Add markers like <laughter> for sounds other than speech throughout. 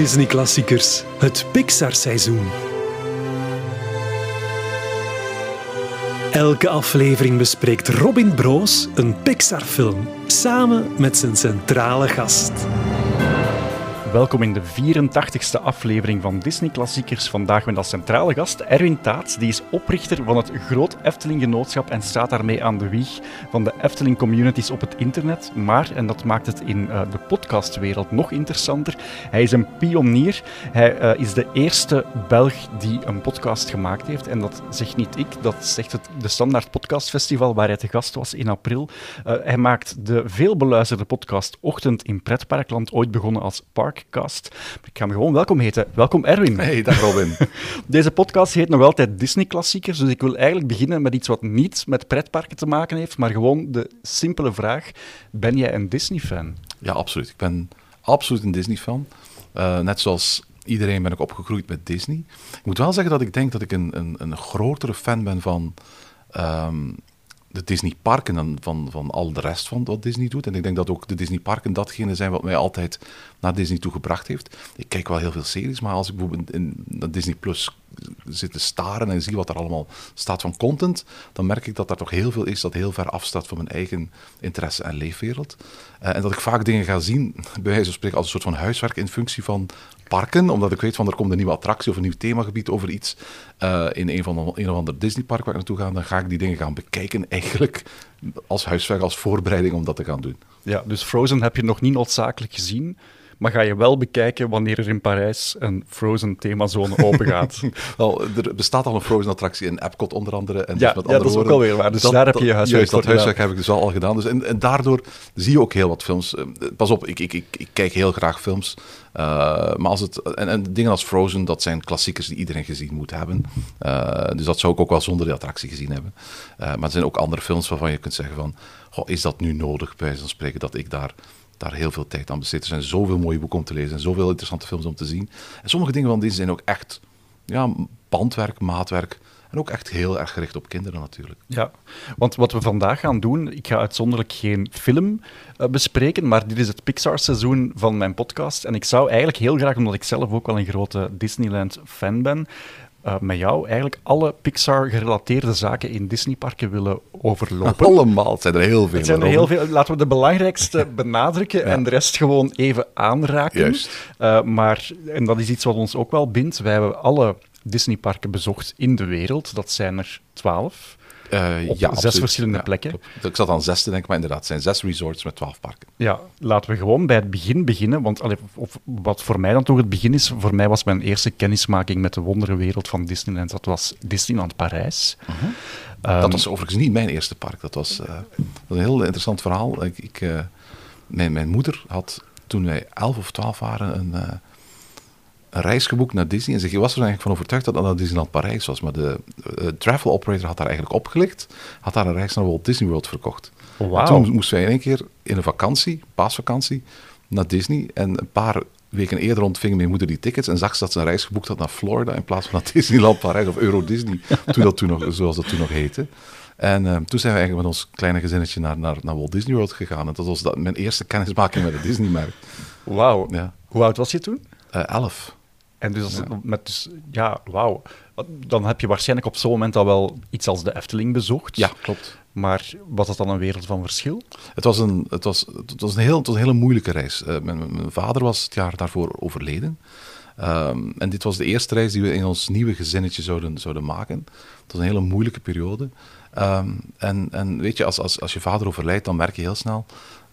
Disney-klassiekers, het Pixar-seizoen. Elke aflevering bespreekt Robin Broos een Pixar-film samen met zijn centrale gast. Welkom in de 84ste aflevering van Disney Klassiekers. Vandaag met als centrale gast Erwin Taats. Die is oprichter van het Groot Efteling Genootschap en staat daarmee aan de wieg van de Efteling communities op het internet. Maar, en dat maakt het in uh, de podcastwereld nog interessanter, hij is een pionier. Hij uh, is de eerste Belg die een podcast gemaakt heeft. En dat zegt niet ik, dat zegt het de Standaard Podcast Festival waar hij te gast was in april. Uh, hij maakt de veelbeluisterde podcast Ochtend in Pretparkland, ooit begonnen als Park Ik ga hem gewoon welkom heten. Welkom Erwin. Hey, dag Robin. <laughs> Deze podcast heet nog altijd Disney Klassiekers, dus ik wil eigenlijk beginnen met iets wat niet met pretparken te maken heeft, maar gewoon de simpele vraag, ben jij een Disney-fan? Ja, absoluut. Ik ben absoluut een Disney-fan. Uh, net zoals iedereen ben ik opgegroeid met Disney. Ik moet wel zeggen dat ik denk dat ik een, een, een grotere fan ben van um, de Disneyparken dan van, van al de rest van wat Disney doet. En ik denk dat ook de Disneyparken datgene zijn wat mij altijd naar Disney toe gebracht heeft. Ik kijk wel heel veel series, maar als ik bijvoorbeeld in, in Disney Plus zit te staren en zie wat er allemaal staat van content, dan merk ik dat er toch heel veel is dat heel ver afstaat van mijn eigen interesse en leefwereld. Uh, en dat ik vaak dingen ga zien, bij wijze van spreken, als een soort van huiswerk in functie van parken, omdat ik weet van er komt een nieuwe attractie of een nieuw themagebied over iets uh, in een, van de, een of ander Disneypark waar ik naartoe ga, dan ga ik die dingen gaan bekijken eigenlijk als huiswerk, als voorbereiding om dat te gaan doen. Ja, dus Frozen heb je nog niet noodzakelijk gezien, maar ga je wel bekijken wanneer er in Parijs een Frozen themazone open gaat. <laughs> wel, er bestaat al een Frozen-attractie in Epcot onder andere. En ja, dus met ja, dat is ook alweer waar. Dus dat, daar heb je je huiswerk Juist, dat huiswerk heb ik dus al, al gedaan. Dus en, en, daardoor zie je ook heel wat films. Pas op, ik, ik, ik, ik kijk heel graag films. Uh, maar als het, en, en, dingen als Frozen, dat zijn klassiekers die iedereen gezien moet hebben. Uh, dus dat zou ik ook wel zonder die attractie gezien hebben. Uh, maar er zijn ook andere films waarvan je kunt zeggen van... Goh, is dat nu nodig, bij zo'n spreken, dat ik daar daar heel veel tijd aan besteed. Er zijn zoveel mooie boeken om te lezen en zoveel interessante films om te zien. En sommige dingen van deze zijn ook echt ja, bandwerk, maatwerk. En ook echt heel erg gericht op kinderen natuurlijk. Ja, want wat we vandaag gaan doen, ik ga uitzonderlijk geen film uh, bespreken, maar dit is het Pixar-seizoen van mijn podcast. En ik zou eigenlijk heel graag, omdat ik zelf ook wel een grote Disneyland-fan ben, uh, met jou eigenlijk alle Pixar-gerelateerde zaken in Disneyparken willen overlopen. <laughs> Allemaal, het zijn er heel veel. Het zijn er heel veel. Laten we de belangrijkste <laughs> benadrukken ja. en de rest gewoon even aanraken. Juist. Uh, maar, en dat is iets wat ons ook wel bindt, wij hebben alle Disneyparken bezocht in de wereld. Dat zijn er twaalf. Uh, op ja, zes absoluut. verschillende ja, plekken. Klopt. Ik zat aan zes te denken, maar inderdaad, het zijn zes resorts met twaalf parken. Ja, laten we gewoon bij het begin beginnen. Want allee, of, wat voor mij dan toch het begin is, voor mij was mijn eerste kennismaking met de wonderenwereld van Disneyland. Dat was Disneyland Parijs. Uh -huh. um, dat was overigens niet mijn eerste park. Dat was, uh, was een heel interessant verhaal. Ik, ik, uh, mijn, mijn moeder had toen wij elf of twaalf waren een een reis geboekt naar Disney. En ze was er eigenlijk van overtuigd dat dat naar Disneyland Parijs was. Maar de uh, travel operator had daar eigenlijk opgelicht. Had daar een reis naar Walt Disney World verkocht. Wow. Toen moesten wij in één keer in een vakantie, paasvakantie, naar Disney. En een paar weken eerder ontving mijn moeder die tickets. En zag ze dat ze een reis geboekt had naar Florida in plaats van naar <laughs> Disneyland Parijs of Euro Disney. toen dat toen nog, zoals dat toen nog heette. En uh, toen zijn we eigenlijk met ons kleine gezinnetje naar, naar, naar Walt Disney World gegaan. En dat was dat, mijn eerste kennismaking met het Disney-merk. Wauw. Ja. Hoe oud was je toen? Uh, elf. En dus, ja. met dus ja, wauw. Dan heb je waarschijnlijk op zo'n moment al wel iets als de Efteling bezocht. Ja, klopt. Maar was dat dan een wereld van verschil? Het was een, het was, het was een, heel, het was een hele moeilijke reis. Uh, mijn, mijn, vader was het jaar daarvoor overleden. Um, en dit was de eerste reis die we in ons nieuwe gezinnetje zouden, zouden maken. Het was een hele moeilijke periode. Um, en, en weet je, als, als, als je vader overlijdt, dan merk je heel snel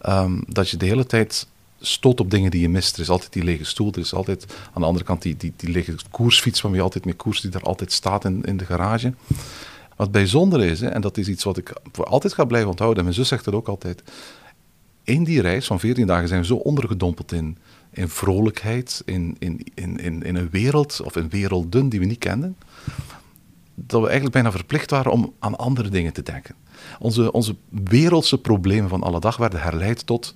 um, dat je de hele tijd stoot op dingen die je mist. Er is altijd die lege stoel, er is altijd aan de andere kant die, die, die lege koersfiets van wie altijd mee koers, die daar altijd staat in, in de garage. Wat bijzonder is, hè, en dat is iets wat ik voor altijd ga blijven onthouden, en mijn zus zegt het ook altijd, in die reis van 14 dagen zijn we zo ondergedompeld in, in vrolijkheid, in, in, in, in, in een wereld of in werelden die we niet kenden, dat we eigenlijk bijna verplicht waren om aan andere dingen te denken. Onze, onze wereldse problemen van alle dag werden herleid tot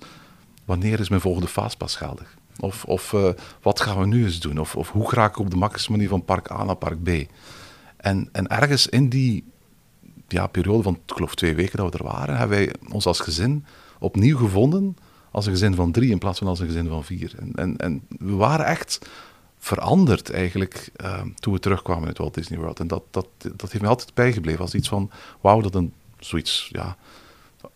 wanneer is mijn volgende fastpass geldig? Of, of uh, wat gaan we nu eens doen? Of, of hoe ga ik op de makkelijkste manier van park A naar park B? En, en ergens in die ja, periode van, ik geloof twee weken dat we er waren, hebben wij ons als gezin opnieuw gevonden als een gezin van drie in plaats van als een gezin van vier. En, en, en we waren echt veranderd eigenlijk uh, toen we terugkwamen uit Walt Disney World. En dat, dat, dat heeft me altijd bijgebleven als iets van, wauw, dat een zoiets ja,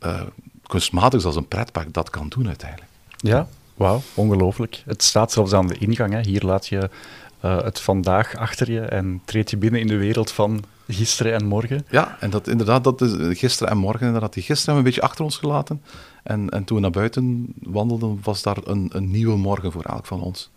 uh, kunstmatigs als een pretpark dat kan doen uiteindelijk. Ja, wauw, ongelooflijk. Het staat zelfs aan de ingang. Hè. Hier laat je uh, het vandaag achter je en treed je binnen in de wereld van gisteren en morgen. Ja, en dat inderdaad, dat is gisteren en morgen, inderdaad. Die gisteren hebben we een beetje achter ons gelaten. En, en toen we naar buiten wandelden, was daar een, een nieuwe morgen voor elk van ons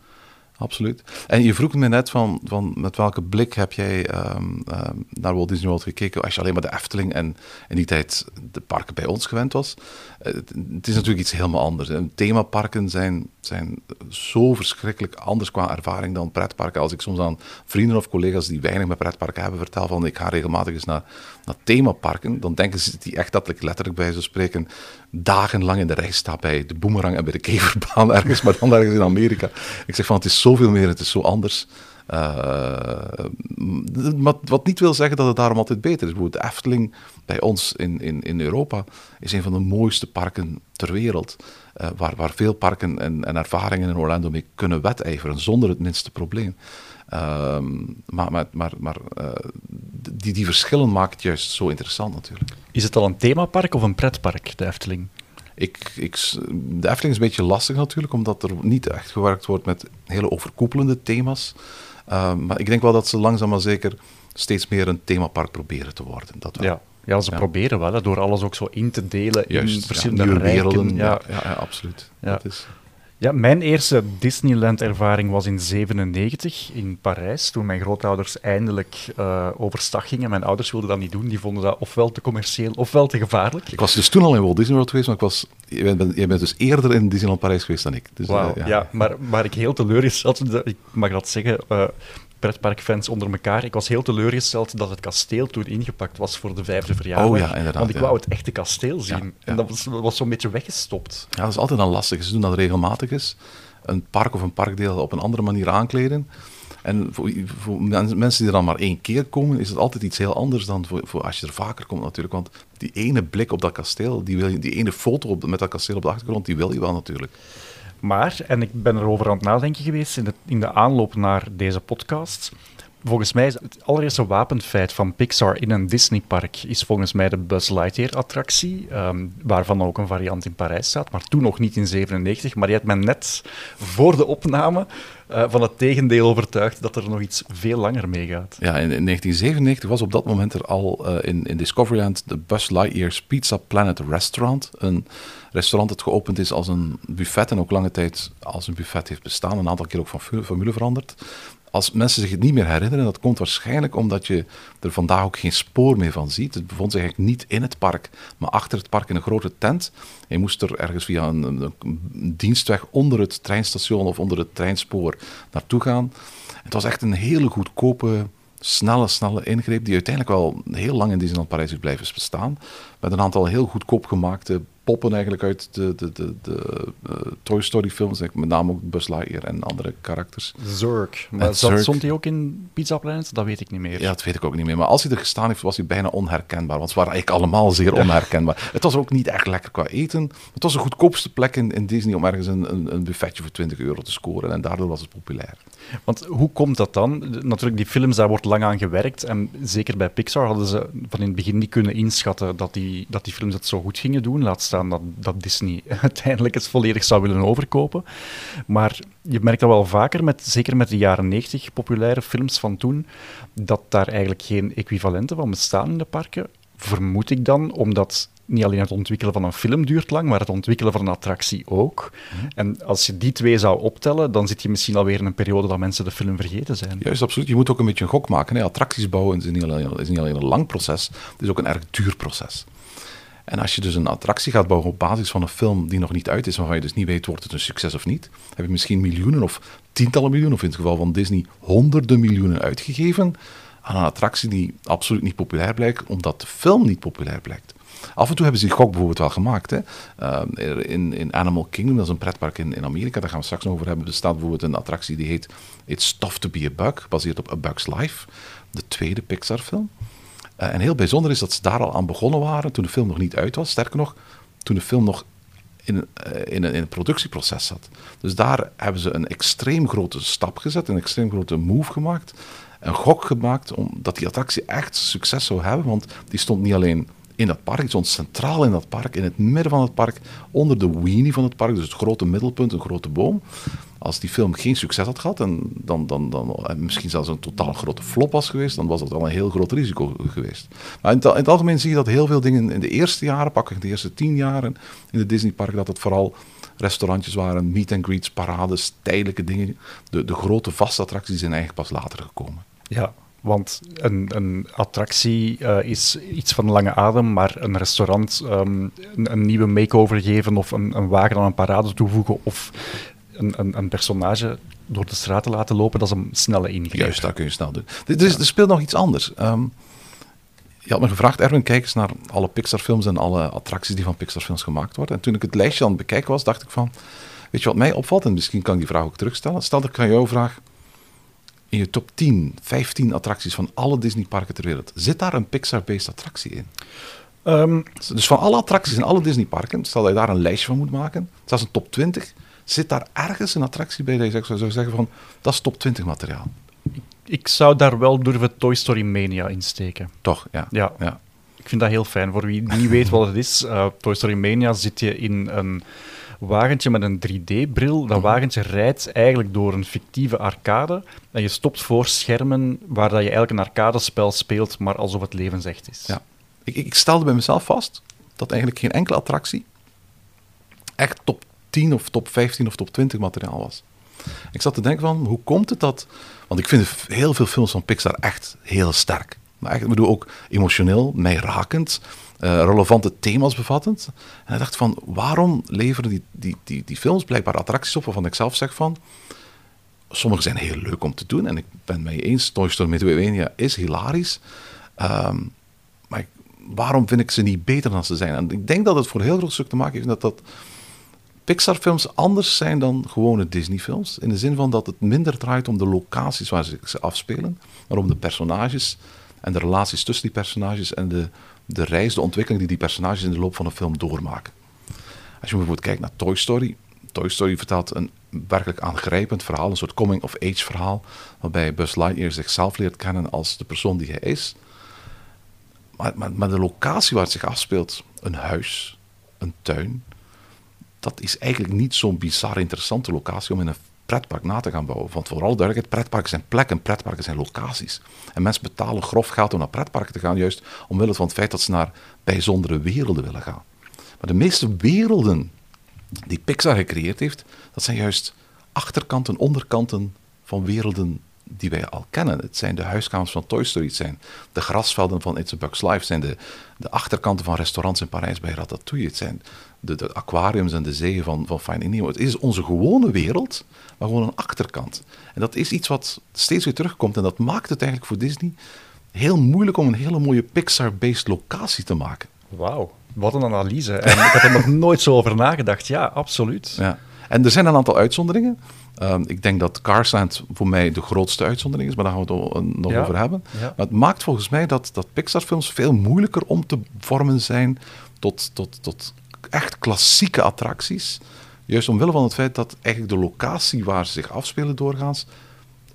absoluut. En je vroeg me net van, van met welke blik heb jij um, um, naar Walt Disney World gekeken als je alleen maar de Efteling en in die tijd de parken bij ons gewend was. Uh, het, is natuurlijk iets helemaal anders. En themaparken zijn, zijn zo verschrikkelijk anders qua ervaring dan pretparken. Als ik soms aan vrienden of collega's die weinig met pretparken hebben vertel van ik ga regelmatig eens naar, naar themaparken, dan denken ze die echt dat ik letterlijk bij ze spreken dagenlang in de rij sta bij de Boomerang en bij de Keverbaan <laughs> ergens, maar dan ergens in Amerika. Ik zeg van het is zoveel meer, het is zo anders. Uh, wat, niet wil zeggen dat het daarom altijd beter is. Bijvoorbeeld de Efteling bij ons in, in, in Europa is een van de mooiste parken ter wereld. Uh, waar, waar veel parken en, en ervaringen in Orlando mee kunnen wedijveren zonder het minste probleem. Uh, maar maar, maar, maar uh, die, die verschillen maken het juist zo interessant natuurlijk. Is het al een themapark of een pretpark, de Efteling? Ik, ik, de Efteling is een beetje lastig natuurlijk, omdat er niet echt gewerkt wordt met hele overkoepelende thema's. Uh, maar ik denk wel dat ze langzaam maar zeker steeds meer een themapark proberen te worden. Dat wel. Ja. Ja, ze ja. proberen wel, door alles ook zo in te delen Juist, in verschillende ja, werelden. Ja, ja, ja, absoluut. Dat is... Ja, mijn eerste Disneyland-ervaring was in 97 in Parijs, toen mijn grootouders eindelijk uh, overstag gingen. Mijn ouders wilden dat niet doen, die vonden dat ofwel te commercieel ofwel te gevaarlijk. Ik was dus toen al in Walt Disney World geweest, maar ik was, jij, bent, jij bent dus eerder in Disneyland Parijs geweest dan ik. Dus, wow, uh, ja, ja maar, maar ik heel teleurgesteld, ik mag dat zeggen, uh, pretparkfans onder elkaar. Ik was heel teleurgesteld dat het kasteel toen ingepakt was voor de vijfde verjaardag. Oh ja, inderdaad. Want ik wou het echte kasteel zien. Ja. En dat was, was zo'n beetje weggestopt. Ja, dat is altijd dan lastig. Ze doen dat regelmatig is. Een park of een parkdeel op een andere manier aankleden. En voor, voor, mensen die er dan maar één keer komen, is het altijd iets heel anders dan voor, voor, als je er vaker komt natuurlijk. Want die ene blik op dat kasteel, die, wil je, die ene foto op, met dat kasteel op de achtergrond, die wil je wel natuurlijk. Maar, en ik ben erover aan het nadenken geweest in de, in de aanloop naar deze podcast. Volgens mij is het allereerste wapenfeit van Pixar in een Disneypark is volgens mij de Buzz Lightyear-attractie, um, waarvan ook een variant in Parijs staat, maar toen nog niet in 97. Maar je hebt me net voor de opname uh, van het tegendeel overtuigd dat er nog iets veel langer meegaat. Ja, in, in 1997 was op dat moment er al uh, in, in Discoveryland de Buzz Lightyear's Pizza Planet Restaurant, een restaurant dat geopend is als een buffet en ook lange tijd als een buffet heeft bestaan, een aantal keer ook van formule veranderd als mensen zich het niet meer herinneren, dat komt waarschijnlijk omdat je er vandaag ook geen spoor meer van ziet. Het bevond zich eigenlijk niet in het park, maar achter het park in een grote tent. Je moest er ergens via een, een, dienstweg onder het treinstation of onder het treinspoor naartoe gaan. Het was echt een hele goedkope, snelle, snelle ingreep die uiteindelijk wel heel lang in Disneyland Parijs is blijven bestaan. Met een aantal heel goedkoop gemaakte poppen eigenlijk uit de, de, de, de uh, Toy Story films, met name ook Buzz Lightyear en andere karakters. Zurk. Maar zat, stond hij ook in Pizza Planet? Dat weet ik niet meer. Ja, dat weet ik ook niet meer. Maar als hij er gestaan heeft, was hij bijna onherkenbaar. Want ze waren eigenlijk allemaal zeer ja. onherkenbaar. Het was ook niet echt lekker qua eten. Het was de goedkoopste plek in, in Disney om ergens een, een, een buffetje voor 20 euro te scoren. En daardoor was het populair. Want hoe komt dat dan? Natuurlijk, die films, daar wordt lang aan gewerkt. En zeker bij Pixar hadden ze van in het begin niet kunnen inschatten dat die, dat die films het zo goed gingen doen. Laat staan dat, dat Disney <laughs> uiteindelijk het volledig zou willen overkopen. Maar je merkt dat wel vaker, met, zeker met de jaren 90 populaire films van toen, dat daar eigenlijk geen equivalenten van bestaan in de parken. Vermoed ik dan, omdat niet alleen het ontwikkelen van een film duurt lang, maar het ontwikkelen van een attractie ook. Mm. En als je die twee zou optellen, dan zit je misschien alweer in een periode dat mensen de film vergeten zijn. Juist, absoluut. Je moet ook een beetje een gok maken. Hè. Attracties bouwen is niet, alleen, is niet alleen een lang proces, het is ook een erg duur proces. En als je dus een attractie gaat bouwen op basis van een film die nog niet uit is, waarvan je dus niet weet, wordt het een succes of niet, heb je misschien miljoenen of tientallen miljoenen, of in het geval van Disney honderden miljoenen uitgegeven aan een attractie die absoluut niet populair blijkt, omdat de film niet populair blijkt. Af en toe hebben ze die gok bijvoorbeeld wel gemaakt. Hè. Uh, in, in Animal Kingdom, dat is een pretpark in, in Amerika, daar gaan we straks nog over hebben, bestaat bijvoorbeeld een attractie die heet It's Tough to be a Bug, gebaseerd op A Bug's Life, de tweede Pixar-film. Uh, en heel bijzonder is dat ze daar al aan begonnen waren toen de film nog niet uit was. Sterker nog, toen de film nog in, eh, in, in een productieproces zat. Dus daar hebben ze een extreem grote stap gezet, een extreem grote move gemaakt. Een gok gemaakt omdat die attractie echt succes zou hebben. Want die stond niet alleen in dat park, die stond centraal in dat park, in het midden van het park, onder de weenie van het park, dus het grote middelpunt, een grote boom. Als die film geen succes had gehad en dan, dan, dan, en misschien zelfs een totaal grote flop was geweest, dan was dat al een heel groot risico geweest. Maar in het, het algemeen zie je dat heel veel dingen in de eerste jaren, pakken de eerste tien jaren in de Disneypark, dat het vooral restaurantjes waren, meet and greets, parades, tijdelijke dingen. De, de grote vaste attracties zijn eigenlijk pas later gekomen. Ja, want een, een attractie uh, is iets van lange adem, maar een restaurant um, een, een, nieuwe makeover geven of een, een wagen aan een parade toevoegen of een, een, een personage door de straat te laten lopen, dat is een snelle ingreep. Juist, dat kun je snel doen. Er, is, er speelt nog iets anders. Um, je had me gevraagd, Erwin, kijk eens naar alle Pixar-films en alle attracties die van Pixar-films gemaakt worden. En toen ik het lijstje aan het bekijken was, dacht ik van, weet je wat mij opvalt? En misschien kan ik die vraag ook terugstellen. Stel dat ik aan jou vraag, in je top 10, 15 attracties van alle Disneyparken ter wereld, zit daar een Pixar-based attractie in? Um, dus van alle attracties in alle Disneyparken, stel dat je daar een lijstje van moet maken, zelfs een top 20, zit daar ergens een attractie bij dat je zou zeggen van, dat is top 20 materiaal? Ik zou daar wel durven Toy Story Mania insteken. Toch, ja. ja. ja. Ik vind dat heel fijn. Voor wie niet weet wat het is, uh, Toy Story Mania zit je in een wagentje met een 3D-bril. Dat mhm. wagentje rijdt eigenlijk door een fictieve arcade. En je stopt voor schermen waar dat je eigenlijk een arcadespel speelt, maar alsof het levensecht is. Ja. Ik, ik stelde bij mezelf vast dat eigenlijk geen enkele attractie echt top 10 of top 15 of top 20 materiaal was. Ik zat te denken van, hoe komt het dat... Want ik vind heel veel films van Pixar echt heel sterk. Maar echt, ik bedoel ook emotioneel, mij rakend. Eh, relevante thema's bevattend. En ik dacht van, waarom leveren die, die, die, die films blijkbaar attracties op waarvan ik zelf zeg van... Sommige zijn heel leuk om te doen en ik ben mij eens, Toy Story Midway is hilarisch. Um, maar waarom vind ik ze niet beter dan ze zijn? En ik denk dat het voor heel groot stuk te maken heeft dat dat Pixar-films anders zijn dan gewone Disney-films. In de zin van dat het minder draait om de locaties waar ze, ze afspelen, maar om de personages en de relaties tussen die personages en de, de reis, de ontwikkeling die die personages in de loop van een film doormaken. Als je bijvoorbeeld kijkt naar Toy Story. Toy Story vertelt een werkelijk aangrijpend verhaal, een soort coming-of-age verhaal, waarbij Buzz Lightyear zichzelf leert kennen als de persoon die hij is. Maar, maar, maar de locatie waar het zich afspeelt, een huis, een tuin, dat is eigenlijk niet zo'n bizar interessante locatie om in een pretpark na te gaan bouwen. Want vooral duidelijkheid, pretparken zijn plekken, pretparken zijn locaties. En mensen betalen grof geld om naar pretparken te gaan, juist omwille van het feit dat ze naar bijzondere werelden willen gaan. Maar de meeste werelden die Pixar gecreëerd heeft, dat zijn juist achterkanten, onderkanten van werelden die wij al kennen. Het zijn de huiskamers van Toy Story, het zijn de grasvelden van It's a Bug's Life, het zijn de, de achterkanten van restaurants in Parijs bij Ratatouille, het zijn de, de aquariums en de zeeën van, van Finding Nemo. Het is onze gewone wereld, maar gewoon een achterkant. En dat is iets wat steeds weer terugkomt en dat maakt het eigenlijk voor Disney heel moeilijk om een hele mooie Pixar-based locatie te maken. Wauw, wat een analyse. En ik had er nog <laughs> nooit zo over nagedacht. Ja, absoluut. Ja. En er zijn een aantal uitzonderingen. Ehm, ik denk dat Carsland voor mij de grootste uitzondering is, maar daar gaan we het nog over hebben. Maar het maakt volgens mij dat, dat Pixar-films veel moeilijker om te vormen zijn tot, tot, tot echt klassieke attracties. Juist omwille van het feit dat eigenlijk de locatie waar ze zich afspelen doorgaans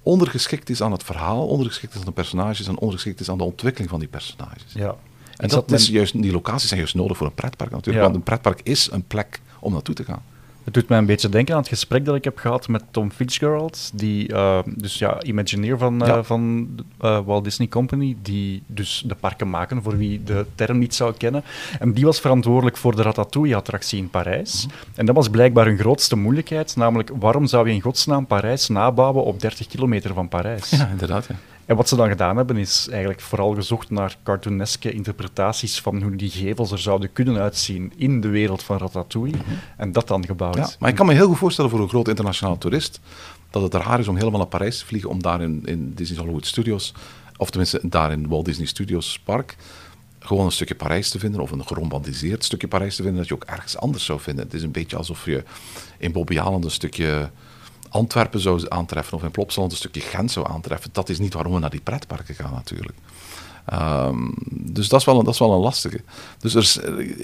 ondergeschikt is aan het verhaal, ondergeschikt is aan de personages en ondergeschikt is aan de ontwikkeling van die personages. Ja. En dat, is juist, die locaties zijn juist nodig voor een pretpark natuurlijk, want een pretpark is een plek om naartoe te gaan. Het doet mij een beetje denken aan het gesprek dat ik heb gehad met Tom Fitzgerald, die, uh, dus ja, Imagineer van, uh, van uh, Walt Disney Company, die dus de parken maken, voor wie de term niet zou kennen. En die was verantwoordelijk voor de Ratatouille-attractie in Parijs. Mhm. En dat was blijkbaar hun grootste moeilijkheid, namelijk waarom zou je in godsnaam Parijs nabouwen op 30 kilometer van Parijs? Ja, inderdaad, ja. En wat ze dan gedaan hebben, is eigenlijk vooral gezocht naar cartooneske interpretaties van hoe die gevels er zouden kunnen uitzien in de wereld van Ratatouille. Mhm. En dat dan gebouwd. Ja, maar ik kan me heel goed voorstellen voor een groot internationaal toerist dat het raar is om helemaal naar Parijs te vliegen om daar in, in Disney Hollywood Studios, of tenminste daar in Walt Disney Studios Park, gewoon een stukje Parijs te vinden of een geromantiseerd stukje Parijs te vinden dat je ook ergens anders zou vinden. Het is een beetje alsof je in Bobby Allen een stukje Antwerpen zou aantreffen of in Plopsaland een stukje Gent zou aantreffen. Dat is niet waarom we naar die pretparken gaan natuurlijk. Um, dus dat is, wel een, dat is wel een lastige. Dus er is,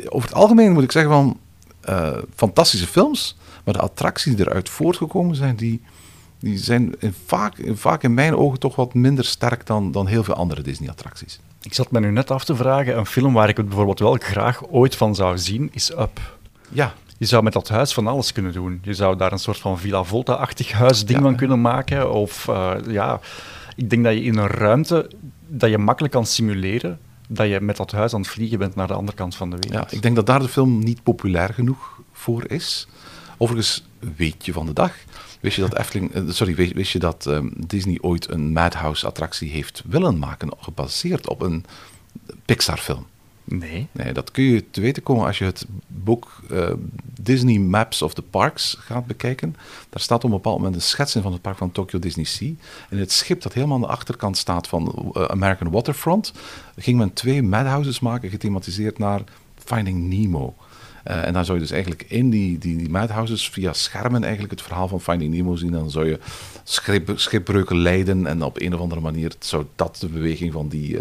over het algemeen moet ik zeggen van... eh, fantastische films, maar de attracties die eruit voortgekomen zijn, die, die zijn in vaak, in vaak in mijn ogen toch wat minder sterk dan, dan heel veel andere Disney-attracties. Ik zat me nu net af te vragen, een film waar ik het bijvoorbeeld wel graag ooit van zou zien, is Up. Ja, Je zou met dat huis van alles kunnen doen. Je zou daar een soort van Villa Volta-achtig huisding Ja. van kunnen maken. Of eh, ja, ik denk dat je in een ruimte dat je makkelijk kan simuleren dat je met dat huis aan het vliegen bent naar de andere kant van de ja, wereld. ik denk dat daar de film niet populair genoeg voor is. Overigens, weetje van de dag. Wist je dat Efteling, eh, sorry, wist, wist je dat ehm, Disney ooit een Madhouse-attractie heeft willen maken, gebaseerd op een Pixar-film? Nee. Nee, dat kun je te weten komen als je het boek eh, Disney Maps of the Parks gaat bekijken. Daar staat op een bepaald moment een schets in van het park van Tokyo Disney Sea. En het schip dat helemaal aan de achterkant staat van eh, American Waterfront, ging men twee madhouses maken, gethematiseerd naar Finding Nemo. Eh, en dan zou je dus eigenlijk in die, die, die madhouses via schermen eigenlijk het verhaal van Finding Nemo zien. En dan zou je schip, schipbreuken leiden en op een of andere manier zou dat de beweging van die,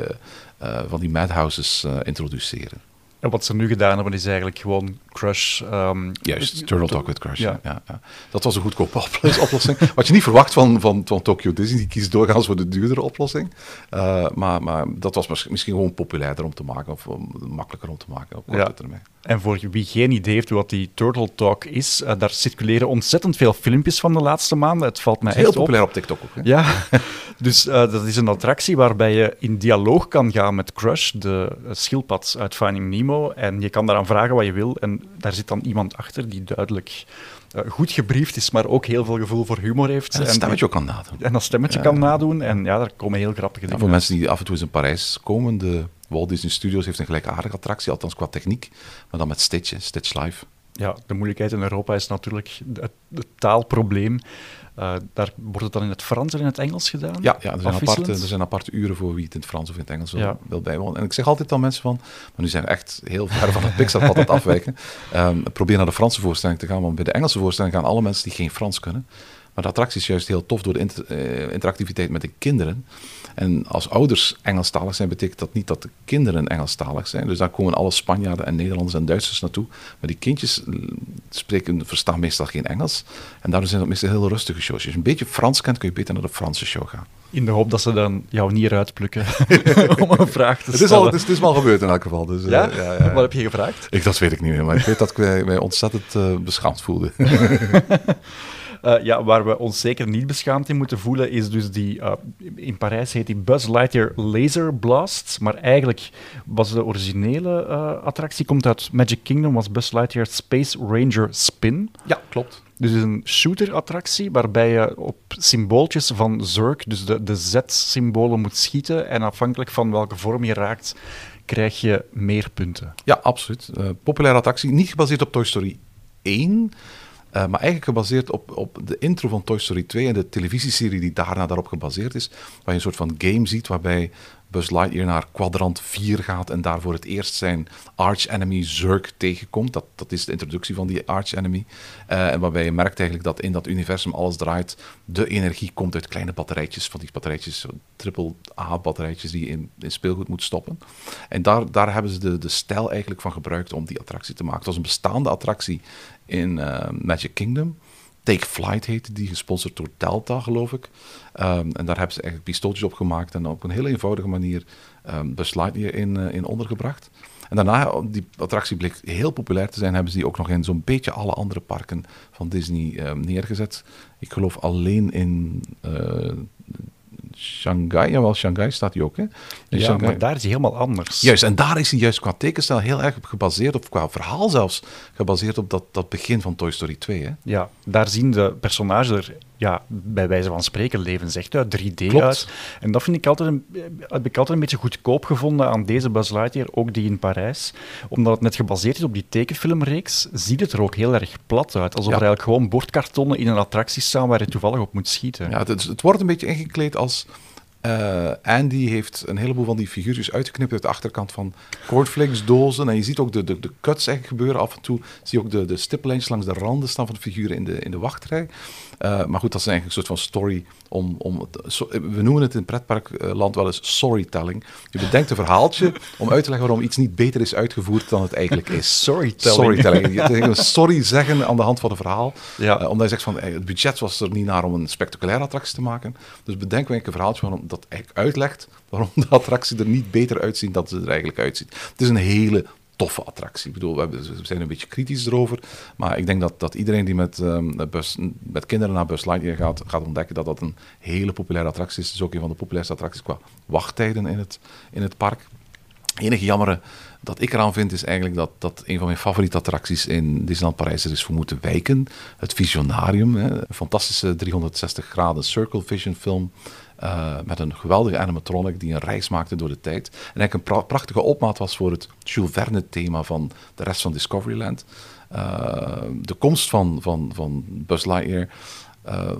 van die madhouses eh, introduceren. En wat ze nu gedaan hebben, is eigenlijk gewoon Crush. ehm, Juist, Turtle Talk with Crush. Ja. Ja. Ja, Dat was een goedkope <laughs> oplos- oplossing. Wat je niet verwacht van, van, van Tokyo Disney. Die kiest doorgaans voor de duurdere oplossing. Eh, maar, maar dat was mis- misschien gewoon populairder om te maken. Of makkelijker om te maken op korte Ja. termijn. En voor wie geen idee heeft wat die Turtle Talk is, eh, daar circuleren ontzettend veel filmpjes van de laatste maanden. Het valt mij Het is heel echt op. populair op TikTok ook. Hè? Ja, <laughs> dus eh, dat is een attractie waarbij je in dialoog kan gaan met Crush, de schildpad uit Finding Nemo. En je kan daaraan vragen wat je wil. En daar zit dan iemand achter die duidelijk eh, goed gebriefd is, maar ook heel veel gevoel voor humor heeft. En het stemmetje ook kan nadoen. En dat stemmetje Ja. kan nadoen. En ja, daar komen heel grappige dingen voor uit. mensen die af en toe eens in Parijs komen, de Walt Disney Studios heeft een gelijkaardige attractie, althans qua techniek, maar dan met Stitch, Stitch Live. Ja, de moeilijkheid in Europa is natuurlijk het, het taalprobleem. Eh, daar wordt het dan in het Frans en in het Engels gedaan? Ja, ja er, zijn aparte, er zijn aparte uren voor wie het in het Frans of in het Engels wil, Ja. wil bijwonen. En ik zeg altijd aan mensen van, maar nu zijn we echt heel ver van het Pixar-pad aan het afwijken. <laughs> Ehm, probeer naar de Franse voorstelling te gaan, want bij de Engelse voorstelling gaan alle mensen die geen Frans kunnen. Maar de attractie is juist heel tof door de inter- eh, interactiviteit met de kinderen. En als ouders Engelstalig zijn, betekent dat niet dat de kinderen Engelstalig zijn. Dus daar komen alle Spanjaarden en Nederlanders en Duitsers naartoe. Maar die kindjes eh, spreken, verstaan meestal geen Engels. En daardoor zijn dat meestal heel rustige shows. Als je een beetje Frans kent, kun je beter naar de Franse show gaan. In de hoop dat ze dan jou niet eruit plukken <laughs> om een vraag te Het is, stellen. al, het, is, het is wel gebeurd in elk geval. Dus, eh, ja? ja, ja, ja. Wat heb je gevraagd? Ik, dat weet ik niet meer, maar ik weet dat ik mij, mij ontzettend eh, beschaamd voelde. <laughs> Eh, ja, waar we ons zeker niet beschaamd in moeten voelen, is dus die... eh, in Parijs heet die Buzz Lightyear Laser Blast. Maar eigenlijk was de originele eh, attractie, komt uit Magic Kingdom, was Buzz Lightyear Space Ranger Spin. ja, klopt. Dus is een shooter-attractie waarbij je op symbooltjes van Zurk, dus de, de Z-symbolen, moet schieten. En afhankelijk van welke vorm je raakt, krijg je meer punten. Ja, absoluut. Populaire attractie. Niet gebaseerd op Toy Story 1, eh, maar eigenlijk gebaseerd op, op de intro van Toy Story 2 en de televisieserie die daarna daarop gebaseerd is. Waar je een soort van game ziet waarbij Buzz Lightyear naar kwadrant 4 gaat en daar voor het eerst zijn arch-enemy Zurk tegenkomt. Dat, dat is de introductie van die arch-enemy. Eh, en waarbij je merkt eigenlijk dat in dat universum alles draait. De energie komt uit kleine batterijtjes, van die batterijtjes, triple A-batterijtjes die je in, in speelgoed moet stoppen. En daar, daar hebben ze de, de stijl eigenlijk van gebruikt om die attractie te maken. Het was een bestaande attractie in eh, Magic Kingdom. Take Flight heette die, gesponsord door Delta, geloof ik. Ehm, en daar hebben ze eigenlijk pistooltjes op gemaakt en op een heel eenvoudige manier um, Lightyear in, eh, in ondergebracht. En daarna, die attractie bleek heel populair te zijn, hebben ze die ook nog in zo'n beetje alle andere parken van Disney neergezet. Ik geloof alleen in eh, Shanghai, jawel, Shanghai staat die ook, hè? Ja, Shanghai. maar daar is hij helemaal anders. Juist, en daar is hij juist qua tekenstijl heel erg op gebaseerd, of qua verhaal zelfs, gebaseerd op dat, dat begin van Toy Story 2. Hè? Ja, daar zien de personages er ja, bij wijze van spreken levens echt uit, 3D Klopt. uit. En dat vind ik altijd een, heb ik altijd een beetje goedkoop gevonden aan deze Buzz Lightyear, ook die in Parijs. Omdat het net gebaseerd is op die tekenfilmreeks, ziet het er ook heel erg plat uit. Alsof Ja. er eigenlijk gewoon bordkartonnen in een attractie staan waar je toevallig op moet schieten. Ja, het, wordt een beetje ingekleed als... eh, Andy heeft een heleboel van die figuurtjes uitgeknipt uit de achterkant van cornflakes dozen. En je ziet ook de, de, de cuts gebeuren. Af en toe zie je ook de, de stippellijntjes langs de randen staan van de figuren in de, in de wachtrij. Uh, maar goed, dat is eigenlijk een soort van story om... om so, we noemen het in pretparkland wel eens storytelling. Je bedenkt een verhaaltje om uit te leggen waarom iets niet beter is uitgevoerd dan het eigenlijk is. <laughs> Storytelling. Storytelling. Je een story zeggen aan de hand van een verhaal. Ja. Uh, omdat je zegt van, hey, het budget was er niet naar om een spectaculaire attractie te maken. Dus bedenken we een verhaaltje waarom dat eigenlijk uitlegt waarom de attractie er niet beter uitziet dan ze er eigenlijk uitziet. Het is een hele toffe attractie. Ik bedoel, we, zijn een beetje kritisch erover. Maar ik denk dat, dat iedereen die met, um, bus, met kinderen naar Bus Lightyear gaat, gaat ontdekken dat dat een hele populaire attractie is. Het is ook een van de populairste attracties qua wachttijden in het, in het park. Het enige jammer dat ik eraan vind is eigenlijk dat, dat een van mijn favoriete attracties in Disneyland Parijs er is voor moeten wijken. Het Visionarium, hè. een fantastische 360 graden Circle Vision film uh, met een geweldige animatronic die een reis maakte door de tijd. En eigenlijk een pra prachtige opmaat was voor het Jules Verne thema van de rest van Discoveryland. Uh, de komst van, van, van Buzz Lightyear uh,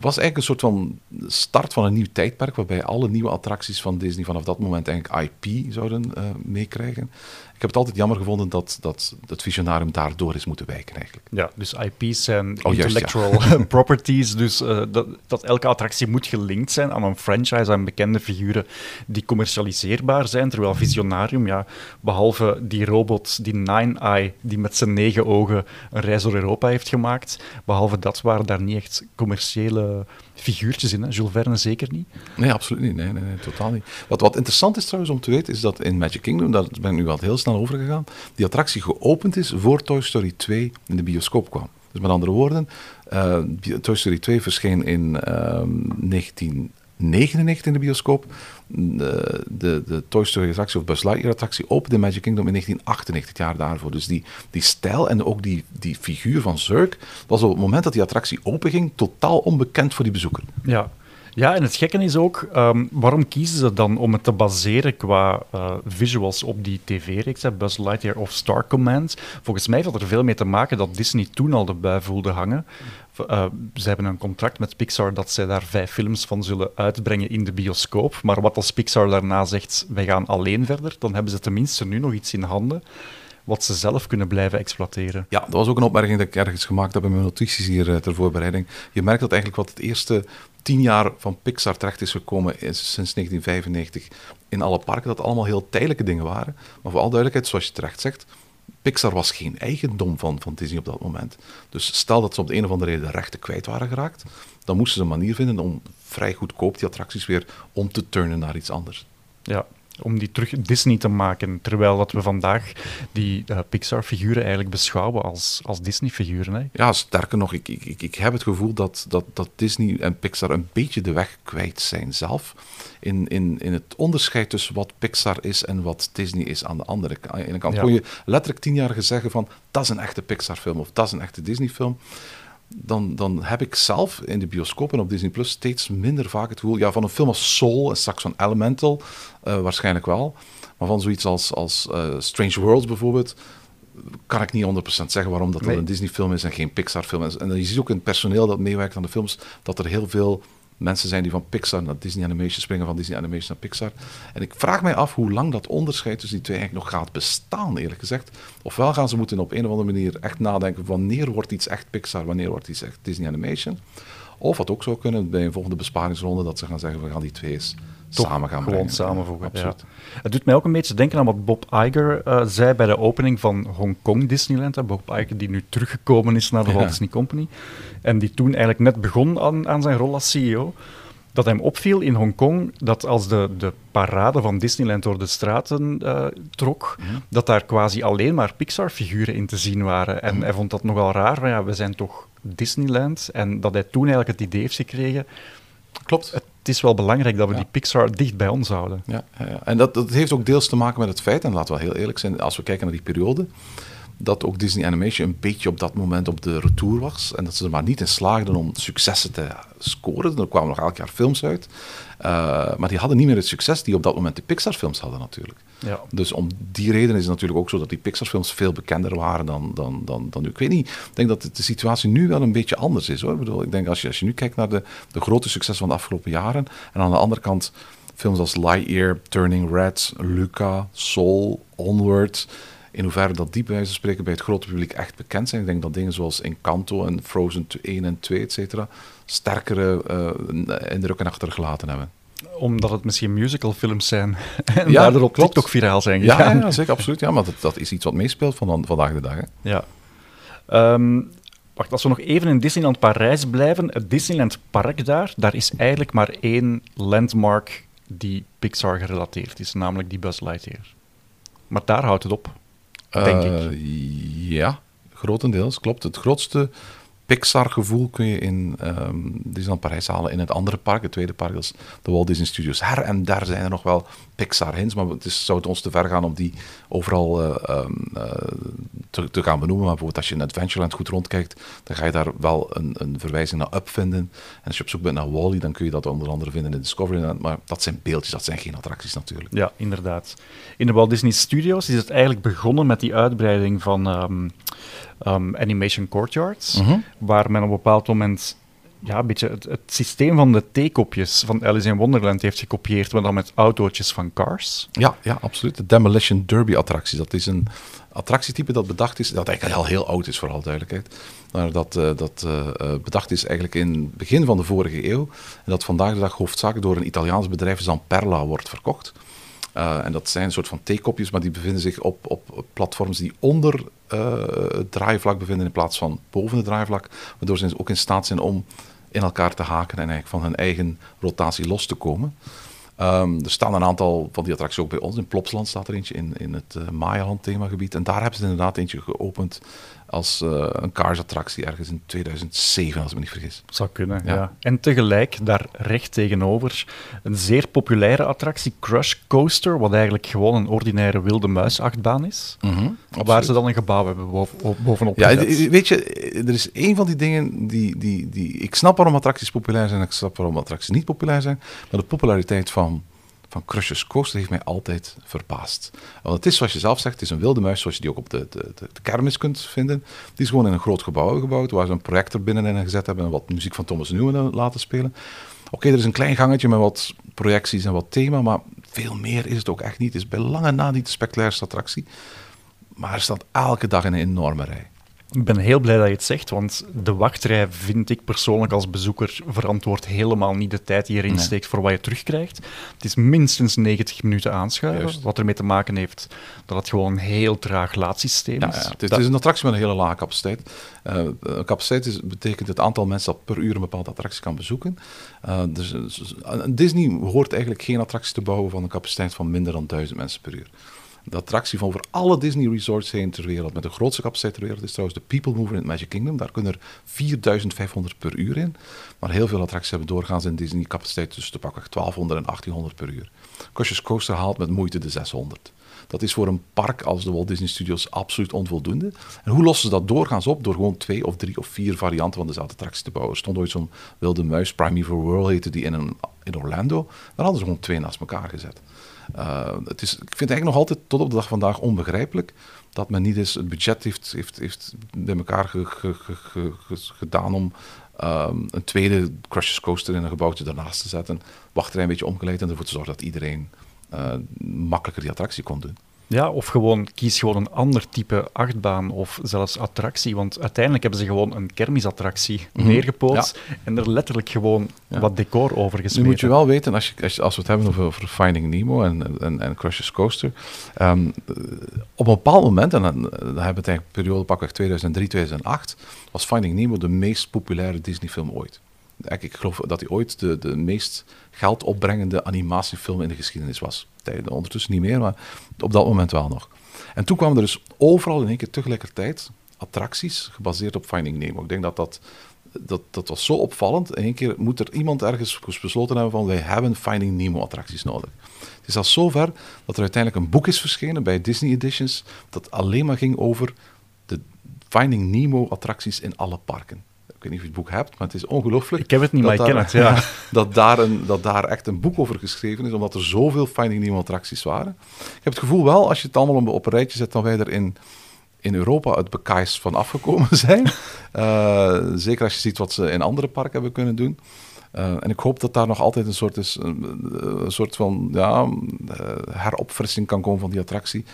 was eigenlijk een soort van start van een nieuw tijdperk, waarbij alle nieuwe attracties van Disney vanaf dat moment eigenlijk IP zouden meekrijgen. Ik heb het altijd jammer gevonden dat, dat het visionarium daardoor is moeten wijken eigenlijk. Ja, dus IP's zijn oh, intellectual <laughs> <laughs> properties, dus uh, dat, dat elke attractie moet gelinkt zijn aan een franchise, aan bekende figuren die commercialiseerbaar zijn, terwijl Visionarium, ja, behalve die robot, die Nine-Eye, die met zijn negen ogen een reis door Europa heeft gemaakt, behalve dat waren daar niet echt commerciële figuurtjes in. Hè? Jules Verne zeker niet. Nee, absoluut niet. Nee, nee, nee, totaal niet. Wat, wat interessant is trouwens om te weten, is dat in Magic Kingdom, daar ben ik nu al heel snel over gegaan, die attractie geopend is voor Toy Story 2 in de bioscoop kwam. Dus met andere woorden, uh, Toy Story 2 verscheen in uh, ehm, 19... 99 in de bioscoop. De, de, de Toy Story attractie of Buzz Lightyear attractie opende Magic Kingdom in 1998, het jaar daarvoor. Dus die, die stijl en ook die, die figuur van Zurk was op het moment dat die attractie openging totaal onbekend voor die bezoeker. Ja, ja, en het gekke is ook, um, waarom kiezen ze dan om het te baseren qua uh, visuals op die tv-reeks, Buzz Lightyear of Star Command? Volgens mij had er veel mee te maken dat Disney toen al bui voelde hangen. Uh, ze hebben een contract met Pixar dat zij daar vijf films van zullen uitbrengen in de bioscoop. Maar wat als Pixar daarna zegt, wij gaan alleen verder, dan hebben ze tenminste nu nog iets in handen wat ze zelf kunnen blijven exploiteren. Ja, dat was ook een opmerking die ik ergens gemaakt heb in mijn notities hier uh, ter voorbereiding. Je merkt dat eigenlijk wat het eerste tien jaar van Pixar terecht is gekomen is, sinds 1995 in alle parken, dat allemaal heel tijdelijke dingen waren. Maar voor alle duidelijkheid, zoals je terecht zegt, Pixar was geen eigendom van, van Disney op dat moment. Dus stel dat ze op de een of andere reden de rechten kwijt waren geraakt, dan moesten ze een manier vinden om vrij goedkoop die attracties weer om te turnen naar iets anders. Ja, om die terug Disney te maken. Terwijl dat we vandaag die uh, Pixar-figuren eigenlijk beschouwen als, als Disney-figuren. Ja, sterker nog, ik, ik, ik heb het gevoel dat, dat, dat Disney en Pixar een beetje de weg kwijt zijn zelf. In, in, in het onderscheid tussen wat Pixar is en wat Disney is aan de andere kant. Aan de ene kant kon je letterlijk tien jaar zeggen van dat is een echte Pixar-film of dat is een echte Disney-film dan, dan heb ik zelf in de bioscoop en op Disney Plus steeds minder vaak het gevoel ja, van een film als Soul en straks van Elemental, uh, waarschijnlijk wel. Maar van zoiets als, als uh, Strange Worlds bijvoorbeeld, kan ik niet 100% zeggen waarom dat, nee. een Disney-film is en geen Pixar-film is. En je ziet ook in het personeel dat meewerkt aan de films dat er heel veel mensen zijn die van Pixar naar Disney Animation springen, van Disney Animation naar Pixar. En ik vraag mij af hoe lang dat onderscheid tussen die twee eigenlijk nog gaat bestaan, eerlijk gezegd. Ofwel gaan ze moeten op een of andere manier echt nadenken, wanneer wordt iets echt Pixar, wanneer wordt iets echt Disney Animation. Of wat ook zou kunnen bij een volgende besparingsronde, dat ze gaan zeggen, we gaan die twee eens samen gaan gewoon samenvoegen. Absoluut. Het doet mij ook een beetje denken aan wat Bob Iger uh, zei bij de opening van Hongkong Disneyland. Bob Iger die nu teruggekomen is naar de Walt Disney Company. En die toen eigenlijk net begon aan, aan zijn rol als CEO dat hem opviel in Hongkong dat als de, de parade van Disneyland door de straten uh, trok, mhm. dat daar quasi alleen maar Pixar-figuren in te zien waren. En mhm. hij vond dat nogal raar, van ja, we zijn toch Disneyland. En dat hij toen eigenlijk het idee heeft gekregen... Klopt. Het is wel belangrijk dat we die Pixar dicht bij ons houden. Ja. en dat, dat heeft ook deels te maken met het feit, en laten we heel eerlijk zijn, als we kijken naar die periode, dat ook Disney Animation een beetje op dat moment op de retour was. En dat ze er maar niet in slaagden om successen te scoren. Er kwamen nog elk jaar films uit. Uh, maar die hadden niet meer het succes die op dat moment de Pixar-films hadden natuurlijk. Ja. Dus om die reden is het natuurlijk ook zo dat die Pixar-films veel bekender waren dan, dan, dan, dan nu. Ik weet niet, ik denk dat de situatie nu wel een beetje anders is hoor. Ik, bedoel, ik denk als je, als je nu kijkt naar de, de grote succes van de afgelopen jaren. En aan de andere kant films als Lightyear, Turning Red, Luca, Soul, Onward In hoeverre dat die bij wijze van spreken bij het grote publiek echt bekend zijn. Ik denk dat dingen zoals Encanto en Frozen 1 en 2, et cetera, sterkere uh, indrukken achtergelaten hebben omdat het misschien musicalfilms zijn <laughs> en ja, daardoor op klopt. TikTok viraal zijn gegaan. Ja, ja zeker, absoluut. Ja, maar dat, dat, is iets wat meespeelt van vandaag de dag. Hè. Ja. Um, wacht, als we nog even in Disneyland Parijs blijven, het Disneyland Park daar, daar is eigenlijk maar één landmark die Pixar gerelateerd is, namelijk die Buzz Lightyear. Maar daar houdt het op, denk ik. Ja, grotendeels, klopt. Het grootste Pixar-gevoel kun je in um, Disneyland Parijs halen in het andere park, het tweede park, dat de Walt Disney Studios. Her en daar zijn er nog wel Pixar-hints, maar het is, zou het ons te ver gaan om die overal uh, uh, te, te, gaan benoemen. Maar bijvoorbeeld als je in Adventureland goed rondkijkt, dan ga je daar wel een, een verwijzing naar Up vinden. En als je op zoek bent naar Wally, dan kun je dat onder andere vinden in Discoveryland. Maar dat zijn beeldjes, dat zijn geen attracties natuurlijk. Ja, inderdaad. In de Walt Disney Studios is het eigenlijk begonnen met die uitbreiding van um, um, Animation Courtyards, -hmm. waar men op een bepaald moment ja, beetje het, systeem van de theekopjes van Alice in Wonderland heeft gekopieerd, maar dan met autootjes van Cars. Ja, ja absoluut. De Demolition Derby attractie. Dat is een attractietype dat bedacht is, dat eigenlijk al heel oud is, vooral duidelijkheid. Maar dat, uh, dat uh, bedacht is eigenlijk in het begin van de vorige eeuw. En dat vandaag de dag hoofdzakelijk door een Italiaans bedrijf, Zamperla, wordt verkocht. En dat zijn een soort van theekopjes, maar die bevinden zich op, op platforms die onder het draaivlak bevinden in plaats van boven het draaivlak. Waardoor ze ook in staat zijn om in elkaar te haken en eigenlijk van hun eigen rotatie los te komen. Um, er staan een aantal van die attracties ook bij ons. In Plopsland staat er eentje in, in het uh, Mayaland themagebied. En daar hebben ze inderdaad eentje geopend als uh, een Cars-attractie ergens in 2007, als ik me niet vergis. Zou kunnen, ja. En tegelijk, daar recht tegenover, een zeer populaire attractie, Crush Coaster, wat eigenlijk gewoon een ordinaire wilde muisachtbaan is. Mm -hmm, waar ze dan een gebouw hebben boven, bovenop Ja, weet je, er is een van die dingen die, die, die... Ik snap waarom attracties populair zijn, ik snap waarom attracties niet populair zijn, maar de populariteit van van Crush's Coaster heeft mij altijd verbaasd. Want het is, zoals je zelf zegt, het is een wilde muis, zoals je die ook op de, de, de, kermis kunt vinden. Die is gewoon in een groot gebouw gebouwd, waar ze een projector binnenin gezet hebben en wat muziek van Thomas Newman laten spelen. Oké, er is een klein gangetje met wat projecties en wat thema, maar veel meer is het ook echt niet. Het is bij lange na niet de spectaculairste attractie. Maar er staat elke dag een enorme rij. Ik ben heel blij dat je het zegt, want de wachtrij vind ik persoonlijk als bezoeker verantwoord helemaal niet de tijd die je erin steekt voor wat je terugkrijgt. Het is minstens 90 minuten aanschuiven, wat ermee te maken heeft dat het gewoon een heel traag laadsysteem is. Ja, Het, is, een attractie met een hele lage capaciteit. Uh, capaciteit is, betekent het aantal mensen dat per uur een bepaalde attractie kan bezoeken. Uh, dus, Disney hoort eigenlijk geen attractie te bouwen van een capaciteit van minder dan 1000 mensen per uur. De attractie van over alle Disney resorts heen ter wereld, met de grootste capaciteit ter wereld, is trouwens de People Mover in Magic Kingdom. Daar kunnen er 4500 per uur in. Maar heel veel attracties hebben doorgaans in Disney capaciteit tussen te pakken 1200 en 1800 per uur. Crush's Coaster haalt met moeite de 600. Dat is voor een park als de Walt Disney Studios absoluut onvoldoende. En hoe lossen ze dat doorgaans op? Door gewoon twee of drie of vier varianten van dezelfde attractie te bouwen. Er stond ooit zo'n wilde muis, Primeval World heette die in, een, in Orlando. Daar hadden ze gewoon twee naast elkaar gezet. Uh, het is, ik vind het eigenlijk nog altijd tot op de dag vandaag onbegrijpelijk dat men niet eens het budget heeft, heeft, heeft bij elkaar ge, ge, ge, gedaan om um, een tweede Crush's Coaster in een gebouwtje daarnaast te zetten. Wachtrij een beetje omgeleid en ervoor te zorgen dat iedereen uh, makkelijker die attractie kon doen. Ja, of gewoon kies gewoon een ander type achtbaan of zelfs attractie. Want uiteindelijk hebben ze gewoon een kermisattractie mm neergepootst en er letterlijk gewoon wat decor over gesmeten. Nu moet je wel weten, als, je, als, als we het hebben over, over Finding Nemo en, en, en Crush's Coaster, um, op een bepaald moment, en dan, dan hebben we het eigenlijk periode pakweg 2003, 2008, was Finding Nemo de meest populaire Disney-film ooit. Ik geloof dat hij ooit de, de meest geldopbrengende animatiefilm in de geschiedenis was. Ondertussen niet meer, maar op dat moment wel nog. En toen kwamen er dus overal in één keer tegelijkertijd attracties gebaseerd op Finding Nemo. Ik denk dat dat, dat, dat was zo opvallend. In één keer moet er iemand ergens besloten hebben van wij hebben Finding Nemo attracties nodig. Het is al zover dat er uiteindelijk een boek is verschenen bij Disney Editions dat alleen maar ging over de Finding Nemo attracties in alle parken weet niet of je het boek hebt, maar het is ongelooflijk. Ik heb het niet, maar ik ken het, ja. <laughs> dat, daar een, dat daar echt een boek over geschreven is, omdat er zoveel Finding Nemo attracties waren. Ik heb het gevoel wel, als je het allemaal op een rijtje zet, dan wij er in, in Europa het bekijs van afgekomen <laughs> zijn. Uh, zeker als je ziet wat ze in andere parken hebben kunnen doen. Uh, en ik hoop dat daar nog altijd een soort, een, soort van ja, uh, heropfrissing kan komen van die attractie.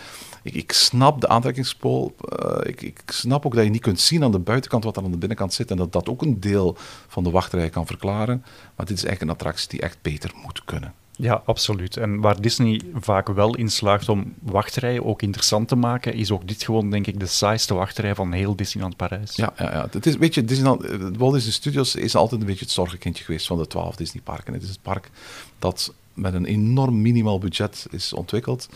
Ik, ik snap de aantrekkingspool. Uh, ik, ik, snap ook dat je niet kunt zien aan de buitenkant wat er aan de binnenkant zit. En dat dat ook een deel van de wachtrij kan verklaren. Maar dit is eigenlijk een attractie die echt beter moet kunnen. Ja, absoluut. En waar Disney vaak wel in slaagt om wachtrijen ook interessant te maken, is ook dit gewoon, denk ik, de saaiste wachtrij van heel Disneyland Parijs. Ja, ja, ja. Het is, weet je, Disneyland, eh, Walt Disney Studios is altijd een beetje het zorgenkindje geweest van de twaalf Disney-parken. Het is het park dat met een enorm minimaal budget is ontwikkeld.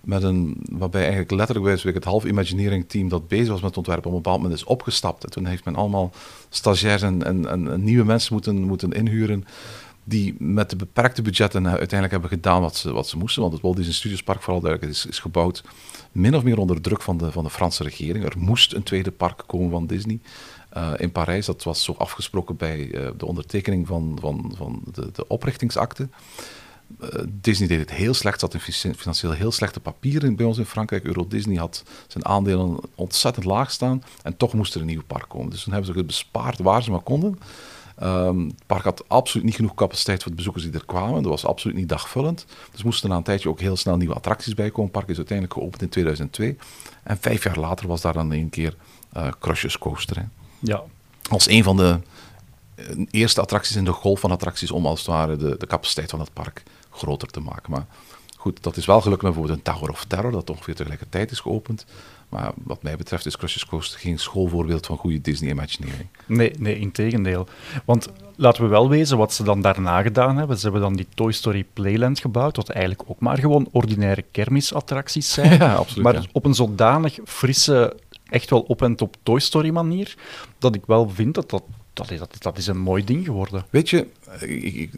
Met een, waarbij eigenlijk letterlijk bij het half Imagineering team dat bezig was met het ontwerpen op een bepaald moment is opgestapt. En toen heeft men allemaal stagiairs en, en, en nieuwe mensen moeten, moeten inhuren die met de beperkte budgetten uiteindelijk hebben gedaan wat ze, wat ze moesten. Want het Walt Disney Studios Park, vooral duidelijk, is, is gebouwd min of meer onder druk van de, van de Franse regering. Er moest een tweede park komen van Disney uh, in Parijs. Dat was zo afgesproken bij uh, de ondertekening van, van, van de, de oprichtingsakte. Disney deed het heel slecht, zat in financieel heel slechte papieren bij ons in Frankrijk. Euro Disney had zijn aandelen ontzettend laag staan en toch moest er een nieuw park komen. Dus toen hebben ze het bespaard waar ze maar konden. Um, het park had absoluut niet genoeg capaciteit voor de bezoekers die er kwamen. Dat was absoluut niet dagvullend. Dus moesten na een tijdje ook heel snel nieuwe attracties bij komen. Het park is uiteindelijk geopend in 2002. En vijf jaar later was daar dan een keer uh, Crushers Coaster. Hè. Ja. Als een van de uh, eerste attracties in de golf van attracties om als het ware de, de capaciteit van het park groter te maken. Maar goed, dat is wel gelukt met bijvoorbeeld een Tower of Terror, dat ongeveer tegelijkertijd is geopend. Maar wat mij betreft is Crushers Coast geen schoolvoorbeeld van goede Disney-imaginering. Nee, nee, in tegendeel. Want laten we wel wezen wat ze dan daarna gedaan hebben. Ze hebben dan die Toy Story Playland gebouwd, wat eigenlijk ook maar gewoon ordinaire kermisattracties <laughs> zijn. Ja, absoluut. Maar ja. op een zodanig frisse, echt wel op en top Toy Story manier, dat ik wel vind dat dat dat is, dat, is een mooi ding geworden. Weet je, ik, ik,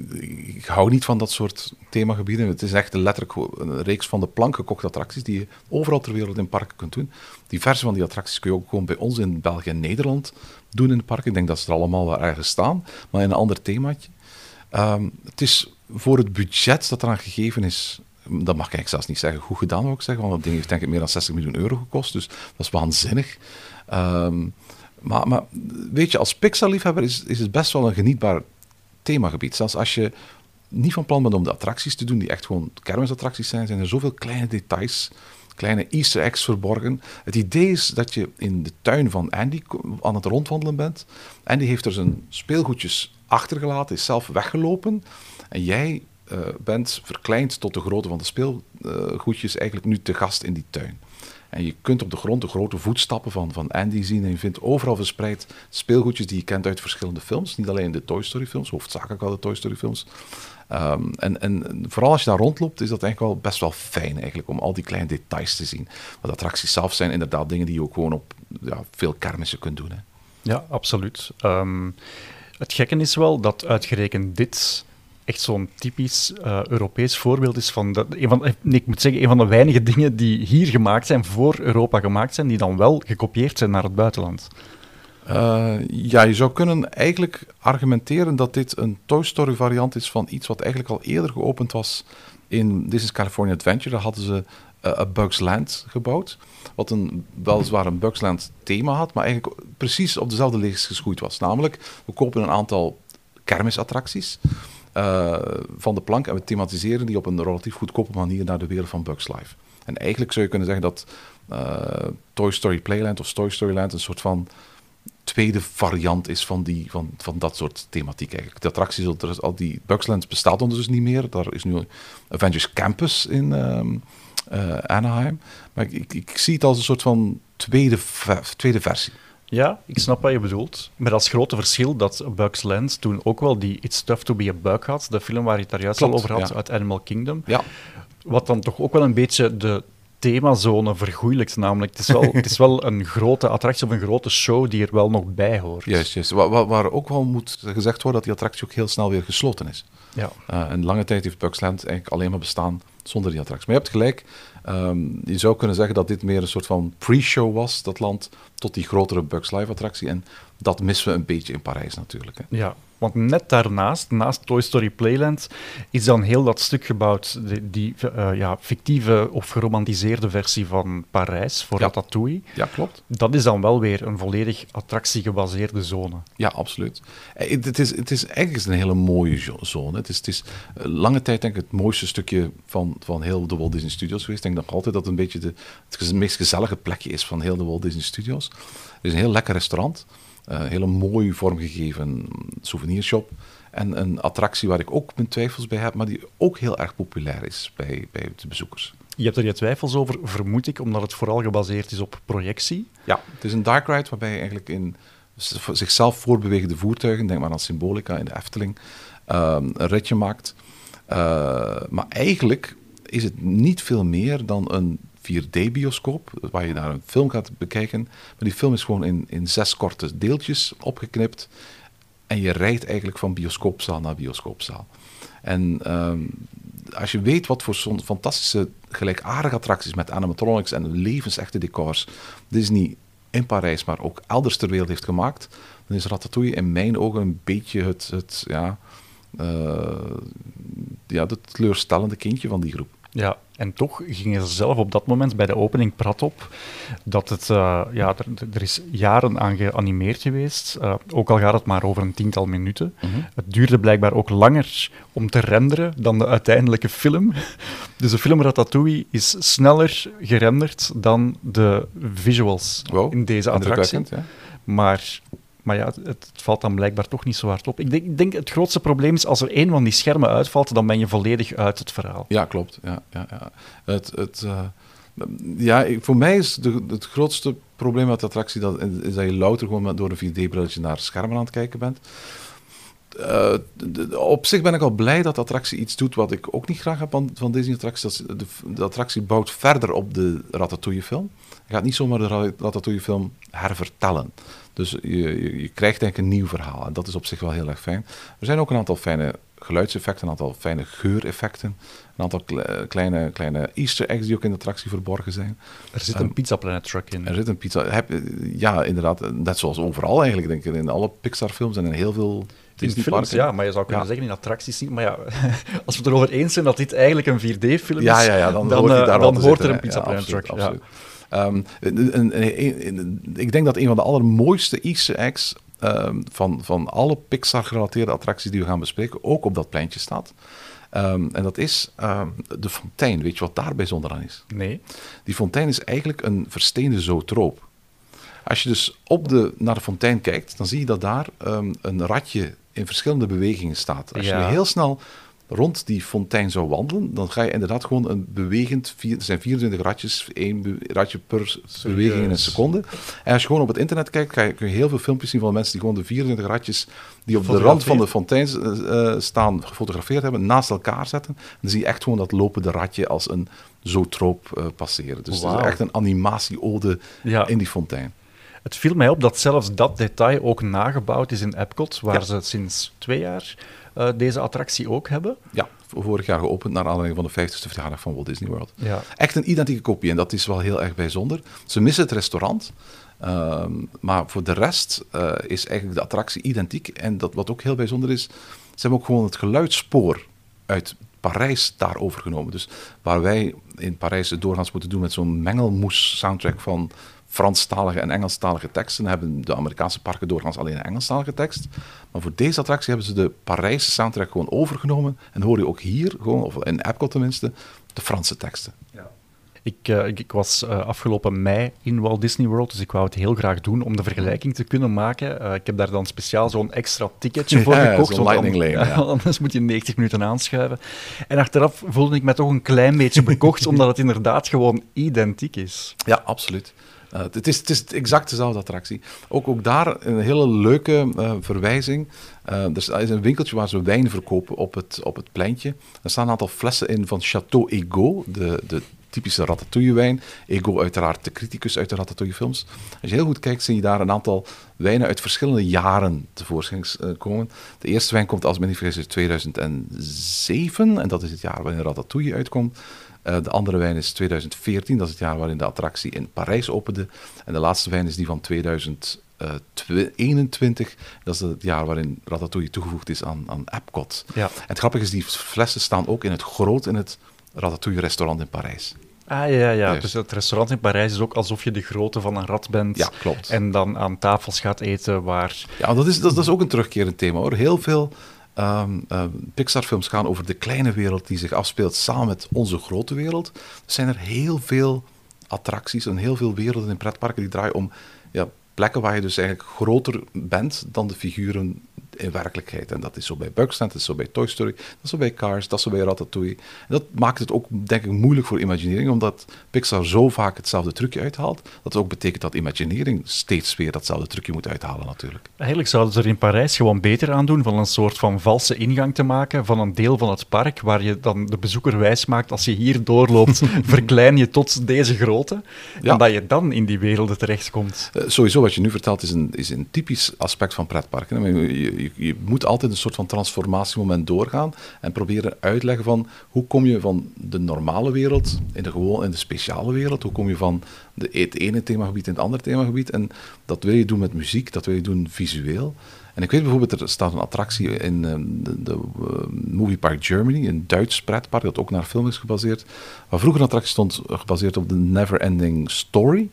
ik, hou niet van dat soort themagebieden. Het is echt letterlijk een reeks van de plank gekochte attracties die je overal ter wereld in parken kunt doen. Die versie van die attracties kun je ook gewoon bij ons in België en Nederland doen in de parken. Ik denk dat ze er allemaal wel ergens staan, maar in een ander themaatje. Um, het is voor het budget dat eraan gegeven is, dat mag ik zelfs niet zeggen, goed gedaan wil ik zeggen, want dat ding heeft denk ik meer dan 60 miljoen euro gekost, dus dat is waanzinnig. Um, maar, weet je, als Pixar-liefhebber is, is het best wel een genietbaar themagebied. Zelfs als je niet van plan bent om de attracties te doen, die echt gewoon kermisattracties zijn, zijn er zoveel kleine details, kleine easter eggs verborgen. Het idee is dat je in de tuin van Andy aan het rondwandelen bent. Andy heeft er zijn speelgoedjes achtergelaten, is zelf weggelopen. En jij uh, bent verkleind tot de grootte van de speelgoedjes eigenlijk nu te gast in die tuin. En je kunt op de grond de grote voetstappen van, van Andy zien. En je vindt overal verspreid speelgoedjes die je kent uit verschillende films. Niet alleen de Toy Story films, hoofdzakelijk al de Toy Story films. Um, en, en vooral als je daar rondloopt, is dat eigenlijk wel best wel fijn eigenlijk om al die kleine details te zien. Want attracties zelf zijn inderdaad dingen die je ook gewoon op ja, veel kermissen kunt doen. Hè. Ja, absoluut. Um, het gekke is wel dat uitgerekend dit echt zo'n typisch uh, Europees voorbeeld is van, een van ik moet zeggen, een van de weinige <laughs> dingen die hier gemaakt zijn, voor Europa gemaakt zijn, die dan wel gekopieerd zijn naar het buitenland. Uh, ja, je zou kunnen eigenlijk argumenteren dat dit een Toy Story variant is van iets wat eigenlijk al eerder geopend was in is California Adventure. Daar hadden ze A Bugs Land gebouwd, wat een, weliswaar een Bugs Land thema had, maar eigenlijk precies op dezelfde lees geschoeid was. Namelijk, we kopen een aantal kermisattracties. Uh, van de plank en we thematiseren die op een relatief goedkope manier naar de wereld van Bugs Life. En eigenlijk zou je kunnen zeggen dat uh, Toy Story Playland of Toy Story Land een soort van tweede variant is van, die, van, van dat soort thematiek eigenlijk. De attracties, er al die Bugsland bestaat ondertussen niet meer. Daar is nu Avengers Campus in um, uh, Anaheim. Maar ik, ik, ik, zie het als een soort van tweede, tweede versie. Ja, ik snap wat je bedoelt. Met als grote verschil dat Bugs Land toen ook wel die It's Tough to be a Bug had. De film waar je het daar juist Klopt, al over had, ja. uit Animal Kingdom. Ja. Wat dan toch ook wel een beetje de themazone vergoeilijkt. Namelijk, het is, wel, het is wel een grote attractie of een grote show die er wel nog bij hoort. Juist, juist. Waar, waar ook wel moet gezegd worden dat die attractie ook heel snel weer gesloten is. Ja. Uh, en lange tijd heeft Bugs Land eigenlijk alleen maar bestaan zonder die attractie. Maar je hebt gelijk, ehm, je zou kunnen zeggen dat dit meer een soort van pre-show was, dat land, tot die grotere Bugs Live attractie. En dat missen we een beetje in Parijs natuurlijk. Hè. Ja, want net daarnaast, naast Toy Story Playland, is dan heel dat stuk gebouwd, die, die uh, ja, fictieve of geromantiseerde versie van Parijs voor Ja. Ratatouille. Ja, klopt. Dat is dan wel weer een volledig attractiegebaseerde zone. Ja, absoluut. Eh, Het, is, het is eigenlijk een hele mooie zo- zone. Het is, het is eh, lange tijd denk ik het mooiste stukje van, van heel de Walt Disney Studios geweest. Ik denk nog altijd dat het een beetje de, het meest gezellige plekje is van heel de Walt Disney Studios. Het is een heel lekker restaurant. Eh, Een hele mooi vormgegeven souvenirshop. En een attractie waar ik ook mijn twijfels bij heb, maar die ook heel erg populair is bij, bij de bezoekers. Je hebt er je twijfels over, vermoed ik, omdat het vooral gebaseerd is op projectie. Ja, het is een dark ride waarbij je eigenlijk in zichzelf voortbewegende voertuigen, denk maar aan Symbolica in de Efteling, ehm, een ritje maakt. Eh, maar eigenlijk is het niet veel meer dan een 4D-bioscoop, waar je daar een film gaat bekijken. Maar die film is gewoon in, in zes korte deeltjes opgeknipt. En je rijdt eigenlijk van bioscoopzaal naar bioscoopzaal. En ehm, als je weet wat voor zo'n fantastische gelijkaardige attracties met animatronics en levensechte decors Disney in Parijs, maar ook elders ter wereld heeft gemaakt, dan is Ratatouille in mijn ogen een beetje het, het ja, eh, ja, het teleurstellende kindje van die groep. Ja, en toch gingen ze zelf op dat moment bij de opening prat op dat het, eh, ja, er, er is jaren aan geanimeerd geweest, eh, ook al gaat het maar over een tiental minuten. Het duurde blijkbaar ook langer om te renderen dan de uiteindelijke film. Dus de film Ratatouille is sneller gerenderd dan de visuals Wow, in deze attractie. ja. Maar, maar ja, het, valt dan blijkbaar toch niet zo hard op. Ik denk, ik denk het grootste probleem is als er één van die schermen uitvalt, dan ben je volledig uit het verhaal. Ja, klopt. Ja, ja, ja. Het, het, eh, ja, voor mij is het grootste probleem met de attractie dat, is dat je louter gewoon met, door een 4D-brilletje naar schermen aan het kijken bent. Eh, op zich ben ik al blij dat de attractie iets doet wat ik ook niet graag heb van, van Disney-attracties. Dat is De, attractie bouwt verder op de Ratatouille-film. Gaat niet zomaar de Ra- Ratatouille-film hervertellen. Dus je, je, je krijgt eigenlijk een nieuw verhaal. En dat is op zich wel heel erg fijn. Er zijn ook een aantal fijne geluidseffecten, een aantal fijne geureffecten. Een aantal kle- kleine, kleine easter eggs die ook in de attractie verborgen zijn. Er zit Ehm, een Pizza Planet truck in. Er zit een pizza. Heb, ja, inderdaad. Net zoals overal eigenlijk, denk ik. In alle Pixar-films en in heel veel In films, ja, maar je zou kunnen Ja. zeggen in attracties niet. Maar ja, <laughs> als we het erover eens zijn dat dit eigenlijk een 4D-film is, Ja, ja, ja, dan, dan, hoort, eh, dan hoort er een. Pizza Planet absoluut, truck. Ja. absoluut. Ehm, ik denk dat een van de allermooiste easter eggs ehm, van, van alle Pixar-gerelateerde attracties die we gaan bespreken, ook op dat pleintje staat. Ehm, en dat is de fontein. Weet je wat daar bijzonder aan is? Nee. Die fontein is eigenlijk een versteende zootroop. Als je dus op de, naar de fontein kijkt, dan zie je dat daar een ratje in verschillende bewegingen staat. Als Ja. je heel snel rond die fontein zou wandelen, dan ga je inderdaad gewoon een bewegend... Vier, er zijn 24 ratjes, één ratje per beweging in een seconde. En als je gewoon op het internet kijkt, kan je, kun je heel veel filmpjes zien van mensen die gewoon de 24 ratjes die op de rand van de fontein eh, eh, staan, gefotografeerd hebben, naast elkaar zetten. En dan zie je echt gewoon dat lopende ratje als een zootroop eh, passeren. Dus het is echt een animatie-ode Ja. in die fontein. Het viel mij op dat zelfs dat detail ook nagebouwd is in Epcot, waar Ja. ze sinds twee jaar eh, deze attractie ook hebben. Ja, vorig jaar geopend naar aanleiding van de 50ste verjaardag van Walt Disney World. Ja. Echt een identieke kopie en dat is wel heel erg bijzonder. Ze missen het restaurant, ehm, maar voor de rest eh, is eigenlijk de attractie identiek. En dat, wat ook heel bijzonder is, ze hebben ook gewoon het geluidsspoor uit Parijs daar overgenomen. Dus waar wij in Parijs het doorgaans moeten doen met zo'n mengelmoes soundtrack van Franstalige en Engelstalige teksten, hebben de Amerikaanse parken doorgaans alleen een Engelstalige tekst. Maar voor deze attractie hebben ze de Parijse soundtrack gewoon overgenomen. En hoor je ook hier, gewoon, of in Epcot tenminste, de Franse teksten. Ik, eh, ik, ik was eh, afgelopen mei in Walt Disney World, dus ik wou het heel graag doen om de vergelijking te kunnen maken. Eh, ik heb daar dan speciaal zo'n extra ticketje <laughs> voor Ja, ja, gekocht. zo'n lightning an- lane, ja. <laughs> Anders moet je 90 minuten aanschuiven. En achteraf voelde ik me toch een klein beetje bekocht, <laughs> omdat het inderdaad gewoon identiek is. Ja, absoluut. Eh, het, is, exact dezelfde attractie. Ook, ook daar een hele leuke eh, verwijzing. Eh, er is- een winkeltje waar ze wijn verkopen op het, op het pleintje. Er staan een aantal flessen in van Chateau Ego, de, de typische ratatouille-wijn. Ego uiteraard de criticus uit de ratatouille-films. Als je heel goed kijkt, zie je daar een aantal wijnen uit verschillende jaren tevoorschijn komen. De eerste wijn komt, als men niet vergis, uit 2007. En dat is het jaar waarin Ratatouille uitkomt. Uh, de andere wijn is 2014, dat is het jaar waarin de attractie in Parijs opende. En de laatste wijn is die van 2021, dat is het jaar waarin Ratatouille toegevoegd is aan, aan Epcot. Ja. En het grappige is, die flessen staan ook in het groot in het Ratatouille-restaurant in Parijs. Ah ja, ja. Dus het restaurant in Parijs is ook alsof je de grootte van een rat bent. Ja, klopt. En dan aan tafels gaat eten waar. Ja, dat is, dat, dat is ook een terugkerend thema hoor. Heel veel um, Pixar-films gaan over de kleine wereld die zich afspeelt samen met onze grote wereld. Er zijn er heel veel attracties en heel veel werelden in pretparken die draaien om ja, plekken waar je dus eigenlijk groter bent dan de figuren in werkelijkheid. En dat is zo bij Bugsnax, dat is zo bij Toy Story, dat is zo bij Cars, dat is zo bij Ratatouille. En dat maakt het ook, denk ik, moeilijk voor Imagineering, omdat Pixar zo vaak hetzelfde trucje uithaalt, dat ook betekent dat Imagineering steeds weer datzelfde trucje moet uithalen natuurlijk. Eigenlijk zouden ze er in Parijs gewoon beter aan doen van een soort van valse ingang te maken van een deel van het park, waar je dan de bezoeker wijs maakt, als je hier doorloopt, <laughs> verklein je tot deze grootte, ja. en dat je dan in die werelden terechtkomt. Uh, sowieso, wat je nu vertelt, is een, is een typisch aspect van pretparken. Je, je, moet altijd een soort van transformatiemoment doorgaan en proberen uitleggen van hoe kom je van de normale wereld in de, gewoon, in de speciale wereld, hoe kom je van de, het ene themagebied in het andere themagebied. En dat wil je doen met muziek, dat wil je doen visueel. En ik weet bijvoorbeeld, er staat een attractie in de, de uh, Movie Park Germany, een Duits pretpark dat ook naar film is gebaseerd, waar vroeger een attractie stond gebaseerd op de Never Ending Story.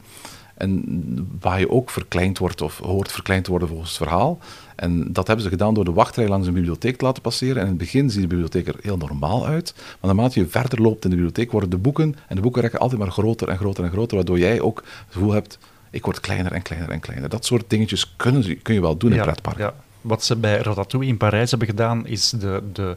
En waar je ook verkleind wordt of hoort verkleind worden volgens het verhaal. En dat hebben ze gedaan door de wachtrij langs een bibliotheek te laten passeren. En in het begin ziet de bibliotheek er heel normaal uit. Maar naarmate je verder loopt in de bibliotheek, worden de boeken en de boekenrekken altijd maar groter en groter en groter. Waardoor jij ook het gevoel hebt, ik word kleiner en kleiner en kleiner. Dat soort dingetjes kunnen, kun je wel doen ja, in pretparken. Ja. Wat ze bij Ratatouille in Parijs hebben gedaan, is de... de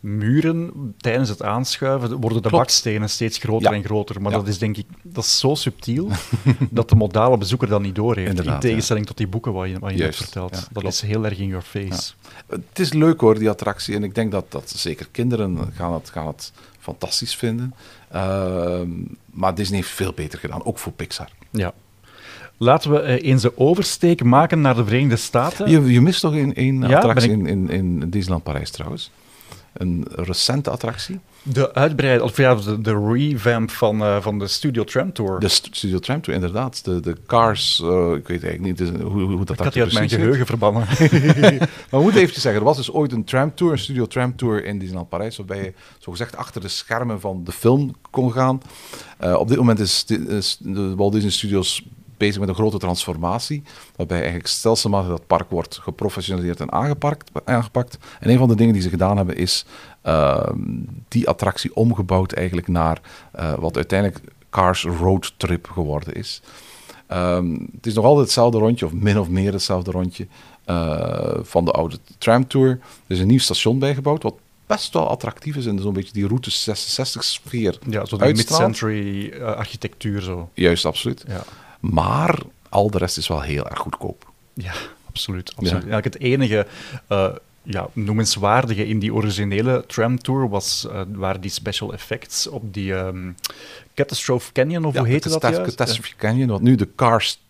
muren tijdens het aanschuiven worden de Klopt. bakstenen steeds groter Ja. en groter. Maar Ja. dat is denk ik dat is zo subtiel <laughs> dat de modale bezoeker dat niet doorheeft. Inderdaad, in tegenstelling tot die boeken wat je, wat je net vertelt. dat is heel erg in your face. Het is leuk hoor, die attractie. En ik denk dat, dat zeker kinderen gaan het, gaan het fantastisch vinden. Ehm, maar Disney heeft veel beter gedaan, ook voor Pixar. Ja. Laten we eh, eens de oversteek maken naar de Verenigde Staten. Je, je mist toch één Ja, attractie ik- in, in, in Disneyland Parijs trouwens. Een recente attractie. De uitbreiding, of ja, de, de revamp van, eh, van de Studio Tram Tour. De St- Studio Tram Tour, inderdaad. De, de Cars, eh, ik weet eigenlijk niet dus, hoe, hoe dat ik had die uit mijn geheugen verbannen. <laughs> Maar we moeten eventjes zeggen, er was dus ooit een tram tour, een Studio Tram Tour in Disneyland Parijs, waarbij je zogezegd achter de schermen van de film kon gaan. Eh, op dit moment is de Walt Disney Studios bezig met een grote transformatie, waarbij eigenlijk stelselmatig dat park wordt geprofessionaliseerd en aangepakt. aangepakt. En een van de dingen die ze gedaan hebben is ehm, die attractie omgebouwd eigenlijk naar eh, wat uiteindelijk Cars Road Trip geworden is. Ehm, het is nog altijd hetzelfde rondje, of min of meer hetzelfde rondje, eh, van de oude tramtour. Er is een nieuw station bijgebouwd, wat best wel attractief is en zo'n beetje die route 66-sfeer. ja, zo de Uitstraalt. mid-century eh, architectuur zo. Juist, absoluut. Ja. Maar al de rest is wel heel erg goedkoop. Ja, absoluut. absoluut. Ja. Eigenlijk het enige eh, ja, noemenswaardige in die originele tramtour was, eh, waren die special effects op die ehm, Catastrophe Canyon, of Ja, hoe heette dat juist? Catastrophe Canyon, wat nu de Cars...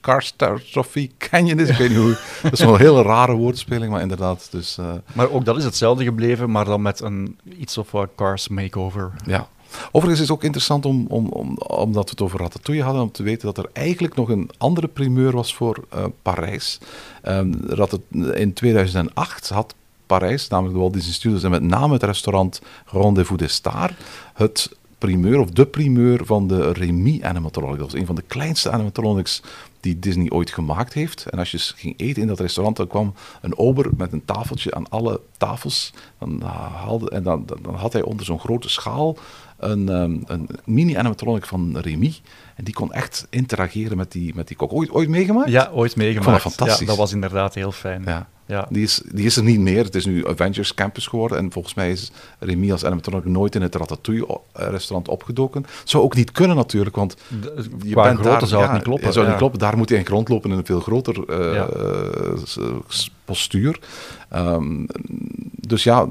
Catastrophe Canyon is, ik weet niet hoe... <laughs> Dat is wel een hele rare woordspeling, maar inderdaad, dus... eh, Maar ook dat is hetzelfde gebleven, maar dan met een iets of wat Cars makeover. Ja. Overigens is het ook interessant om, om, om, omdat we het over Ratatouille hadden, om te weten dat er eigenlijk nog een andere primeur was voor eh, Parijs. Ratat- in 2008 had Parijs, namelijk de Walt Disney Studios en met name het restaurant Rendezvous des Stars, het primeur of de primeur van de Remy animatronic. Dat was een van de kleinste animatronics die Disney ooit gemaakt heeft. En als je ging eten in dat restaurant, dan kwam een ober met een tafeltje aan alle tafels. Dan haalde, en dan, dan had hij onder zo'n grote schaal een, ehm, een mini-animatronic van Remy. En die kon echt interageren met die, met die kok. Ooit, ooit meegemaakt? Ja, ooit meegemaakt. Ik vond dat fantastisch. Ja, dat was inderdaad heel fijn. Ja. Ja. Die, is, die is er niet meer. Het is nu Avengers Campus geworden. En volgens mij is Remy als animatronic nooit in het Ratatouille-restaurant opgedoken. Zou ook niet kunnen natuurlijk, want De- je qua bent daar, zou het niet kloppen. zou ja. niet kloppen. Daar moet je eigenlijk rondlopen in een veel groter eh, Ja. eh, postuur. Ehm, dus ja,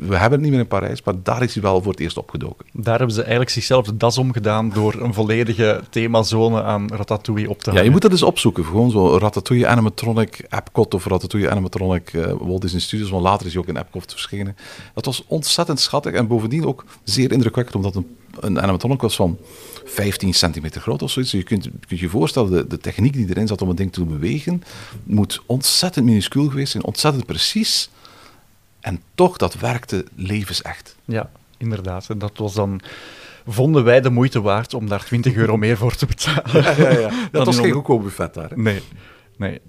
we hebben het niet meer in Parijs, maar daar is hij wel voor het eerst opgedoken. Daar hebben ze eigenlijk zichzelf de das omgedaan door een volledige themazone aan Ratatouille op te hangen. Ja, je moet dat eens opzoeken. Gewoon zo Ratatouille Animatronic Epcot of Ratatouille Animatronic uh, Walt Disney Studios, want later is hij ook in Epcot verschenen. Dat was ontzettend schattig en bovendien ook zeer indrukwekkend, omdat een, een animatronic was van 15 centimeter groot of zoiets. Je kunt, kunt je voorstellen, de, de techniek die erin zat om het ding te bewegen, moet ontzettend minuscuul geweest zijn, ontzettend precies. En toch, dat werkte levensecht. Ja, inderdaad. En dat was dan vonden wij de moeite waard om daar 20 euro meer voor te betalen. Ja, ja, ja. <laughs> Dat was geen goedkoop buffet daar. Hè? Nee, nee.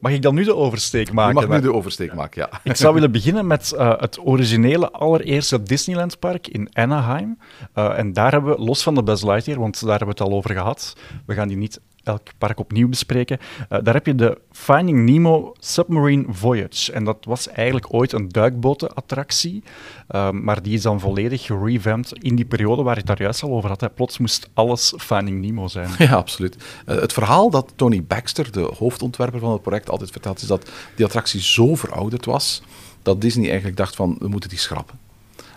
Mag ik dan nu de oversteek maken? Je mag nu de oversteek maken, ja. Ik zou willen beginnen met uh, het originele allereerste Disneyland-park in Anaheim. Uh, en daar hebben we, los van de Buzz Lightyear, want daar hebben we het al over gehad, we gaan die niet elk park opnieuw bespreken. Uh, daar heb je de Finding Nemo Submarine Voyage. En dat was eigenlijk ooit een duikbotenattractie, uh, maar die is dan volledig gerevamped in die periode waar het daar juist al over had. Hè. Plots moest alles Finding Nemo zijn. <laughs> Ja, absoluut. Uh, het verhaal dat Tony Baxter, de hoofdontwerper van het project, altijd vertelt, is dat die attractie zo verouderd was, dat Disney eigenlijk dacht van, we moeten die schrappen.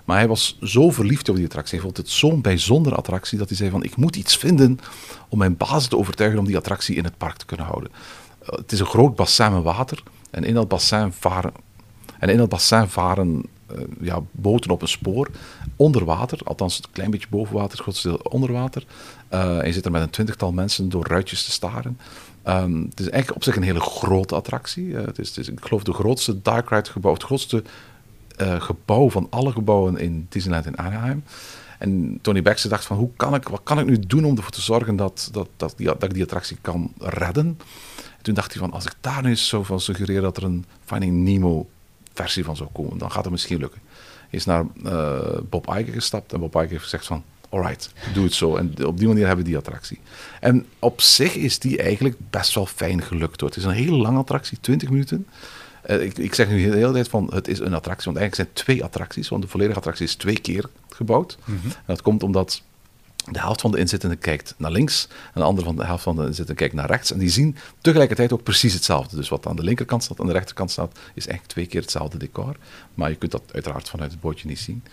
Maar hij was zo verliefd op die attractie. Hij vond het zo'n bijzondere attractie dat hij zei van ik moet iets vinden om mijn baas te overtuigen om die attractie in het park te kunnen houden. Uh, het is een groot bassin met water en in dat bassin varen, en in dat bassin varen uh, ja, boten op een spoor onder water, althans een klein beetje boven water, groot deel onder water. Uh, en je zit er met een twintigtal mensen door ruitjes te staren. Um, het is eigenlijk op zich een hele grote attractie. het, is, het is, ik geloof, de grootste dark ride gebouw, het grootste uh, gebouw van alle gebouwen in Disneyland in Anaheim. En Tony Baxter dacht van, hoe kan ik, wat kan ik nu doen om ervoor te zorgen dat, dat, dat, die, dat ik die attractie kan redden? En toen dacht hij van, als ik daar nu eens zo van suggereer dat er een Finding Nemo versie van zou komen, dan gaat het misschien lukken. Is naar uh, Bob Iger gestapt en Bob Iger heeft gezegd van, alright, doe het zo. En op die manier hebben we die attractie. En op zich is die eigenlijk best wel fijn gelukt. Het is een hele lange attractie, 20 minuten. Uh, ik, ik, zeg nu de hele tijd van het is een attractie, want eigenlijk zijn het twee attracties, want de volledige attractie is twee keer gebouwd. Mm -hmm. En dat komt omdat de helft van de inzittenden kijkt naar links en de andere van de helft van de inzittenden kijkt naar rechts. En die zien tegelijkertijd ook precies hetzelfde. Dus wat aan de linkerkant staat en de rechterkant staat, is eigenlijk twee keer hetzelfde decor. Maar je kunt dat uiteraard vanuit het bootje niet zien.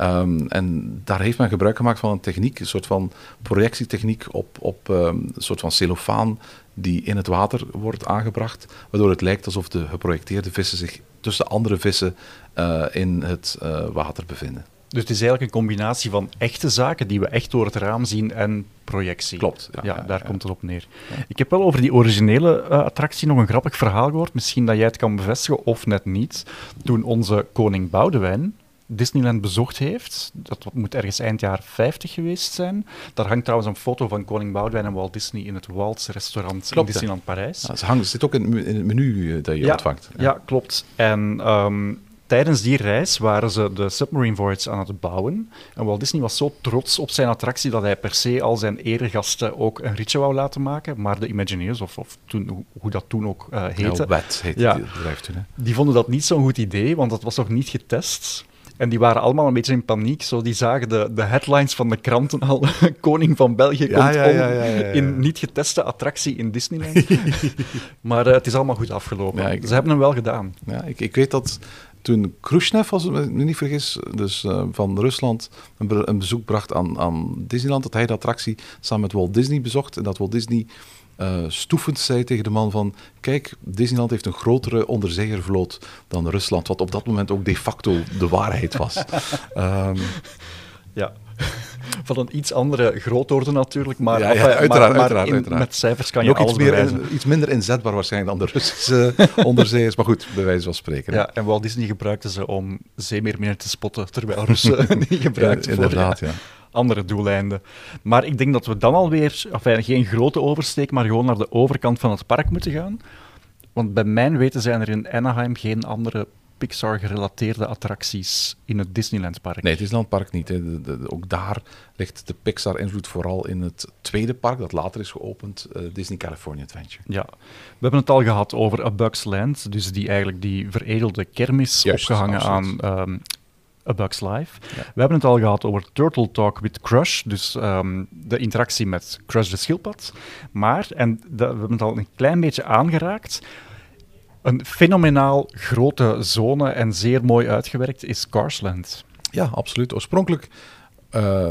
Um, en daar heeft men gebruik gemaakt van een techniek, een soort van projectietechniek op, op um, een soort van cellofaan die in het water wordt aangebracht, waardoor het lijkt alsof de geprojecteerde vissen zich tussen andere vissen uh, in het uh, water bevinden. Dus het is eigenlijk een combinatie van echte zaken die we echt door het raam zien en projectie. Klopt. Ja, ja, ja daar ja. komt het op neer. Ik heb wel over die originele uh, attractie nog een grappig verhaal gehoord. Misschien dat jij het kan bevestigen of net niet. Toen onze koning Boudewijn Disneyland bezocht heeft. Dat moet ergens eind jaar 50 geweest zijn. Daar hangt trouwens een foto van koning Boudewijn en Walt Disney in het Waltz restaurant klopt, in Disneyland. Parijs. Ja, ze hangt, zit ook in, het menu dat je ja, ontvangt. Ja. ja, klopt. En um, tijdens die reis waren ze de Submarine Voyage aan het bouwen. En Walt Disney was zo trots op zijn attractie dat hij per se al zijn eregasten ook een ritje wou laten maken. Maar de Imagineers, of, of toen, hoe dat toen ook uh, heette... Ja, wet heette ja, die bedrijf toen. Hè? Die vonden dat niet zo'n goed idee, want dat was nog niet getest. En die waren allemaal een beetje in paniek. Zo, die zagen de, de headlines van de kranten al. <laughs> Koning van België ja, komt ja, om ja, in niet geteste attractie in Disneyland. <laughs> maar uh, het is allemaal goed afgelopen. Ik, Ze hebben hem wel gedaan. Ja, ik, ik weet dat toen Khrushchev, als ik me niet vergis, dus uh, van Rusland, een, be een, bezoek bracht aan, aan Disneyland, dat hij de attractie samen met Walt Disney bezocht. En dat Walt Disney uh, stoefend zei tegen de man van... Kijk, Disneyland heeft een grotere onderzeeërvloot dan Rusland, wat op dat moment ook de facto de waarheid was. um, <laughs> ja. Van een iets andere grootorde natuurlijk, maar, ja, ja, enfin, uiteraard, maar, maar uiteraard, in, uiteraard. met cijfers kan je ook alles iets, meer, iets minder inzetbaar waarschijnlijk dan de Russische <laughs> onderzeeërs, maar goed, bij wijze van spreken. Ja, en Walt Disney gebruikte ze om zeemeerminnen te spotten, terwijl Russen <laughs> die gebruikten ja, inderdaad, voor, ja. Andere doeleinden. Maar ik denk dat we dan alweer, enfin, geen grote oversteek, maar gewoon naar de overkant van het park moeten gaan. Want bij mijn weten zijn er in Anaheim geen andere Pixar-gerelateerde attracties in het Disneyland-park. Nee, het Disneyland-park niet. Hè. De, de, de, ook daar ligt de Pixar-invloed vooral in het tweede park, dat later is geopend, uh, Disney California Adventure. Ja, we hebben het al gehad over A Bug's Land, dus die eigenlijk die veredelde kermis Juist, opgehangen absoluut. aan um, A Bug's Life. Ja. We hebben het al gehad over Turtle Talk with Crush, dus um, de interactie met Crush de schildpad. Maar, en dat, we hebben het al een klein beetje aangeraakt, Een fenomenaal grote zone en zeer mooi uitgewerkt is Carsland. Ja, absoluut. Oorspronkelijk uh,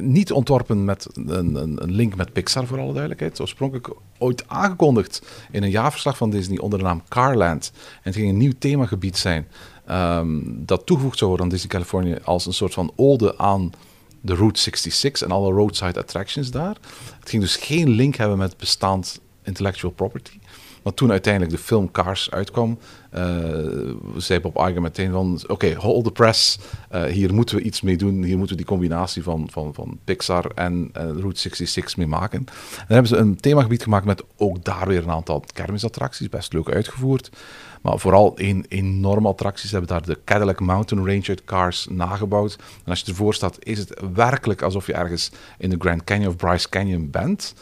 niet ontworpen met een, een, link met Pixar, voor alle duidelijkheid. Oorspronkelijk ooit aangekondigd in een jaarverslag van Disney onder de naam Carland. En het ging een nieuw themagebied zijn um, dat toegevoegd zou worden aan Disney Californië als een soort van ode aan de Route 66 en alle roadside attractions daar. Het ging dus geen link hebben met bestaand intellectual property. Maar toen uiteindelijk de film Cars uitkwam, uh, zei Bob Iger meteen van... Oké, hold the press. Uh, hier moeten we iets mee doen. Hier moeten we die combinatie van, van, van Pixar en uh, Route 66 mee maken. En dan hebben ze een themagebied gemaakt met ook daar weer een aantal kermisattracties. Best leuk uitgevoerd. Maar vooral een enorme attractie. Ze hebben daar de Cadillac Mountain Range uit Cars nagebouwd. En als je ervoor staat, is het werkelijk alsof je ergens in de Grand Canyon of Bryce Canyon bent.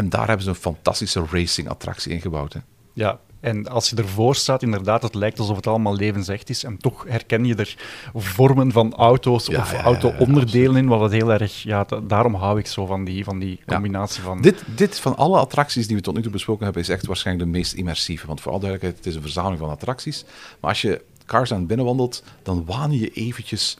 En daar hebben ze een fantastische racing-attractie ingebouwd. Hè. Ja, en als je ervoor staat, inderdaad, het lijkt alsof het allemaal levensecht is. En toch herken je er vormen van auto's of auto-onderdelen in, wat het heel erg... Ja, daarom hou ik zo van die, van die combinatie van... Dit, dit, van alle attracties die we tot nu toe besproken hebben, is echt waarschijnlijk de meest immersieve. Want voor alle duidelijkheid, het is een verzameling van attracties. Maar als je Cars aan binnenwandelt, dan waan je eventjes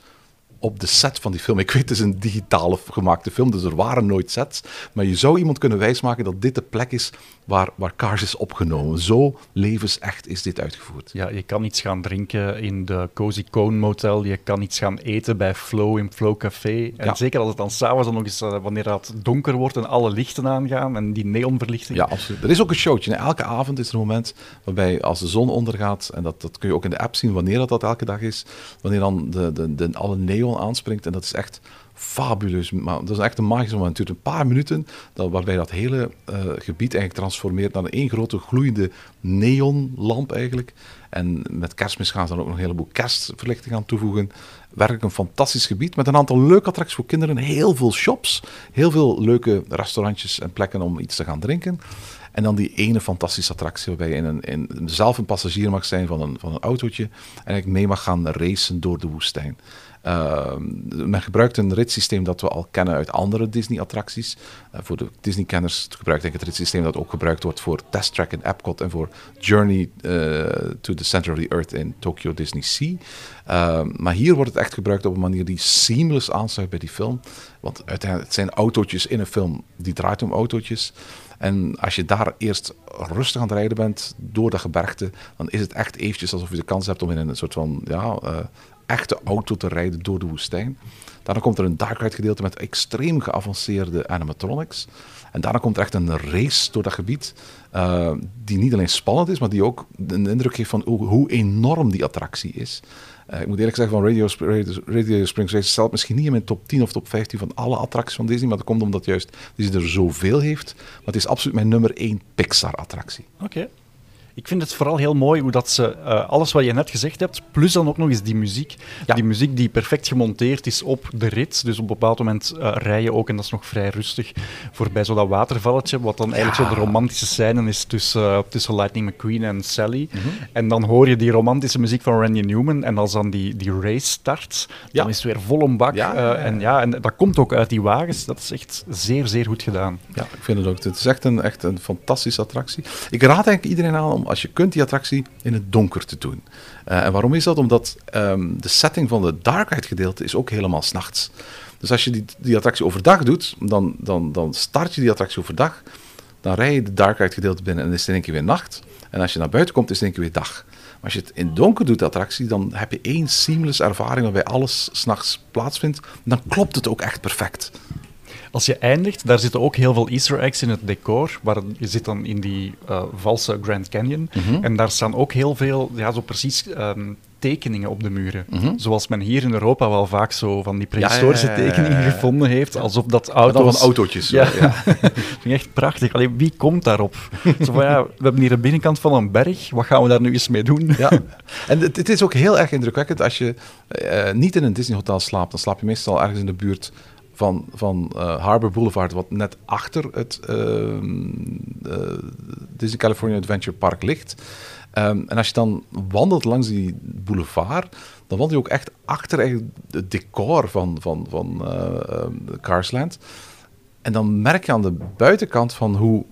op de set van die film. Ik weet, het is een digitale gemaakte film, dus er waren nooit sets. Maar je zou iemand kunnen wijsmaken dat dit de plek is waar, waar Cars is opgenomen. Zo levensecht is dit uitgevoerd. Ja, je kan iets gaan drinken in de Cozy Cone Motel. Je kan iets gaan eten bij Flow in Flow Café. En zeker als het dan s'avonds dan nog eens, uh, wanneer het donker wordt en alle lichten aangaan en die neonverlichting. Ja, absoluut. Er is ook een showtje. Elke avond is er een moment waarbij als de zon ondergaat, en dat, dat kun je ook in de app zien wanneer dat, dat elke dag is, wanneer dan de, de, de, alle neon aanspringt. En dat is echt fabuleus. Maar dat is echt een magisch moment. Het duurt een paar minuten, dat, waarbij dat hele uh, gebied eigenlijk transformeert naar één grote gloeiende neonlamp eigenlijk. En met kerstmis gaan ze dan ook nog een heleboel kerstverlichting aan toevoegen. Werkelijk een fantastisch gebied met een aantal leuke attracties voor kinderen. Heel veel shops, heel veel leuke restaurantjes en plekken om iets te gaan drinken. En dan die ene fantastische attractie waarbij je in een, in, zelf een passagier mag zijn van een, van een autootje. En eigenlijk mee mag gaan racen door de woestijn. Uh, men gebruikt een ritssysteem dat we al kennen uit andere Disney-attracties. Uh, voor de Disney-kenners gebruikt ik het ritssysteem dat ook gebruikt wordt voor Test Track in Epcot en voor Journey uh, to the Center of the Earth in Tokyo Disney Sea. Ehm, maar hier wordt het echt gebruikt op een manier die seamless aansluit bij die film. Want uiteindelijk het zijn autootjes in een film die draait om autootjes. En als je daar eerst rustig aan het rijden bent door dat gebergte, dan is het echt eventjes alsof je de kans hebt om in een soort van ja, echte auto te rijden door de woestijn. Daarna komt er een dark ride gedeelte met extreem geavanceerde animatronics. En daarna komt er echt een race door dat gebied, uh, die niet alleen spannend is, maar die ook een indruk geeft van hoe, enorm die attractie is. Uh, ik moet eerlijk zeggen, van Radio, Springs Race stelt misschien niet in mijn top 10 of top 15 van alle attracties van Disney, maar dat komt omdat juist Disney er zoveel heeft. Maar het is absoluut mijn nummer 1 Pixar-attractie. Oké. Ik vind het vooral heel mooi hoe dat ze uh, alles wat je net gezegd hebt, plus dan ook nog eens die muziek. Die muziek die perfect gemonteerd is op de rit. Dus op een bepaald moment uh, rij je ook, en dat is nog vrij rustig, voorbij zo dat watervalletje. Wat dan eigenlijk zo de romantische scène is tussen, uh, tussen Lightning McQueen en Sally. Mm -hmm. En dan hoor je die romantische muziek van Randy Newman. En als dan die, die race start, dan is het weer vol een bak. en, ja, en dat komt ook uit die wagens. Dat is echt zeer, zeer goed gedaan. Ja, ik vind het ook. Het is echt een, echt een fantastische attractie. Ik raad eigenlijk iedereen aan om als je kunt die attractie in het donker te doen. Uh, en waarom is dat? Omdat um, de setting van de dark gedeelte is ook helemaal s'nachts. Dus als je die, die attractie overdag doet, dan, dan, dan start je die attractie overdag. Dan rij je de dark gedeelte binnen en is het in één keer weer nacht. En als je naar buiten komt, is het in één keer weer dag. Maar als je het in donker doet, de attractie, dan heb je één seamless ervaring waarbij alles s'nachts plaatsvindt. Dan klopt het ook echt perfect. Als je eindigt, daar zitten ook heel veel easter eggs in het decor. Waar je zit dan in die uh, valse Grand Canyon. Mm -hmm. En daar staan ook heel veel, ja, zo precies um, tekeningen op de muren. Mm -hmm. Zoals men hier in Europa wel vaak zo van die prehistorische ja, ja, ja, tekeningen gevonden heeft. Alsof dat auto's... van autootjes. Ja, <laughs> dat vind echt prachtig. Alleen wie komt daarop? <laughs> zo van, ja, we hebben hier de binnenkant van een berg. Wat gaan we daar nu eens mee doen? ja. <laughs> En het, het, is ook heel erg indrukwekkend. Als je uh, niet in een Disney hotel slaapt, dan slaap je meestal ergens in de buurt van, van uh, Harbor Boulevard, wat net achter het uh, uh, Disney California Adventure Park ligt. Um, en als je dan wandelt langs die boulevard, dan wandel je ook echt achter het decor van, van, van Carsland. En dan merk je aan de buitenkant van hoe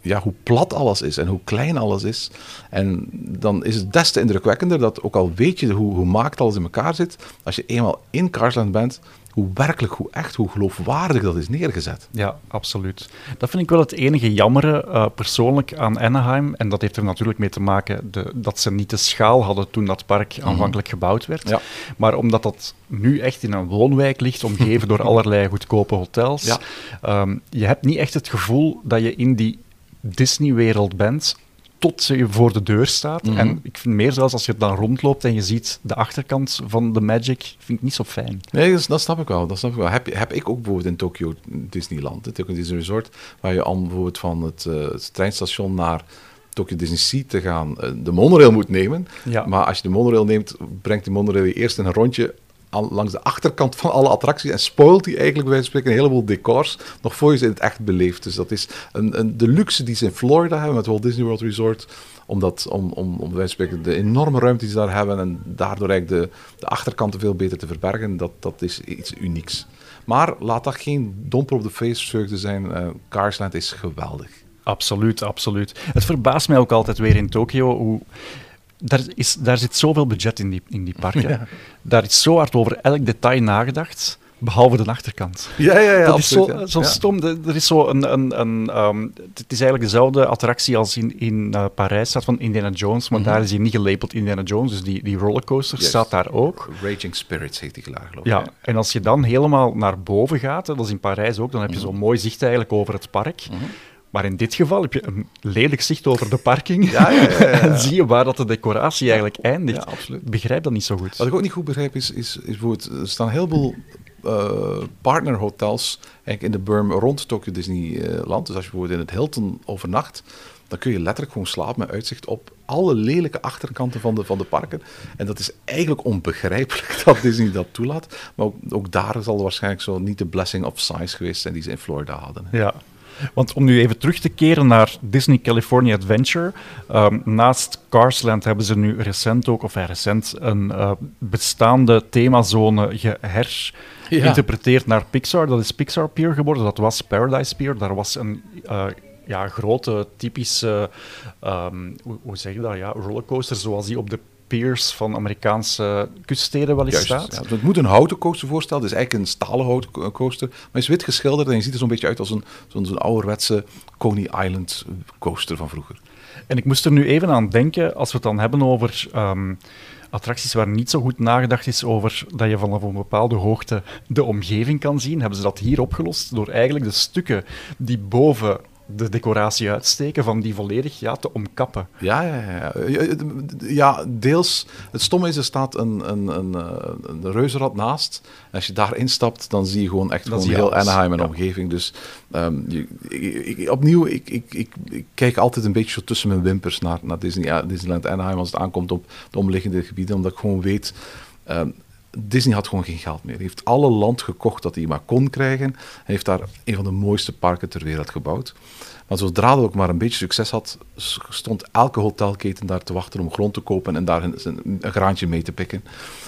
ja, hoe plat alles is en hoe klein alles is. En dan is het des te indrukwekkender dat, ook al weet je hoe, hoe maakt alles in elkaar zit, als je eenmaal in Carsland bent, hoe werkelijk, hoe echt, hoe geloofwaardig dat is neergezet. Ja, absoluut. Dat vind ik wel het enige jammere uh, persoonlijk aan Anaheim. En dat heeft er natuurlijk mee te maken de, dat ze niet de schaal hadden toen dat park mhm. aanvankelijk gebouwd werd. Ja. Maar omdat dat nu echt in een woonwijk ligt, omgeven door <laughs> allerlei goedkope hotels. Ja. Ehm, je hebt niet echt het gevoel dat je in die Disney-wereld bent tot ze voor de deur staat. Mhm. En ik vind meer zelfs als je dan rondloopt en je ziet de achterkant van de Magic, vind ik niet zo fijn. Nee, dat, dat snap ik wel. Dat snap ik wel. Heb, heb ik ook bijvoorbeeld in Tokyo Disneyland, het Tokyo Disney Resort, waar je al bijvoorbeeld van het, uh, het treinstation naar Tokyo Disney Sea te gaan, uh, de monorail moet nemen. Ja. Maar als je de monorail neemt, brengt die monorail je eerst in een rondje langs de achterkant van alle attracties en spoilt hij eigenlijk bij spreken een heleboel decors nog voor je ze in het echt beleeft. Dus dat is een, een, de luxe die ze in Florida hebben met Walt Disney World Resort, omdat, om, om, om van spreken de enorme ruimte die ze daar hebben en daardoor eigenlijk de, de achterkanten veel beter te verbergen, dat, dat is iets unieks. Maar laat dat geen domper op de feestvreugde zijn. Uh, Carsland is geweldig. Absoluut, absoluut. Het verbaast mij ook altijd weer in Tokio hoe daar, is, daar zit zoveel budget in die, in die parken. Daar is zo hard over elk detail nagedacht. Behalve de achterkant. Ja, ja, ja. Dat is zo, zo stom. Er is zo een. een, een um, het is eigenlijk dezelfde attractie als in, in uh, Parijs staat van Indiana Jones, maar mhm. daar is hij niet gelabeld Indiana Jones. Dus die, die rollercoaster staat daar ook. Raging Spirits heet die klaar, geloof ik. Ja, en als je dan helemaal naar boven gaat, dat is in Parijs ook, dan heb je mhm. zo'n mooi zicht eigenlijk over het park. Mhm. Maar in dit geval heb je een lelijk zicht over de parking. Ja, ja, ja, <laughs> en zie je waar dat de decoratie eigenlijk eindigt. Ik begrijp dat niet zo goed. Wat ik ook niet goed begrijp is, is, is bijvoorbeeld, er staan heel veel uh, partnerhotels eigenlijk in de berm rond Tokyo Disneyland. Dus als je bijvoorbeeld in het Hilton overnacht, dan kun je letterlijk gewoon slapen met uitzicht op alle lelijke achterkanten van de, van de parken. En dat is eigenlijk onbegrijpelijk <laughs> dat Disney dat toelaat. Maar ook, ook daar zal waarschijnlijk zo niet de blessing of size geweest zijn die ze in Florida hadden. Ja, want om nu even terug te keren naar Disney California Adventure. Ehm, naast Carsland hebben ze nu recent ook, of recent, een uh, bestaande themazone geherinterpreteerd naar Pixar. Dat is Pixar Pier geworden. Dat was Paradise Pier. Daar was een uh, ja, grote, typische, um, hoe, hoe, zeg je dat, ja, rollercoaster zoals die op de piers van Amerikaanse kuststeden wel eens staat. Ja, het moet een houten coaster voorstellen. Het is eigenlijk een stalen houten coaster. Maar is wit geschilderd en je ziet er zo'n beetje uit als een zo'n zo ouderwetse Coney Island coaster van vroeger. En ik moest er nu even aan denken, als we het dan hebben over um, attracties waar niet zo goed nagedacht is over dat je vanaf een bepaalde hoogte de omgeving kan zien, hebben ze dat hier opgelost door eigenlijk de stukken die boven de decoratie uitsteken, van die volledig ja, te omkappen. Ja, ja, ja. ja, deels. Het stomme is, er staat een, een, een, eh, een reuzenrad naast. Als je daar instapt, dan zie je gewoon echt gewoon heel Anaheim en omgeving. Dus um, je, ik, opnieuw, ik, ik, ik, ik, kijk altijd een beetje tussen mijn wimpers naar, naar Disney, Disneyland Anaheim als het aankomt op de omliggende gebieden, omdat ik gewoon weet... Um, Disney had gewoon geen geld meer. Hij heeft alle land gekocht dat hij maar kon krijgen. Hij heeft daar een van de mooiste parken ter wereld gebouwd. Maar zodra hij ook maar een beetje succes had, stond elke hotelketen daar te wachten om grond te kopen en daar een, een, graantje mee te pikken.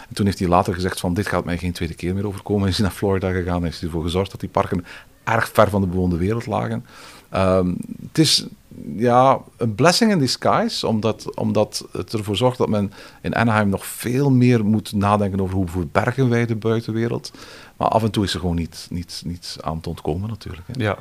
En toen heeft hij later gezegd van dit gaat mij geen tweede keer meer overkomen. Hij is naar Florida gegaan en heeft ervoor gezorgd dat die parken erg ver van de bewoonde wereld lagen. Um, het is ja, een blessing in disguise, omdat, omdat het ervoor zorgt dat men in Anaheim nog veel meer moet nadenken over hoe verbergen wij de buitenwereld. Maar af en toe is er gewoon niet, niet, niet aan te ontkomen natuurlijk. Hè. Ja,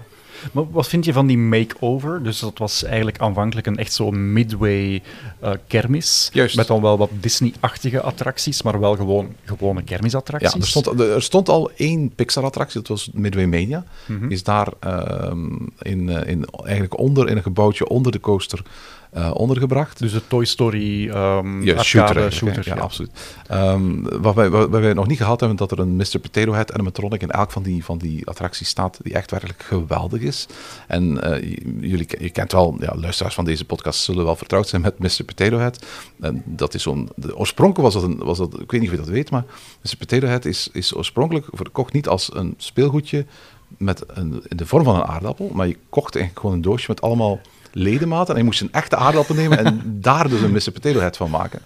maar wat vind je van die makeover? Dus dat was eigenlijk aanvankelijk een echt zo'n midway uh, kermis. Juist. Met dan wel wat Disney-achtige attracties, maar wel gewoon gewone kermisattracties. Ja, er stond, er stond al één Pixar-attractie, dat was Midway Mania. Mm Is daar uh, in, uh, in, eigenlijk onder, in een gebouwtje onder de coaster uh, ondergebracht. Dus de Toy Story um, ja, shooter, shooter ja, absoluut. Um, wat, wij, wat wij nog niet gehad hebben, dat er een Mr. Potato Head animatronic in elk van die, van die attracties staat, die echt werkelijk geweldig is. En uh, jullie, je kent wel, ja, luisteraars van deze podcast zullen wel vertrouwd zijn met Mr. Potato Head. En dat is zo'n, oorspronkelijk was dat, een, was dat, ik weet niet of je dat weet, maar Mr. Potato Head is, is oorspronkelijk verkocht niet als een speelgoedje met een, in de vorm van een aardappel, maar je kocht eigenlijk gewoon een doosje met allemaal ledematen. En je moest een echte aardappel nemen en <laughs> daar dus een Mr. Potato Head van maken.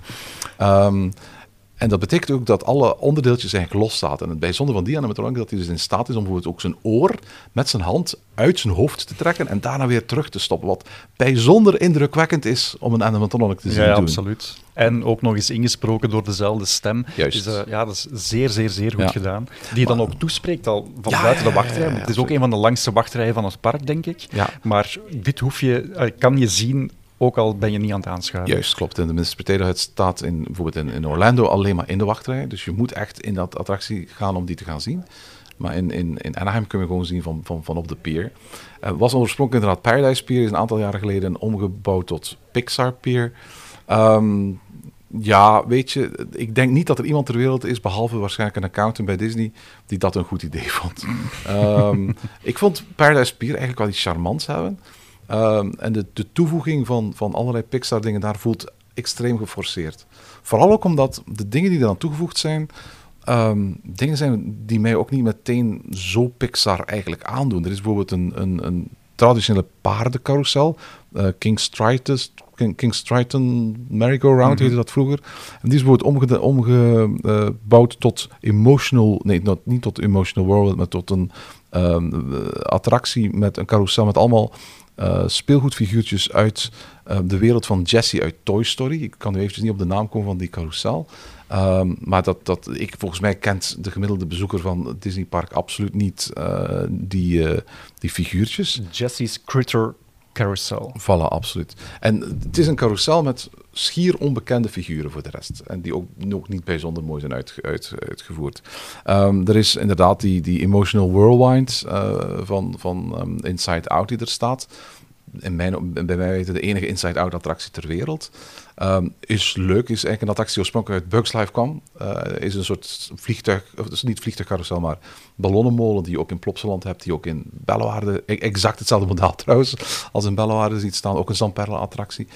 Um, En dat betekent ook dat alle onderdeeltjes eigenlijk los zaten. En het bijzondere van die animatronic is dat hij dus in staat is om bijvoorbeeld ook zijn oor met zijn hand uit zijn hoofd te trekken en daarna weer terug te stoppen. Wat bijzonder indrukwekkend is om een animatronic te zien ja, doen. absoluut. En ook nog eens ingesproken door dezelfde stem. Juist. Dus uh, ja, dat is zeer, zeer, zeer goed Ja. gedaan. Die dan ook toespreekt al van Ja, buiten ja, de ja, wachtrij. ja, ja, het is ook een van de langste wachtrijen van het park, denk ik. Ja. Maar dit hoef je, eh, kan je zien, ook al ben je niet aan het aanschuiven. Juist, klopt. En de Head staat in, bijvoorbeeld in, in Orlando alleen maar in de wachtrij. Dus je moet echt in dat attractie gaan om die te gaan zien. Maar in, in, in Anaheim kunnen we gewoon zien van, van, van op de pier. Het was oorspronkelijk inderdaad Paradise Pier. Is een aantal jaren geleden omgebouwd tot Pixar Pier. Ehm, ja, weet je, ik denk niet dat er iemand ter wereld is, behalve waarschijnlijk een accountant bij Disney, die dat een goed idee vond. Ehm, ik vond Paradise Pier eigenlijk wel iets charmants hebben. Ehm, en de, de toevoeging van, van allerlei Pixar-dingen daar voelt extreem geforceerd. Vooral ook omdat de dingen die eraan toegevoegd zijn, ehm, dingen zijn die mij ook niet meteen zo Pixar eigenlijk aandoen. Er is bijvoorbeeld een, een, een traditionele paardencarousel, eh King King, Triton Merry-Go-Round heette dat vroeger. En die is bijvoorbeeld omge- omgebouwd tot emotional, nee, not- niet tot emotional world, maar tot een ehm, eh, attractie met een carousel met allemaal eh, speelgoedfiguurtjes uit eh, de wereld van Jessie uit Toy Story. Ik kan nu eventjes niet op de naam komen van die carousel. Ehm, maar dat, dat, ik, volgens mij kent de gemiddelde bezoeker van het Disney Park absoluut niet eh, die, die figuurtjes. Jesse's Critter Carousel. Vallen, absoluut. En het is een carousel met schier onbekende figuren voor de rest. En die ook nog niet bijzonder mooi zijn uit, uit, uitgevoerd. Ehm, er is inderdaad die, die Emotional Whirlwind eh, van, van ehm, Inside Out die er staat. Mijn, bij mij weten de enige Inside Out attractie ter wereld. Ehm, is leuk, is eigenlijk een attractie die oorspronkelijk uit Bugs Life kwam. Eh, is een soort vliegtuig, of dus niet vliegtuigcarousel, maar ballonnenmolen die je ook in Plopsaland hebt, die ook in Bellewaarde, e- exact hetzelfde <laughs> model trouwens, als in Bellewaarde ziet staan. Ook een Zamperla attractie,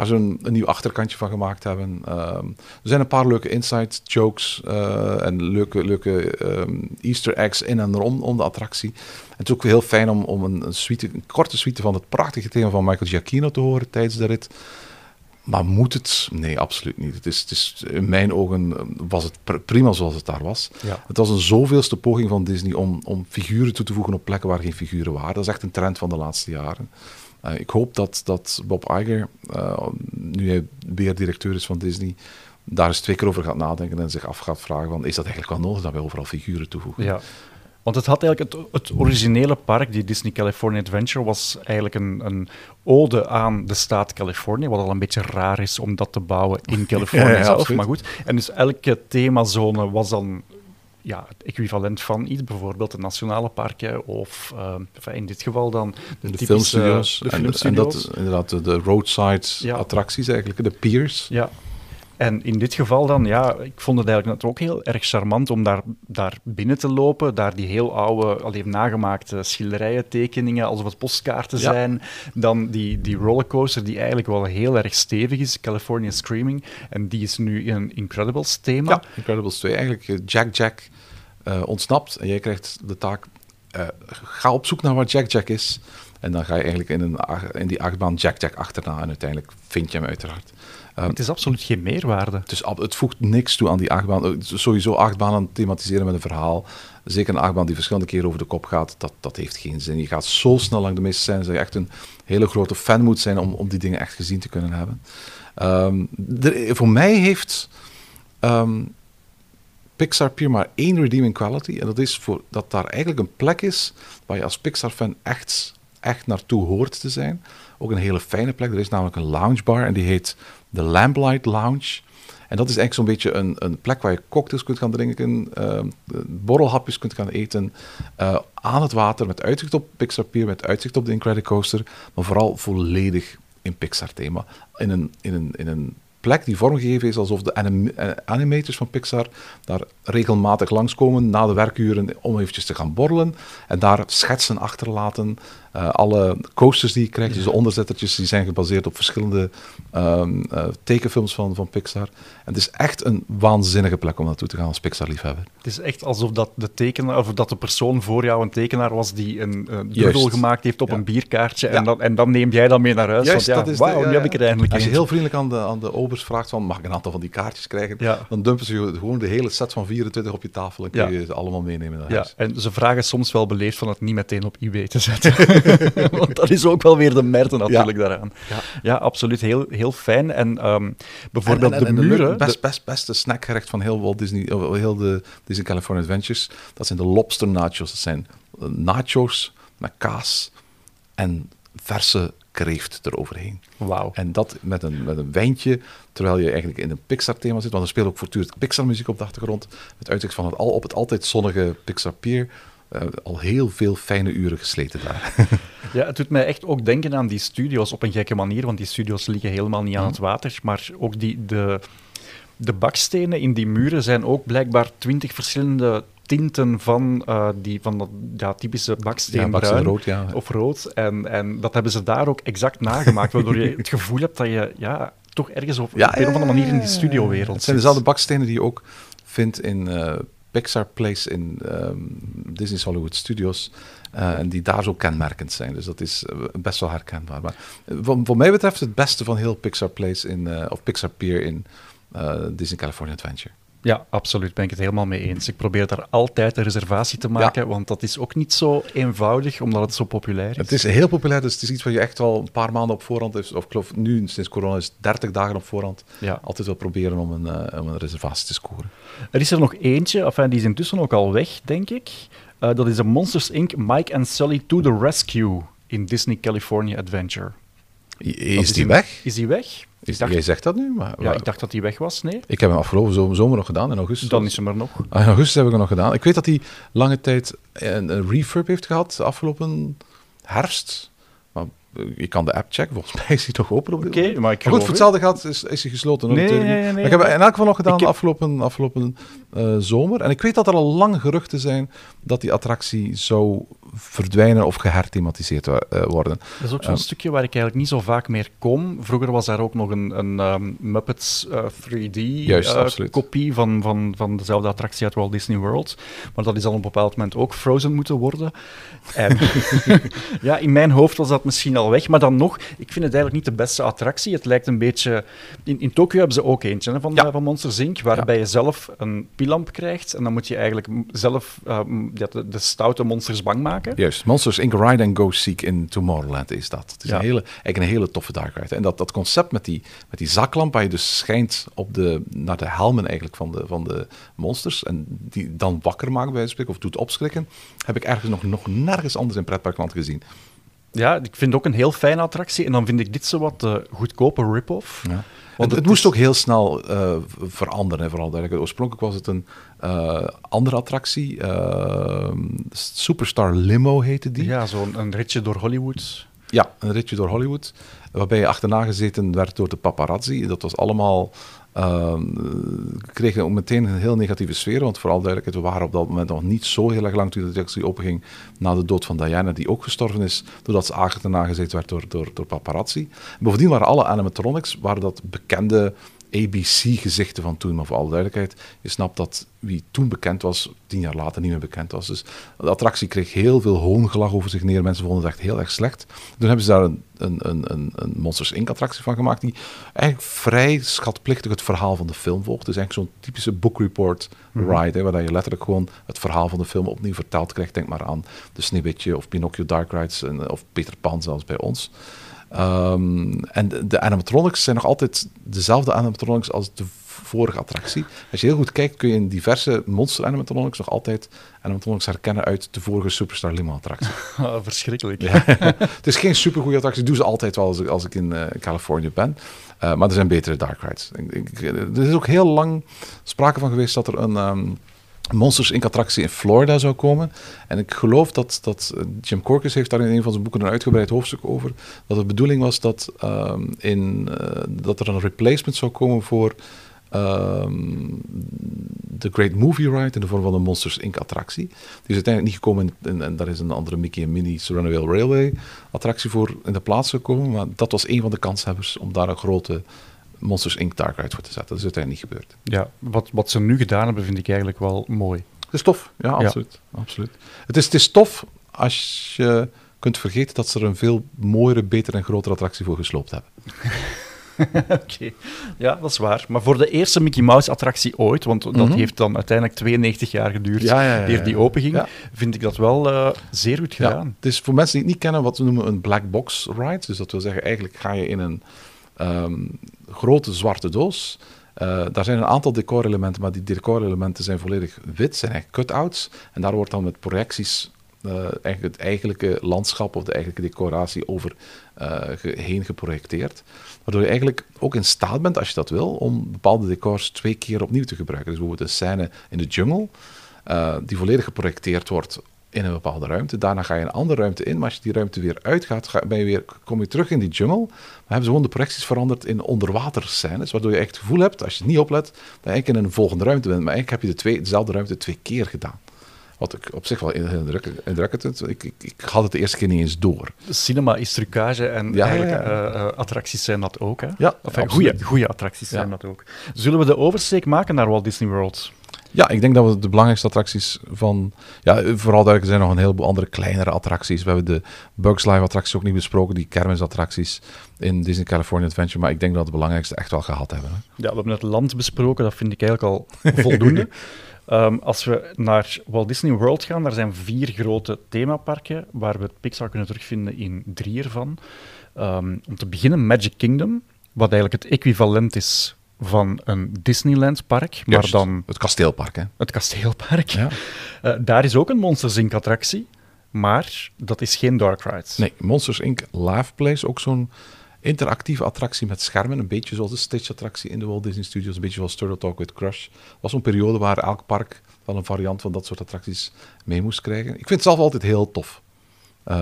waar ze een, een nieuw achterkantje van gemaakt hebben. Ehm, er zijn een paar leuke inside jokes eh, en leuke, leuke ehm, easter eggs in en rond om de attractie. En het is ook heel fijn om, om een, een, suite, een korte suite van het prachtige thema van Michael Giacchino te horen tijdens de rit. Maar moet het? Nee, absoluut niet. Het is, het is, in mijn ogen eh, was het pr- prima zoals het daar was. Ja. Het was een zoveelste poging van Disney om, om figuren toe te voegen op plekken waar geen figuren waren. Dat is echt een trend van de laatste jaren. Uh, ik hoop dat, dat Bob Iger, uh, nu hij beheerdirecteur is van Disney, daar eens twee keer over gaat nadenken en zich af gaat vragen van, is dat eigenlijk wel nodig dat wij overal figuren toevoegen? Ja. Want het had eigenlijk het, het, originele park, die Disney California Adventure, was eigenlijk een, een ode aan de staat Californië, wat al een beetje raar is om dat te bouwen in <laughs> Californië ja, ja, zelf. Maar goed, en dus elke themazone was dan ja, het equivalent van iets, bijvoorbeeld de nationale parken of uh, in dit geval dan de, de filmstudio's. De en, en, dat inderdaad de, de roadside ja. attracties eigenlijk, de piers. Ja. En in dit geval dan, ja, ik vond het eigenlijk ook heel erg charmant om daar, daar binnen te lopen, daar die heel oude, alleen nagemaakte schilderijen, tekeningen, alsof het postkaarten ja. zijn. Dan die, die rollercoaster die eigenlijk wel heel erg stevig is, California Screaming. En die is nu een Incredibles thema. Ja, Incredibles 2. Eigenlijk Jack Jack uh, ontsnapt en jij krijgt de taak, uh, ga op zoek naar waar Jack Jack is. En dan ga je eigenlijk in, een, in die achtbaan Jack Jack achterna en uiteindelijk vind je hem uiteraard. Um, het is absoluut geen meerwaarde. Het, is, het voegt niks toe aan die achtbaan. Sowieso achtbanen thematiseren met een verhaal. Zeker een achtbaan die verschillende keren over de kop gaat, dat, dat heeft geen zin. Je gaat zo snel lang de meeste scènes dat je echt een hele grote fan moet zijn om, om die dingen echt gezien te kunnen hebben. Um, de, voor mij heeft um, Pixar Pier maar één redeeming quality. En dat is voor, dat daar eigenlijk een plek is waar je als Pixar-fan echt, echt naartoe hoort te zijn. Ook een hele fijne plek. Er is namelijk een loungebar en die heet de Lamplight Lounge. En dat is eigenlijk zo'n beetje een, een, plek waar je cocktails kunt gaan drinken, uh, borrelhapjes kunt gaan eten, uh, aan het water, met uitzicht op Pixar Pier, met uitzicht op de Incredicoaster, maar vooral volledig in Pixar-thema. In een, in, een, in een plek die vormgegeven is alsof de anim animators van Pixar daar regelmatig langskomen na de werkuren om eventjes te gaan borrelen en daar schetsen achterlaten. Uh, alle coasters die je krijgt, dus de onderzettertjes, die zijn gebaseerd op verschillende um, uh, tekenfilms van, van Pixar. En het is echt een waanzinnige plek om naartoe te gaan als Pixar-liefhebber. Het is echt alsof dat de, tekenaar, of dat de persoon voor jou een tekenaar was die een uh, doodle gemaakt heeft op ja. een bierkaartje. Ja. En, dan, en dan neem jij dat mee naar huis. Juist, want, ja, wauw, de, nu heb ik er eindelijk Als je een. heel vriendelijk aan de, aan de kopers vraagt van, mag ik een aantal van die kaartjes krijgen? Ja. Dan dumpen ze gewoon de hele set van 24 op je tafel en kun je ze allemaal meenemen naar Ja, huis. en ze vragen soms wel beleefd van het niet meteen op eBay te zetten. <laughs> <laughs> Want dat is ook wel weer de merde natuurlijk daaraan. Ja. Ja, absoluut. Heel, heel fijn. En ehm, bijvoorbeeld En- en- en de muren... best, best, beste snackgerecht van heel Walt Disney, eh, heel de Disney California Adventures, dat zijn de lobster nachos. Dat zijn eh, nachos met kaas en verse kreeft eroverheen. Wauw. En dat met een, met een wijntje, terwijl je eigenlijk in een Pixar-thema zit. Want er speelt ook voortdurend Pixar-muziek op de achtergrond. Het uitzicht van het al, op het altijd zonnige Pixar Pier. Eh, al heel veel fijne uren gesleten daar. <laughs> Ja, het doet mij echt ook denken aan die studio's op een gekke manier, want die studio's liggen helemaal niet aan het water. Maar ook die, de, de bakstenen in die muren zijn ook blijkbaar twintig verschillende tinten van, eh, die, van dat ja, typische baksteenbruin. baksteen rood, ja. Of rood. En, en dat hebben ze daar ook exact nagemaakt, waardoor je <laughs> het gevoel hebt dat je ja, toch ergens op, Ja, op een of andere manier in die studiowereld Het zijn zit. dezelfde bakstenen die je ook vindt in eh, Pixar Place in ehm, Disney's Hollywood Studios. eh, en die daar zo kenmerkend zijn. Dus dat is eh, best wel herkenbaar. Maar eh, wat, mij betreft het beste van heel Pixar Place in, of Pixar Pier in Disney California Adventure. Ja, absoluut. Ben ik het helemaal mee eens. Ik probeer daar altijd een reservatie te maken, want dat is ook niet zo eenvoudig, omdat het zo populair is. Het is heel populair, dus het is iets wat je echt al een paar maanden op voorhand heeft. Of ik geloof nu, sinds corona, is het 30 dagen op voorhand. Ja. Altijd wel proberen om een, eh, om een reservatie te scoren. Er is er nog eentje, enfin, die is intussen ook al weg, denk ik. Eh, dat is een Monsters Inc. Mike and Sully to the Rescue in Disney California Adventure. Is die weg? Is die weg? Is, ik, dacht, jij zegt dat nu, maar ja, ik dacht dat die weg was, nee? ik heb hem afgelopen zomer, nog gedaan, in augustus. Dan is hem er nog. Ah, in augustus heb ik hem nog gedaan. Ik weet dat hij lange tijd een, een refurb heeft gehad, afgelopen herfst. Maar je kan de app checken, volgens mij is hij nog open op dit maar ik Maar goed, voor hetzelfde gaat is, is hij gesloten. hoor, Nee, natuurlijk nee, nee, Maar ik heb in elk geval nog gedaan Ik heb- afgelopen, afgelopen eh, zomer. En ik weet dat er al lang geruchten zijn dat die attractie zou verdwijnen of geherthematiseerd eh, worden. Dat is ook zo'n Ehm. stukje waar ik eigenlijk niet zo vaak meer kom. Vroeger was daar ook nog een, een ehm, Muppets eh, 3D Juist, eh, absoluut. kopie van, van, van dezelfde attractie uit Walt Disney World. Maar dat is al op een bepaald moment ook frozen moeten worden. En <laughs> <laughs> ja, in mijn hoofd was dat misschien al weg. Maar dan nog, ik vind het eigenlijk niet de beste attractie. Het lijkt een beetje... In, in Tokio hebben ze ook eentje hè, van, Ja. eh, van Monsters Inc., waarbij je zelf een pilamp krijgt. En dan moet je eigenlijk zelf eh, de, de stoute monsters bang maken. Juist, Monsters Inc. Ride and Go Seek in Tomorrowland is dat. Het is Ja. een hele, eigenlijk een hele toffe dark ride. En dat, dat concept met die, met die zaklamp, waar je dus schijnt op de, naar de helmen eigenlijk van de, van de monsters, en die dan wakker maken bij van spreken, of doet opschrikken, heb ik ergens nog, nog nergens anders in pretparkland gezien. Ja, ik vind het ook een heel fijne attractie. En dan vind ik dit zo wat de goedkope rip-off. Ja. Want het, moest ook heel snel eh, veranderen, hè, vooral duidelijk. Oorspronkelijk was het een eh, andere attractie. eh, Superstar Limo heette die. Ja, zo'n een ritje door Hollywood. Ja, een ritje door Hollywood, waarbij je achterna gezeten werd door de paparazzi. Dat was allemaal... ehm kregen ook meteen een heel negatieve sfeer, want vooral duidelijkheid, we waren op dat moment nog niet zo heel erg lang toen de attractie openging na de dood van Diana, die ook gestorven is, doordat ze gezeten werd door, door, door paparazzi. Bovendien waren alle animatronics, waren dat bekende ABC-gezichten van toen, maar voor alle duidelijkheid, je snapt dat wie toen bekend was, tien jaar later niet meer bekend was. Dus de attractie kreeg heel veel hoongelach over zich neer. Mensen vonden het echt heel erg slecht. Toen hebben ze daar een, een, een, een, Monsters Inc-attractie van gemaakt, die eigenlijk vrij schatplichtig het verhaal van de film volgt. Het is eigenlijk zo'n typische book report ride, hè, waar je letterlijk gewoon het verhaal van de film opnieuw vertaald krijgt. Denk maar aan de Sneeuwwitje of Pinocchio Dark Rides en, of Peter Pan zelfs bij ons. Ehm, en de, de animatronics zijn nog altijd dezelfde animatronics als de vorige attractie. Als je heel goed kijkt, kun je in diverse monster animatronics nog altijd animatronics herkennen uit de vorige Superstar Limo attractie. <laughs> Ah, verschrikkelijk. Ja. <laughs> het is geen supergoeie attractie, doe ze altijd wel als ik, als ik in eh, Californië ben. Uh, maar er zijn betere dark rides. Ik, ik, er is ook heel lang sprake van geweest dat er een... Um, Monsters Inc. attractie in Florida zou komen. En ik geloof dat, dat Jim Corcus heeft daar in een van zijn boeken een uitgebreid hoofdstuk over. Dat de bedoeling was dat, um, in, uh, dat er een replacement zou komen voor de Great Movie Ride in de vorm van een Monsters Inc. attractie. Die is uiteindelijk niet gekomen en, en, en daar is een andere Mickey en Minnie's Runaway Railway attractie voor in de plaats gekomen. Maar dat was een van de kanshebbers om daar een grote Monsters Inc. Dark Ride voor te zetten. Dat is uiteindelijk niet gebeurd. Ja, wat, wat ze nu gedaan hebben, vind ik eigenlijk wel mooi. Het is tof, ja, absoluut. Ja. absoluut. Het, is, het is tof als je kunt vergeten dat ze er een veel mooiere, betere en grotere attractie voor gesloopt hebben. <laughs> Oké, ja, dat is waar. Maar voor de eerste Mickey Mouse-attractie ooit, want dat Mhm. heeft dan uiteindelijk 92 jaar geduurd Ja, ja, ja, eer die openging, Ja. vind ik dat wel eh, zeer goed Ja, gedaan. het is voor mensen die het niet kennen wat we noemen een black box ride. Dus dat wil zeggen, eigenlijk ga je in een ehm, grote zwarte doos. Eh, daar zijn een aantal decorelementen, maar die decorelementen zijn volledig wit, zijn eigenlijk cutouts. En daar wordt dan met projecties eh, eigenlijk het eigenlijke landschap of de eigenlijke decoratie over eh, heen geprojecteerd. Waardoor je eigenlijk ook in staat bent, als je dat wil, om bepaalde decors twee keer opnieuw te gebruiken. Dus bijvoorbeeld een scène in de jungle, eh, die volledig geprojecteerd wordt in een bepaalde ruimte. Daarna ga je een andere ruimte in, maar als je die ruimte weer uitgaat, ga, ben je weer, kom je terug in die jungle. Maar hebben ze gewoon de projecties veranderd in onderwaterscènes, waardoor je echt het gevoel hebt, als je niet oplet, dat je eigenlijk in een volgende ruimte bent. Maar eigenlijk heb je de twee, dezelfde ruimte twee keer gedaan. Wat ik op zich wel indrukkelijk vind. Ik, ik, ik had het de eerste keer niet eens door. Cinema is trucage en Ja, eigenlijk ja, ja. eh, eh, attracties zijn dat ook. Hè? Ja, Of, eh, goeie attracties zijn dat ook. Zullen we de oversteek maken naar Walt Disney World? Ja, ik denk dat we de belangrijkste attracties van... Ja, vooral duidelijk, zijn nog een heleboel andere kleinere attracties. We hebben de Bugs Live attracties ook niet besproken, die kermisattracties in Disney California Adventure. Maar ik denk dat we de belangrijkste echt wel gehad hebben. Hè. Ja, we hebben het land besproken, dat vind ik eigenlijk al <laughs> voldoende. Ehm, als we naar Walt Disney World gaan, daar zijn vier grote themaparken, waar we het Pixar kunnen terugvinden in drie ervan. Ehm, om te beginnen Magic Kingdom, wat eigenlijk het equivalent is van een Disneyland-park, maar dan Het kasteelpark, hè. het kasteelpark. Ja. <laughs> Eh, daar is ook een Monsters Inc-attractie, maar dat is geen Dark Rides. Nee, Monsters Inc. Live Place, ook zo'n interactieve attractie met schermen. Een beetje zoals de Stitch-attractie in de Walt Disney Studios. Een beetje zoals Turtle Talk with Crush. was zo'n periode waar elk park wel een variant van dat soort attracties mee moest krijgen. Ik vind het zelf altijd heel tof. Eh,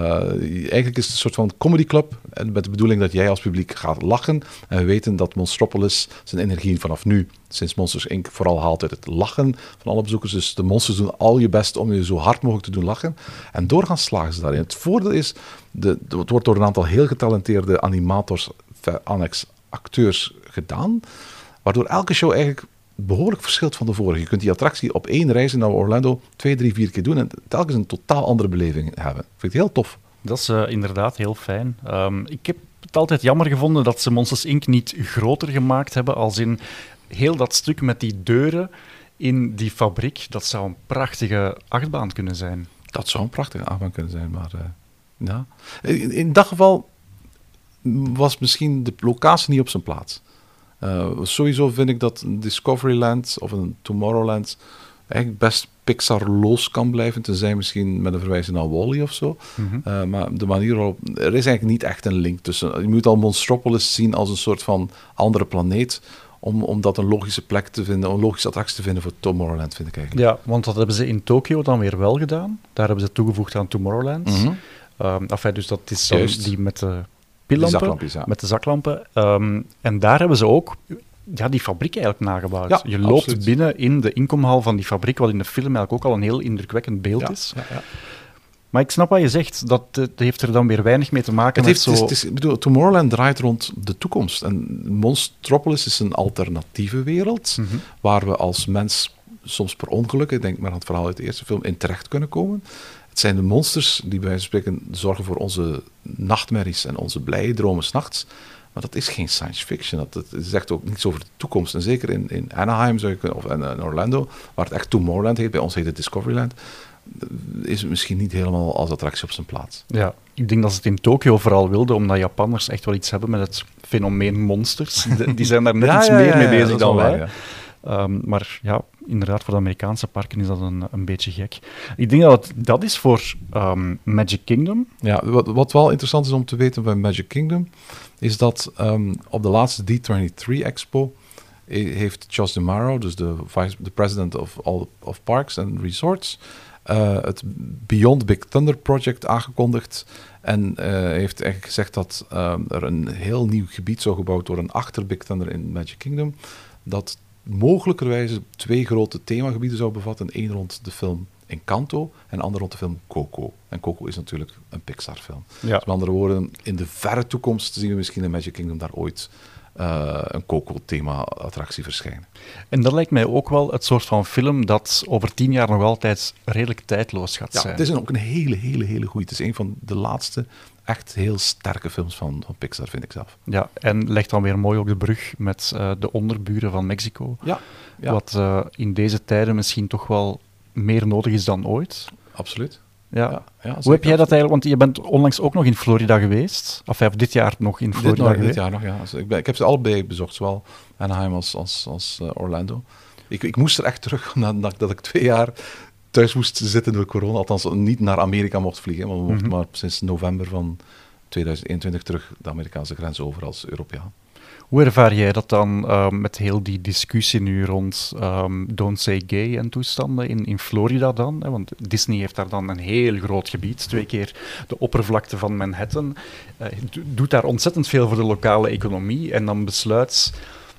eigenlijk is het een soort van comedy club. En met de bedoeling dat jij als publiek gaat lachen. En we weten dat Monstropolis zijn energie vanaf nu, sinds Monsters Inc. vooral haalt uit het lachen van alle bezoekers. Dus de monsters doen al je best om je zo hard mogelijk te doen lachen. En doorgaans slagen ze daarin. Het voordeel is, de, het wordt door een aantal heel getalenteerde animators, annex acteurs gedaan. Waardoor elke show eigenlijk behoorlijk verschilt van de vorige. Je kunt die attractie op één reis naar Orlando twee, drie, vier keer doen en telkens een totaal andere beleving hebben. Ik vind het heel tof. Dat is eh, inderdaad heel fijn. Ehm, ik heb het altijd jammer gevonden dat ze Monsters Inc. niet groter gemaakt hebben, als in heel dat stuk met die deuren in die fabriek. Dat zou een prachtige achtbaan kunnen zijn. Dat zou een prachtige achtbaan kunnen zijn, maar eh, ja. In, in dat geval was misschien de locatie niet op zijn plaats. Eh, sowieso vind ik dat een Discoveryland of een Tomorrowland eigenlijk best Pixar-loos kan blijven, tenzij misschien met een verwijzing naar Wally of zo. Eh, maar de manier waarop... Er is eigenlijk niet echt een link tussen... Je moet al Monstropolis zien als een soort van andere planeet, om, om dat een logische plek te vinden, een logische attractie te vinden voor Tomorrowland, vind ik eigenlijk. Ja, want dat hebben ze in Tokio dan weer wel gedaan. Daar hebben ze toegevoegd aan Tomorrowland. Mhm. Ehm, enfin, dus dat is die met de pillampen, zaklampjes, ja. met de zaklampen. Ehm, en daar hebben ze ook ja, die fabriek eigenlijk nagebouwd. Ja, Je loopt absoluut. binnen in de inkomhal van die fabriek, wat in de film eigenlijk ook al een heel indrukwekkend beeld Ja, is. ja. Maar ik snap wat je zegt, dat, het heeft er dan weer weinig mee te maken Het met heeft, zo... het is, het is- ik bedoel, Tomorrowland draait rond de toekomst. En Monstropolis is een alternatieve wereld, Mhm. waar we als mens soms per ongeluk, ik denk maar aan het verhaal uit de eerste film, in terecht kunnen komen. Het zijn de monsters die bij wijze van spreken zorgen voor onze nachtmerries en onze blije dromen s'nachts. Maar dat is geen science fiction. Dat, dat zegt ook niets over de toekomst. En zeker in, in Anaheim zou je of in, in Orlando, waar het echt Tomorrowland heet, bij ons heet het Discoveryland, is het misschien niet helemaal als attractie op zijn plaats. Ja, ik denk dat ze het in Tokio vooral wilden, omdat Japanners echt wel iets hebben met het fenomeen monsters. Die zijn daar net <laughs> Ja, iets ja, meer ja, mee bezig dan wij. Ehm, maar ja, inderdaad, voor de Amerikaanse parken is dat een, een beetje gek. Ik denk dat het, dat is voor ehm, Magic Kingdom. Ja, wat, wat wel interessant is om te weten bij Magic Kingdom, is dat ehm, op de laatste D23 Expo eh, heeft Josh DeMaro, dus de, vice, de president of all of parks and resorts, eh, het Beyond Big Thunder project aangekondigd. En eh, heeft eigenlijk gezegd dat ehm, er een heel nieuw gebied zou gebouwd worden achter Big Thunder in Magic Kingdom. Dat mogelijkerwijze twee grote themagebieden zou bevatten. Eén rond de film Encanto en een ander rond de film Coco. En Coco is natuurlijk een Pixar-film. Ja. Dus met andere woorden, in de verre toekomst zien we misschien in Magic Kingdom daar ooit uh, een Coco-thema-attractie verschijnen. En dat lijkt mij ook wel het soort van film dat over tien jaar nog altijd redelijk tijdloos gaat ja, zijn. Het is ook een hele, hele, hele goede. Het is een van de laatste echt heel sterke films van, van Pixar, vind ik zelf. Ja, en legt dan weer mooi ook de brug met uh, de onderburen van Mexico. Ja. ja. Wat uh, in deze tijden misschien toch wel meer nodig is dan ooit. Absoluut. Ja. ja, ja Hoe heb jij dat eigenlijk? Want je bent onlangs ook nog in Florida geweest. Of ja, dit jaar nog in Florida dit nog, geweest. Dit jaar nog, ja. Dus ik, ben, ik heb ze allebei bezocht, zowel Anaheim als, als, als uh, Orlando. Ik, ik moest er echt terug, <laughs> nadat ik twee jaar thuis moest zitten door corona. Althans, niet naar Amerika mocht vliegen. Want we mochten mm -hmm. maar sinds november van 2021 terug de Amerikaanse grens over als Europeaan. Hoe ervaar jij dat dan uh, met heel die discussie nu rond um, Don't Say Gay en toestanden in, in Florida dan? Hè? Want Disney heeft daar dan een heel groot gebied, twee keer de oppervlakte van Manhattan. Uh, doet daar ontzettend veel voor de lokale economie en dan besluit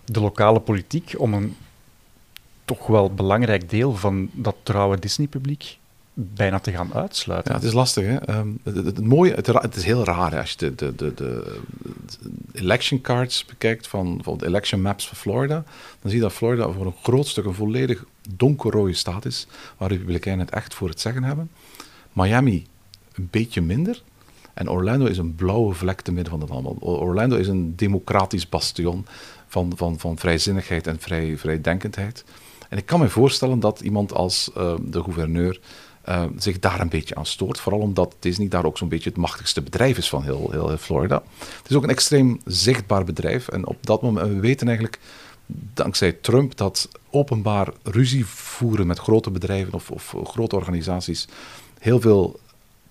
de lokale politiek om een toch wel belangrijk deel van dat trouwe Disney-publiek bijna te gaan uitsluiten. Ja, het is lastig. Hè? Um, het, mooie, het, is heel raar als je de, de, de, de, election cards bekijkt van, de election maps van Florida. Dan zie je dat Florida voor een groot stuk een volledig donkerrode staat is, waar Republikeinen het echt voor het zeggen hebben. Miami een beetje minder. En Orlando is een blauwe vlek te midden van het allemaal. Orlando is een democratisch bastion van, van, van vrijzinnigheid en vrij, vrijdenkendheid. En ik kan me voorstellen dat iemand als uh, de gouverneur uh, zich daar een beetje aan stoort. Vooral omdat Disney daar ook zo'n beetje het machtigste bedrijf is van heel, heel, heel Florida. Het is ook een extreem zichtbaar bedrijf. En op dat moment, we weten eigenlijk dankzij Trump dat openbaar ruzie voeren met grote bedrijven of, of grote organisaties heel veel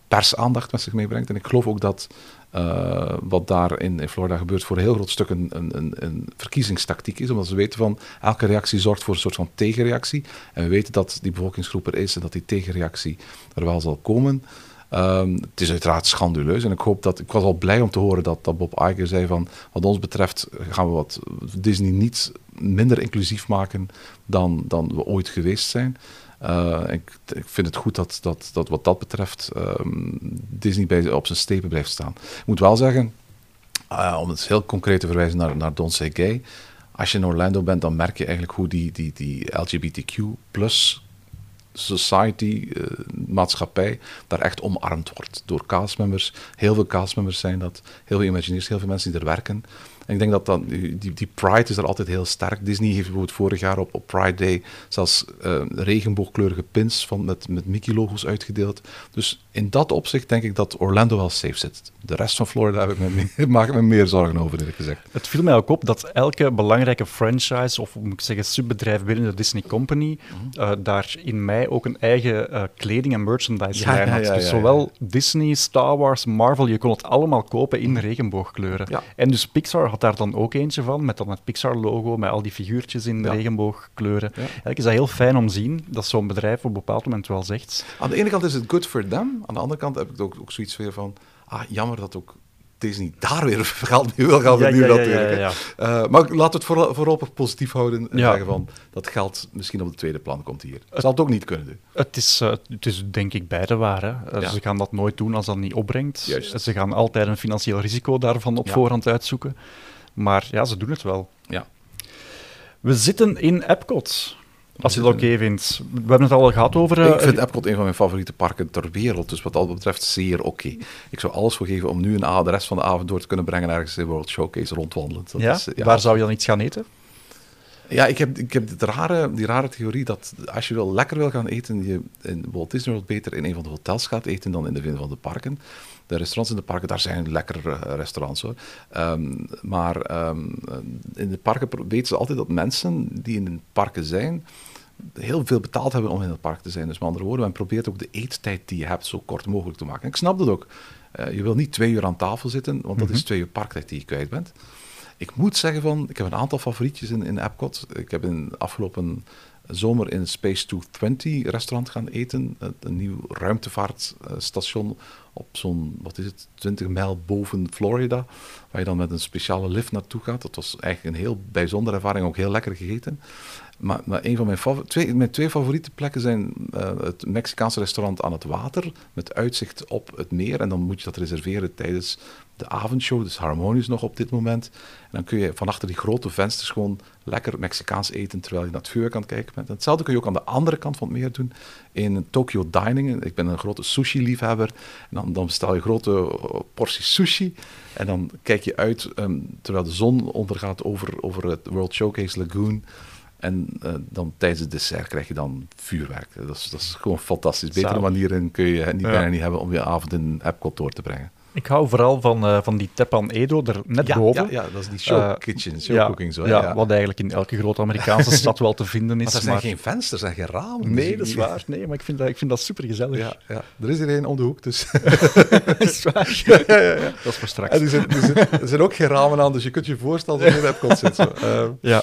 persaandacht met zich meebrengt. En ik geloof ook dat uh, wat daar in, in, Florida gebeurt voor een heel groot stuk een, een, een, verkiezingstactiek is. Omdat ze weten van elke reactie zorgt voor een soort van tegenreactie. En we weten dat die bevolkingsgroep er is en dat die tegenreactie er wel zal komen. Um, het is uiteraard schanduleus en ik hoop dat. Ik was al blij om te horen dat, dat Bob Iger zei van. Wat ons betreft gaan we wat Disney niet minder inclusief maken dan, dan we ooit geweest zijn. Uh, ik, ik, vind het goed dat, dat, dat wat dat betreft um, Disney bij, op zijn stepen blijft staan. Ik moet wel zeggen, uh, om het heel concreet te verwijzen naar, naar Don't Gay. Als je in Orlando bent, dan merk je eigenlijk hoe die, die, die LGBTQ plus society, uh, maatschappij, daar echt omarmd wordt door castmembers. Heel veel castmembers zijn dat, heel veel Imagineers, heel veel mensen die er werken. En ik denk dat dan, die, die pride is er altijd heel sterk. Disney heeft bijvoorbeeld vorig jaar op, op Pride Day zelfs uh, regenboogkleurige pins van, met, met Mickey-logos uitgedeeld. Dus in dat opzicht denk ik dat Orlando wel safe zit. De rest van Florida heb ik me, me, <laughs> maak ik me meer zorgen over, eerlijk gezegd. Het viel mij ook op dat elke belangrijke franchise, of moet ik zeggen subbedrijf binnen de Disney Company, -hmm. uh, daar in mei ook een eigen uh, kleding- en merchandise lijn ja, had. Ja, ja, dus zowel Disney, Star Wars, Marvel, je kon het allemaal kopen in regenboogkleuren. En dus Pixar had daar dan ook eentje van, met dan het Pixar-logo, met al die figuurtjes in ja. regenboogkleuren. Ja. Eigenlijk is dat heel fijn om te zien dat zo'n bedrijf op een bepaald moment wel zegt. Aan de ene kant is het good for them, aan de andere kant heb ik ook, ook zoiets weer van, ah, jammer dat ook Disney daar weer <laughs> geld mee wil gaan verdienen natuurlijk. Uh, maar laten we het voor, voorlopig positief houden en zeggen van, dat geld misschien op de tweede plan komt hier. Het zal het ook niet kunnen doen. Het is, uh, het is denk ik beide waar. Hè. Uh, ze gaan dat nooit doen als dat niet opbrengt. Juist. Ze gaan altijd een financieel risico daarvan op voorhand uitzoeken. Maar ja, ze doen het wel. Ja. We zitten in Epcot. Als je dat oké okay vindt. We hebben het al gehad over... Uh, ik vind Epcot een van mijn favoriete parken ter wereld. Dus wat dat betreft zeer oké. Okay. Ik zou alles voor geven om nu een de rest van de avond door te kunnen brengen ergens in World Showcase rondwandelen. Dat ja? Is, ja? Waar zou je dan iets gaan eten? Ja, ik heb, ik heb die, rare, die rare theorie dat als je wel lekker wil gaan eten, je in Walt Disney World beter in een van de hotels gaat eten dan in de van de parken. De restaurants in de parken, daar zijn lekkere restaurants hoor. Um, maar um, in de parken weten ze altijd dat mensen die in de parken zijn, heel veel betaald hebben om in het park te zijn. Dus met andere woorden, men probeert ook de eettijd die je hebt zo kort mogelijk te maken. En ik snap dat ook. Uh, je wil niet twee uur aan tafel zitten, want dat mm -hmm. is twee uur parktijd die je kwijt bent. Ik moet zeggen van, ik heb een aantal favorietjes in, in Epcot. Ik heb in de afgelopen zomer in het Space 220 restaurant gaan eten. Een nieuw ruimtevaartstation op zo'n, wat is het, 20 mijl boven Florida. Waar je dan met een speciale lift naartoe gaat. Dat was eigenlijk een heel bijzondere ervaring, ook heel lekker gegeten. Maar, een van mijn, twee, twee favoriete plekken zijn uh, het Mexicaanse restaurant aan het water. Met uitzicht op het meer. En dan moet je dat reserveren tijdens de avondshow, dus harmonisch nog op dit moment. En dan kun je van achter die grote vensters gewoon lekker Mexicaans eten terwijl je naar het vuur kan kijken bent. En hetzelfde kun je ook aan de andere kant van het meer doen in Tokyo Dining. Ik ben een grote sushi-liefhebber. En dan, dan bestel je grote uh, porties sushi. En dan kijk je uit um, terwijl de zon ondergaat over, over het World Showcase Lagoon. En uh, dan tijdens het dessert krijg je dan vuurwerk. Dat is, dat is gewoon fantastisch. Betere Zalig. manieren kun je niet, Ja. bijna niet hebben om je avond in Epcot door te brengen. Ik hou vooral van, eh, van die Tepan Edo, er net ja, boven. Ja, ja, dat is die show Eh, kitchen, show ja, cooking zo. ja, Ja, wat eigenlijk in elke grote Amerikaanse <laughs> stad wel te vinden is. Maar er zijn geen vensters en geen ramen. Nee, dat is waar. Nee, maar ik vind dat, ik vind dat super gezellig. Ja, ja, er is er één om de hoek, dus... <laughs> is waar. <laughs> ja, ja, ja. Dat is voor straks. En er zijn, er, zijn, er zijn ook geen ramen aan, dus je kunt je voorstellen dat je in Epcot zit. Zo. Eh, Ja.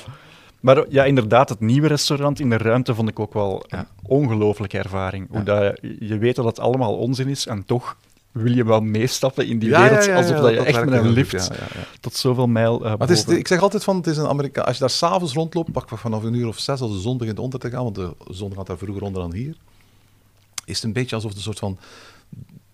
Maar ja, inderdaad, het nieuwe restaurant in de ruimte vond ik ook wel een Ja. ongelooflijke ervaring. Hoe dat, je weet dat het allemaal onzin is en toch wil je wel meestappen in die ja, wereld, ja, alsof dat je echt met een lift tot zoveel mijl eh Maar is, ik zeg altijd van, het is een Amerika als je daar s'avonds rondloopt, pak vanaf een uur of zes als de zon begint onder te gaan, want de zon gaat daar vroeger onder dan hier, is het een beetje alsof het een soort van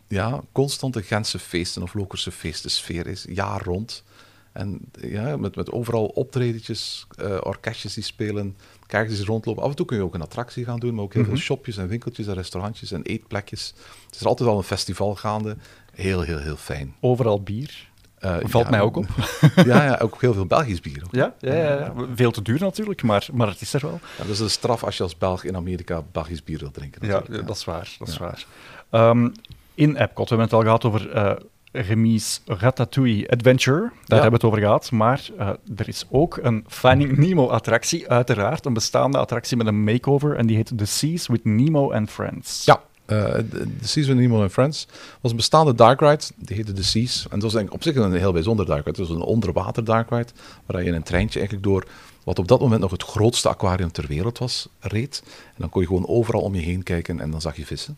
ja, constante Gentse feesten of Lokerse feesten sfeer is, jaar rond. En ja, met, met overal optredetjes, eh, orkestjes die spelen, kijkers die rondlopen. Af en toe kun je ook een attractie gaan doen, maar ook heel veel shopjes en winkeltjes en restaurantjes en eetplekjes. Het is er altijd al een festival gaande. Heel, heel, heel fijn. Overal bier. Eh, Valt ja, mij ook op. <laughs> Ja, ja, ook heel veel Belgisch bier. Ja, ja, ja, ja. veel te duur natuurlijk, maar, maar het is er wel. Ja, dat is een straf als je als Belg in Amerika Belgisch bier wilt drinken. Ja, dat is waar. Dat is waar. Ehm, in Epcot, we hebben het al gehad over eh Remis Ratatouille Adventure. Daar Ja. hebben we het over gehad. Maar eh, er is ook een Finding Nemo-attractie, uiteraard. Een bestaande attractie met een makeover. En die heet The Seas with Nemo and Friends. Ja, eh, de de Seas with Nemo and Friends was een bestaande dark ride. Die heette The Seas. En dat was eigenlijk op zich een heel bijzonder dark ride. Het was een onderwater dark ride, waar je in een treintje eigenlijk door wat op dat moment nog het grootste aquarium ter wereld was, reed. En dan kon je gewoon overal om je heen kijken en dan zag je vissen.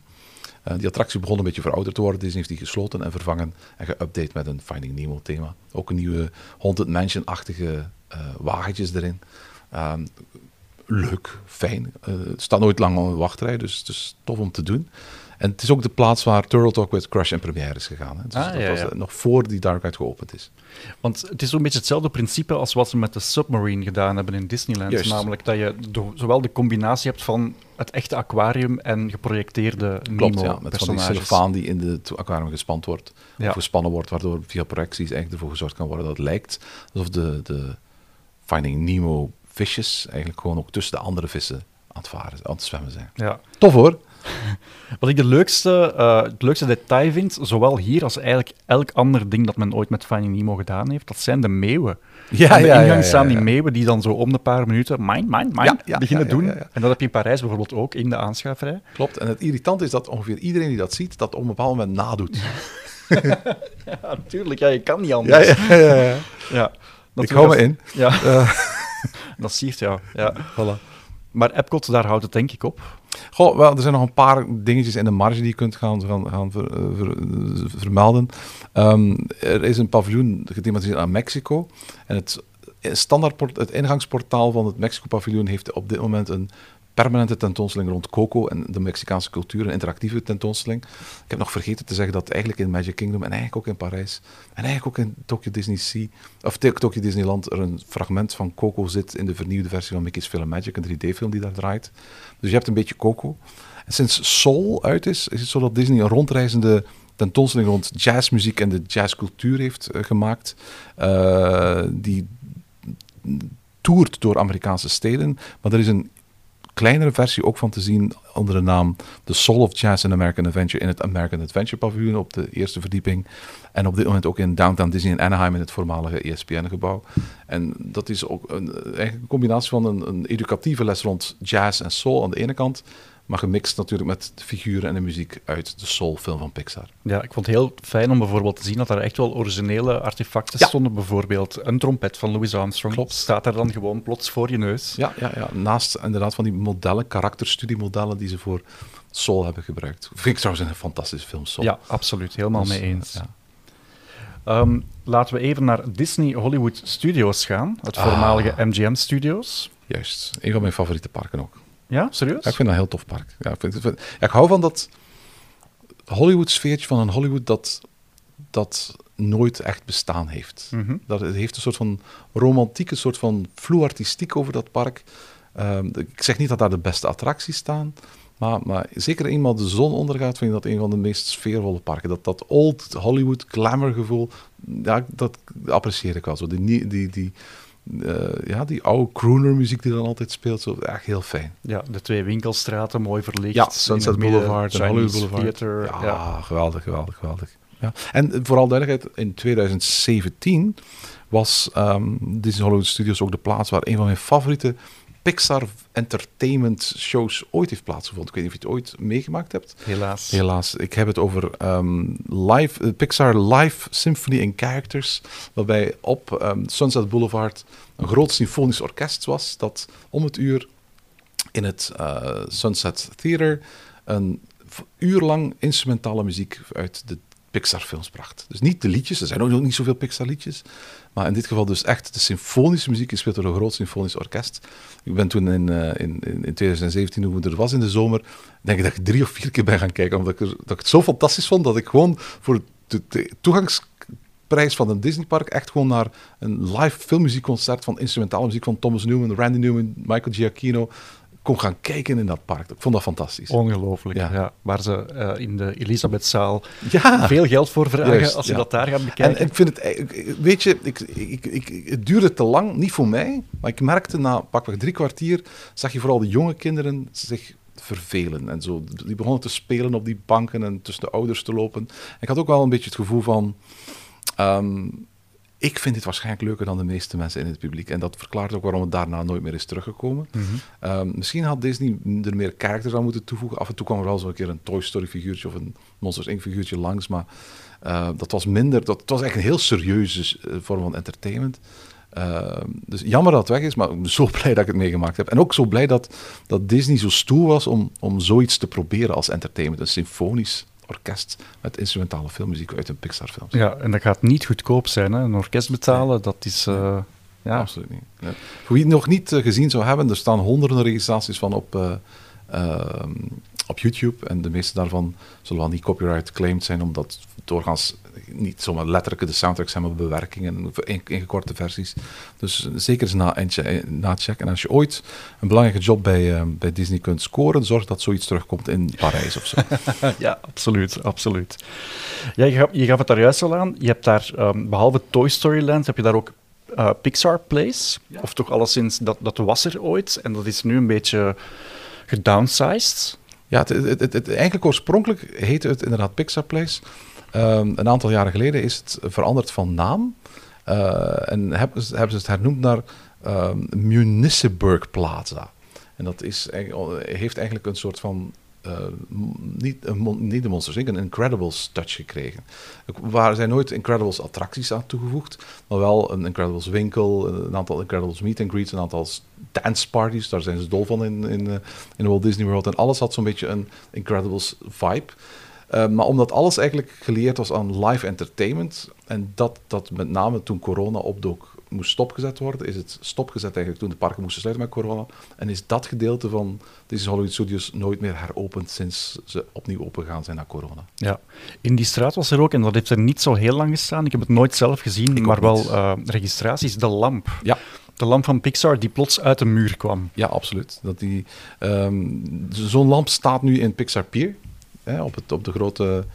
Eh, die attractie begon een beetje verouderd te worden. Disney heeft die gesloten en vervangen en geüpdate met een Finding Nemo thema. Ook een nieuwe Haunted Mansion-achtige eh, wagentjes erin. Ehm, leuk, fijn. Eh, het staat nooit lang op een wachtrij, dus is tof om te doen. En het is ook de plaats waar Turtle Talk with Crush en première is gegaan. Hè. Dus Ah, dat ja, was ja. nog voor die Dark Ride geopend is. Want het is zo'n beetje hetzelfde principe als wat ze met de Submarine gedaan hebben in Disneyland. Juist. Namelijk dat je zowel de combinatie hebt van het echte aquarium en geprojecteerde Klopt, ja. Met van die cellofaan die in het aquarium gespand wordt. Ja. Of gespannen wordt, waardoor via projecties eigenlijk ervoor gezorgd kan worden dat het lijkt alsof de, de Finding Nemo visjes eigenlijk gewoon ook tussen de andere vissen aan het varen, aan het zwemmen zijn. ja. Tof hoor! <laughs> Wat ik de leukste, eh, het leukste detail vind, zowel hier als eigenlijk elk ander ding dat men ooit met Finding Nemo gedaan heeft, dat zijn de meeuwen. Ja, Aan de ja, ingang ja, staan die meeuwen die dan zo om de paar minuten mine Ja, ja, beginnen doen. En dat heb je in Parijs bijvoorbeeld ook, in de aanschuiverij. Klopt. En het irritante is dat ongeveer iedereen die dat ziet, dat op een bepaald moment nadoet. <laughs> Ja, natuurlijk. Ja, je kan niet anders. Ja, ja, ja. ja. Ik hou me in. Ja, <laughs> dat siert jou. Ja. voilà. Maar Epcot, daar houdt het denk ik op. Goh, wel, er zijn nog een paar dingetjes in de marge die je kunt gaan, gaan, gaan eh, eh, vermelden. Ehm, er is een paviljoen gethematiseerd aan Mexico. En het, standaard het ingangsportaal van het Mexico-paviljoen heeft op dit moment een permanente tentoonstelling rond Coco en de Mexicaanse cultuur, een interactieve tentoonstelling. Ik heb nog vergeten te zeggen dat eigenlijk in Magic Kingdom en eigenlijk ook in Parijs en eigenlijk ook in Tokyo Disney Sea, of Tok- Tokyo Disneyland er een fragment van Coco zit in de vernieuwde versie van Mickey's Film Magic, een 3D-film die daar draait. Dus je hebt een beetje Coco. En sinds Soul uit is, is het zo dat Disney een rondreizende tentoonstelling rond jazzmuziek en de jazzcultuur heeft eh, gemaakt. Eh, die toert door Amerikaanse steden. Maar er is een kleinere versie ook van te zien onder de naam The Soul of Jazz and American Adventure in het American Adventure paviljoen op de eerste verdieping. En op dit moment ook in Downtown Disney in Anaheim in het voormalige ESPN-gebouw. En dat is ook een, een combinatie van een, een educatieve les rond jazz en soul aan de ene kant, maar gemixt natuurlijk met de figuren en de muziek uit de soul-film van Pixar. Ja, ik vond het heel fijn om bijvoorbeeld te zien dat er echt wel originele artefacten Ja. stonden. Bijvoorbeeld een trompet van Louis Armstrong. Klopt. Staat daar dan gewoon plots voor je neus. Ja, ja, ja, naast inderdaad van die modellen, karakterstudiemodellen die ze voor Soul hebben gebruikt. Vind ik trouwens een fantastische film, Soul. Ja, absoluut. Helemaal Dus, mee eens. ja. Ehm, laten we even naar Disney Hollywood Studios gaan. Het Ah. voormalige MGM Studios. Juist, een van mijn favoriete parken ook. Ja, serieus? Ja, ik vind dat een heel tof park. Ja, ik, vind, ja, ik hou van dat Hollywood-sfeertje van een Hollywood dat, dat nooit echt bestaan heeft. Mhm. Dat het heeft een soort van romantieke, soort van vloe-artistiek over dat park. Ehm, ik zeg niet dat daar de beste attracties staan, maar, maar zeker eenmaal de zon ondergaat, vind ik dat een van de meest sfeervolle parken. Dat, dat old Hollywood glamour gevoel, ja, dat apprecieer ik wel. Zo. Die, die, eh, ja, die oude crooner muziek die dan altijd speelt, zo, echt heel fijn. Ja, de twee winkelstraten, mooi verlicht. Ja, Sunset Boulevard en Chinese Hollywood Boulevard. Theater. ja, ja. geweldig, geweldig, geweldig. Ja. En vooral duidelijkheid, in 2017 was ehm Disney Hollywood Studios ook de plaats waar een van mijn favoriete Pixar entertainment shows ooit heeft plaatsgevonden. Ik weet niet of je het ooit meegemaakt hebt. Helaas. Helaas, ik heb het over ehm, live, eh, Pixar Live Symphony in Characters, waarbij op ehm, Sunset Boulevard een groot symfonisch orkest was dat om het uur in het eh, Sunset Theater een uur lang instrumentale muziek uit de Pixar-films bracht. Dus niet de liedjes, er zijn ook niet zoveel Pixar-liedjes, maar in dit geval dus echt de symfonische muziek gespeeld door een groot symfonisch orkest. Ik ben toen in, eh, in, in, in 2017, toen ik er was in de zomer, denk ik dat ik drie of vier keer ben gaan kijken, omdat ik, dat het zo fantastisch vond dat ik gewoon voor de, de toegangsprijs van een Disneypark echt gewoon naar een live filmmuziekconcert van instrumentale muziek van Thomas Newman, Randy Newman, Michael Giacchino kon gaan kijken in dat park. Ik vond dat fantastisch. Ongelooflijk. Ja. Ja. Waar ze eh, in de Elisabethzaal Ja, veel geld voor vragen Juist, als je ja. dat daar gaat En, bekijken. en ik vind het, weet je, ik, ik, ik, het duurde te lang, niet voor mij, maar ik merkte na pakweg drie kwartier, zag je vooral de jonge kinderen zich vervelen en zo. Die begonnen te spelen op die banken en tussen de ouders te lopen. Ik had ook wel een beetje het gevoel van, ehm, ik vind dit waarschijnlijk leuker dan de meeste mensen in het publiek. En dat verklaart ook waarom het daarna nooit meer is teruggekomen. Mhm. Ehm, misschien had Disney er meer characters aan moeten toevoegen. Af en toe kwam er wel zo een keer een Toy Story figuurtje of een Monsters Inc. figuurtje langs. Maar eh, dat was minder. Dat, het was eigenlijk een heel serieuze eh, vorm van entertainment. Ehm, dus jammer dat het weg is, maar ik ben zo <laughs> blij dat ik het meegemaakt heb. En ook zo blij dat, dat Disney zo stoer was om, om zoiets te proberen als entertainment. Een symfonisch orkest met instrumentale filmmuziek uit een Pixar-film. Ja, en dat gaat niet goedkoop zijn. Hè? Een orkest betalen, dat is... eh, ja, Absoluut niet. Voor wie het nog niet eh, gezien zou hebben, er staan honderden registraties van op, eh, ehm, op YouTube. En de meeste daarvan zullen wel niet copyright claimed zijn, omdat doorgaans niet zomaar letterlijk de soundtracks zijn, maar bewerkingen, in- ingekorte versies. Dus zeker eens na, eentje- nachecken. En als je ooit een belangrijke job bij, eh, bij Disney kunt scoren, zorg dat zoiets terugkomt in Parijs of zo. <laughs> ja, absoluut, absoluut. Ja, je, gaf, je gaf het daar juist al aan. Je hebt daar, ehm, behalve Toy Story Land, heb je daar ook eh, Pixar Place. Of toch alleszins, dat, dat was er ooit. En dat is nu een beetje gedownsized. Ja, het, het, het, het- eigenlijk oorspronkelijk heette het inderdaad Pixar Place. Ehm, een aantal jaren geleden is het veranderd van naam. Eh, en hebben ze, hebben ze het hernoemd naar Municiburg Plaza. En dat is, heeft eigenlijk een soort van. eh, niet, een niet de Monsters Inc., een Incredibles touch gekregen. Er zijn nooit Incredibles attracties aan toegevoegd, maar wel een Incredibles winkel, een aantal Incredibles meet and greets, een aantal dance parties, daar zijn ze dol van in, in, eh, in Walt Disney World. En alles had zo'n beetje een Incredibles vibe. Uh, maar omdat alles eigenlijk geleerd was aan live entertainment, en dat, dat met name toen corona opdook moest stopgezet worden, is het stopgezet eigenlijk toen de parken moesten sluiten met corona. En is dat gedeelte van deze Hollywood Studios nooit meer heropend sinds ze opnieuw opengaan zijn na corona. Ja. In die straat was er ook, en dat heeft er niet zo heel lang gestaan, ik heb het nooit zelf gezien, Ik maar wel eh, registraties, de lamp. Ja, De lamp van Pixar die plots uit de muur kwam. ja absoluut. Dat die, ehm, Zo'n lamp staat nu in Pixar Pier, op, het, op de grote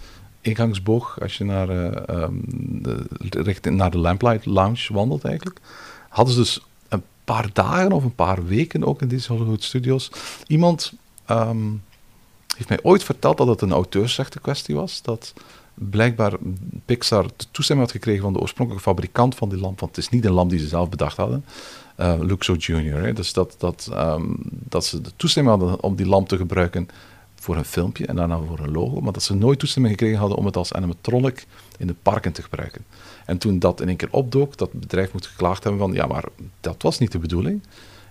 ingangsboog, als je naar, eh, ehm, de, richting, naar de Lamplight Lounge wandelt eigenlijk. Hadden ze dus een paar dagen of een paar weken ook in deze Hollywood Studios. Iemand ehm, heeft mij ooit verteld dat het een auteursrechten kwestie was. Dat blijkbaar Pixar de toestemming had gekregen van de oorspronkelijke fabrikant van die lamp. Want het is niet een lamp die ze zelf bedacht hadden. eh Luxo Jr. Hè. Dus dat, dat, ehm, dat ze de toestemming hadden om die lamp te gebruiken voor een filmpje en daarna voor een logo. Maar dat ze nooit toestemming gekregen hadden om het als animatronic in de parken te gebruiken. En toen dat in één keer opdook, dat bedrijf moet geklaagd hebben van ja, maar dat was niet de bedoeling.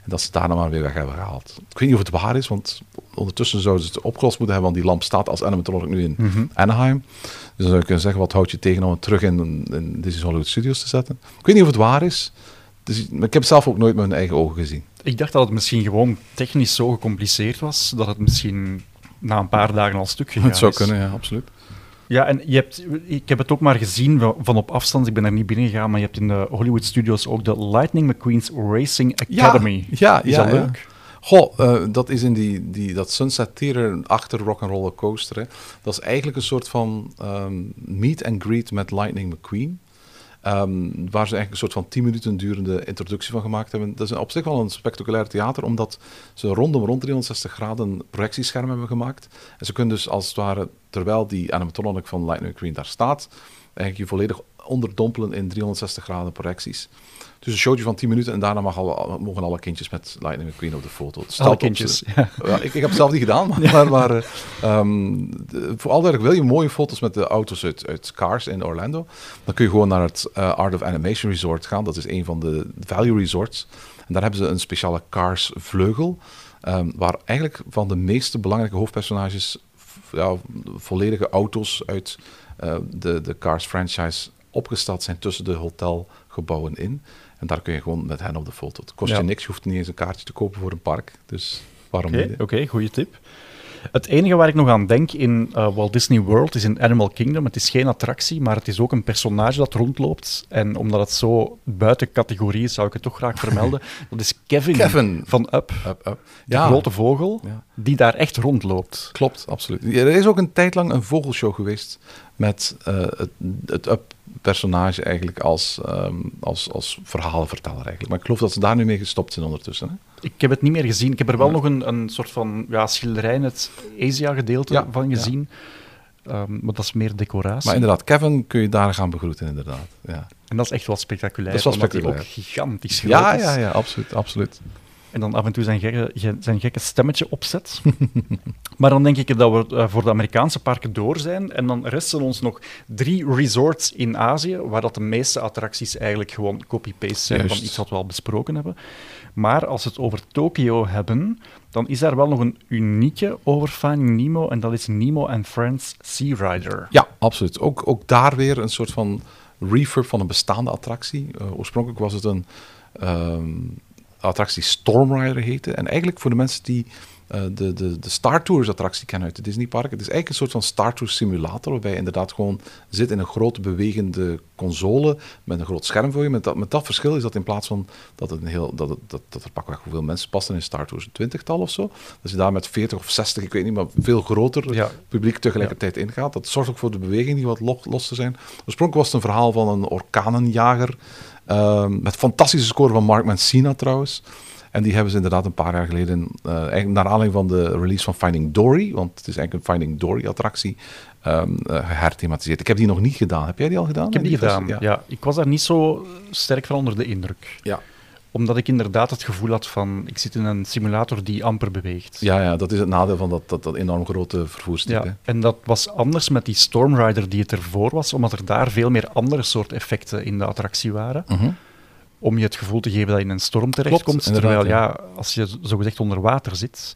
En dat ze daarna maar weer weg hebben gehaald. Ik weet niet of het waar is, want ondertussen zouden ze het opgelost moeten hebben, want die lamp staat als animatronic nu in Mhm. Anaheim. Dus dan zou je kunnen zeggen, wat houd je tegen om het terug in, in Disney Hollywood Studios te zetten? Ik weet niet of het waar is. Dus, maar ik heb het zelf ook nooit met mijn eigen ogen gezien. Ik dacht dat het misschien gewoon technisch zo gecompliceerd was, dat het misschien na een paar dagen al stuk gegaan Het zou is. kunnen, ja, absoluut. Ja, en je hebt, ik heb het ook maar gezien van, op afstand. Ik ben er niet binnen gegaan, maar je hebt in de Hollywood Studios ook de Lightning McQueen's Racing Academy. Ja, Is ja, dat ja. leuk? Goh, eh, dat is in die, die, dat Sunset Theater achter Rock'n'Roller Coaster. Hè. Dat is eigenlijk een soort van ehm, meet and greet met Lightning McQueen. Ehm, waar ze eigenlijk een soort van 10 minuten durende introductie van gemaakt hebben. Dat is op zich wel een spectaculair theater, omdat ze rondom rond 360 graden projectiescherm hebben gemaakt. En ze kunnen dus als het ware, terwijl die animatronic van Lightning McQueen daar staat, eigenlijk je volledig onderdompelen in 360 graden projecties. Dus een showtje van 10 minuten en daarna mag mogen alle kindjes met Lightning McQueen op de foto. Alle kindjes. ja, ik, ik heb het zelf niet gedaan, <laughs> maar, maar, maar, eh, ehm, de- voor al wil je mooie foto's met de auto's uit, uit Cars in Orlando, dan kun je gewoon naar het eh, Art of Animation Resort gaan. Dat is een van de value resorts. En daar hebben ze een speciale Cars vleugel, ehm, waar eigenlijk van de meeste belangrijke hoofdpersonages ja, volledige auto's uit eh, de, de Cars franchise opgesteld zijn tussen de hotelgebouwen in. En daar kun je gewoon met hen op de foto. Het kost Ja. je niks, je hoeft niet eens een kaartje te kopen voor een park. Dus waarom niet? oké, goede tip. Het enige waar ik nog aan denk in eh, Walt Disney World is in Animal Kingdom. Het is geen attractie, maar het is ook een personage dat rondloopt. En omdat het zo buiten categorie is, zou ik het toch graag vermelden. <laughs> Dat is Kevin, Kevin. van Up, Up, up. de grote vogel, Ja. die daar echt rondloopt. Klopt, absoluut. Er is ook een tijd lang een vogelshow geweest met eh, het, het Up-personage eigenlijk als, ehm, als, als verhalenverteller eigenlijk. Maar ik geloof dat ze daar nu mee gestopt zijn ondertussen. Hè? Ik heb het niet meer gezien. Ik heb er wel Ja. nog een, een soort van ja, schilderij in het Asia-gedeelte Ja, van ja. gezien. Ehm, maar dat is meer decoratie. Maar inderdaad, Kevin kun je daar gaan begroeten, inderdaad. Ja, En dat is echt wel spectaculair. Dat is wel spectaculair. ook gigantisch groot ja, ja, ja, absoluut, absoluut. En dan af en toe zijn gekke, ge- zijn gekke stemmetje opzet. <laughs> maar dan denk ik dat we eh, voor de Amerikaanse parken door zijn. En dan resten ons nog drie resorts in Azië, waar dat de meeste attracties eigenlijk gewoon copy-paste zijn Juist. van iets wat we al besproken hebben. Maar als we het over Tokio hebben, dan is daar wel nog een unieke over Finding Nemo, en dat is Nemo and Friends Sea Rider. Ja, absoluut. Ook, ook daar weer een soort van refurb van een bestaande attractie. Eh, oorspronkelijk was het een ehm, attractie Storm Rider heette. En eigenlijk voor de mensen die eh, de, de, de Star Tours attractie kennen uit de Disneypark. Het is eigenlijk een soort van Star Tours simulator, waarbij je inderdaad gewoon zit in een grote bewegende console met een groot scherm voor je. Met dat, met dat verschil is dat in plaats van dat, het een heel, dat, het, dat, dat er pakweg hoeveel mensen passen in Star Tours, een twintigtal of zo. Dat je daar met 40 of 60, ik weet niet, maar veel groter Ja. publiek tegelijkertijd ingaat. Dat zorgt ook voor de beweging die wat lo- los te zijn. Oorspronkelijk was het een verhaal van een orkanenjager. Ehm, met fantastische score van Mark Mancina trouwens. En die hebben ze inderdaad een paar jaar geleden, eigenlijk naar aanleiding van de release van Finding Dory, want het is eigenlijk een Finding Dory attractie, ehm eh, geherthematiseerd. Ik heb die nog niet gedaan. Heb jij die al gedaan? Ik heb die gedaan, ja. Ik was daar niet zo sterk van onder de indruk. Ja. Omdat ik inderdaad het gevoel had van, ik zit in een simulator die amper beweegt. Ja, ja, dat is het nadeel van dat, dat, dat enorm grote vervoerstuk. hè. Ja, en dat was anders met die Storm Rider die het ervoor was, omdat er daar veel meer andere soort effecten in de attractie waren. Mhm. Om je het gevoel te geven dat je in een storm terechtkomt. terwijl ja. ja, als je zogezegd onder water zit,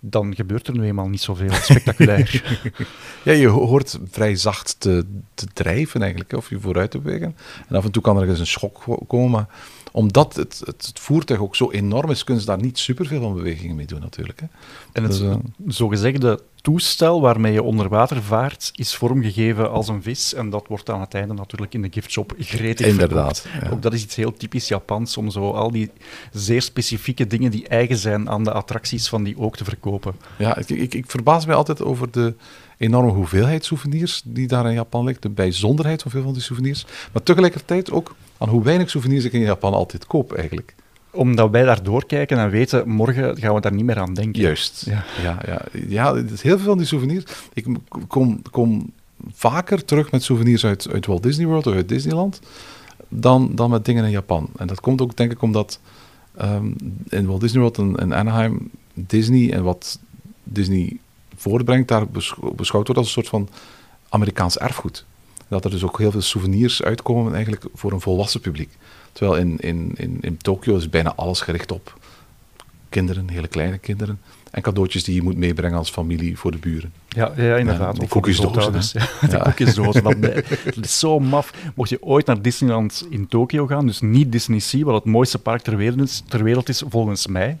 dan gebeurt er nu eenmaal niet zoveel spectaculair. <laughs> Ja, je ho- hoort vrij zacht te, te drijven eigenlijk, of je vooruit te bewegen. En af en toe kan er eens een schok ko- komen, maar omdat het, het, het voertuig ook zo enorm is, kunnen ze daar niet superveel van bewegingen mee doen natuurlijk. Hè. En het Dus, eh, zogezegde toestel waarmee je onder water vaart, is vormgegeven als een vis. En dat wordt aan het einde natuurlijk in de giftshop gretig Inderdaad, ja. Ook dat is iets heel typisch Japans, om zo al die zeer specifieke dingen die eigen zijn aan de attracties van die ook te verkopen. Ja, ik, ik, ik verbaas mij altijd over de enorme hoeveelheid souvenirs die daar in Japan ligt. De bijzonderheid van veel van die souvenirs. Maar tegelijkertijd ook aan hoe weinig souvenirs ik in Japan altijd koop eigenlijk. Omdat wij daar doorkijken en weten, morgen gaan we daar niet meer aan denken. Juist. Ja. Ja, ja, ja. heel veel van die souvenirs. Ik kom, kom vaker terug met souvenirs uit, uit Walt Disney World of uit Disneyland dan, dan met dingen in Japan. En dat komt ook denk ik omdat ehm, in Walt Disney World en, en Anaheim Disney en wat Disney voortbrengt daar beschou- beschouwd wordt als een soort van Amerikaans erfgoed. Dat er dus ook heel veel souvenirs uitkomen eigenlijk voor een volwassen publiek. Terwijl in, in, in, in Tokio is bijna alles gericht op kinderen, hele kleine kinderen. En cadeautjes die je moet meebrengen als familie voor de buren. Ja, ja inderdaad. <laughs> Ja, de koekjesdozen, Ja, de Ja. koekjesdozen. Dat, dat is zo maf. Mocht je ooit naar Disneyland in Tokio gaan, dus niet Disney Sea, wat het mooiste park ter wereld is, ter wereld is volgens mij,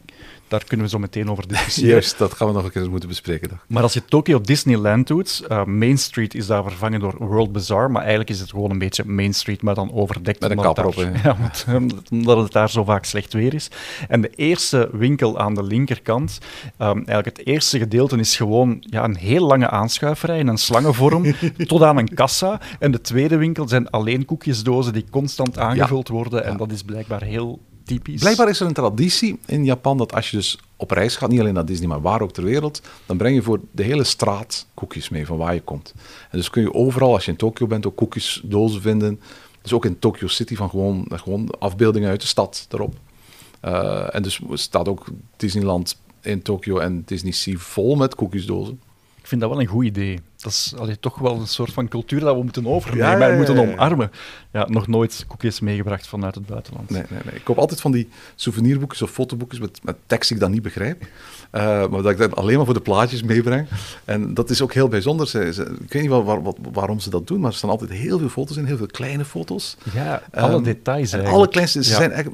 Daar kunnen we zo meteen over discussiëren. Juist, dat gaan we nog een keer moeten bespreken. Maar als je Tokyo Disneyland doet, uh, Main Street is daar vervangen door World Bazaar, maar eigenlijk is het gewoon een beetje Main Street, maar dan overdekt. Met een erop, <laughs> ja, omdat het daar zo vaak slecht weer is. En de eerste winkel aan de linkerkant, um, eigenlijk het eerste gedeelte is gewoon ja, een heel lange aanschuiferij in een slangenvorm <laughs> tot aan een kassa. En de tweede winkel zijn alleen koekjesdozen die constant aangevuld worden. En dat is blijkbaar heel typisch. Blijkbaar is er een traditie in Japan dat als je dus op reis gaat, niet alleen naar Disney, maar waar ook ter wereld, dan breng je voor de hele straat koekjes mee van waar je komt. En dus kun je overal, als je in Tokio bent, ook koekjesdozen vinden. Dus ook in Tokyo City van gewoon, gewoon afbeeldingen uit de stad erop. Uh, en dus staat ook Disneyland in Tokio en Disney Sea vol met koekjesdozen. Ik vind dat wel een goed idee dat is allee, toch wel een soort van cultuur dat we moeten overnemen ja, ja, ja, moeten omarmen. Ja, nog nooit koekjes meegebracht vanuit het buitenland. Nee, nee, nee. Ik koop altijd van die souvenirboekjes of fotoboekjes met, met tekst die ik dan niet begrijp. Uh, maar dat ik dat alleen maar voor de plaatjes meebreng. En dat is ook heel bijzonder. Ze, ze, ik weet niet waar, waar, waarom ze dat doen, maar er staan altijd heel veel foto's in, heel veel kleine foto's. Ja, alle um, details alle kleinste, ze zijn echt,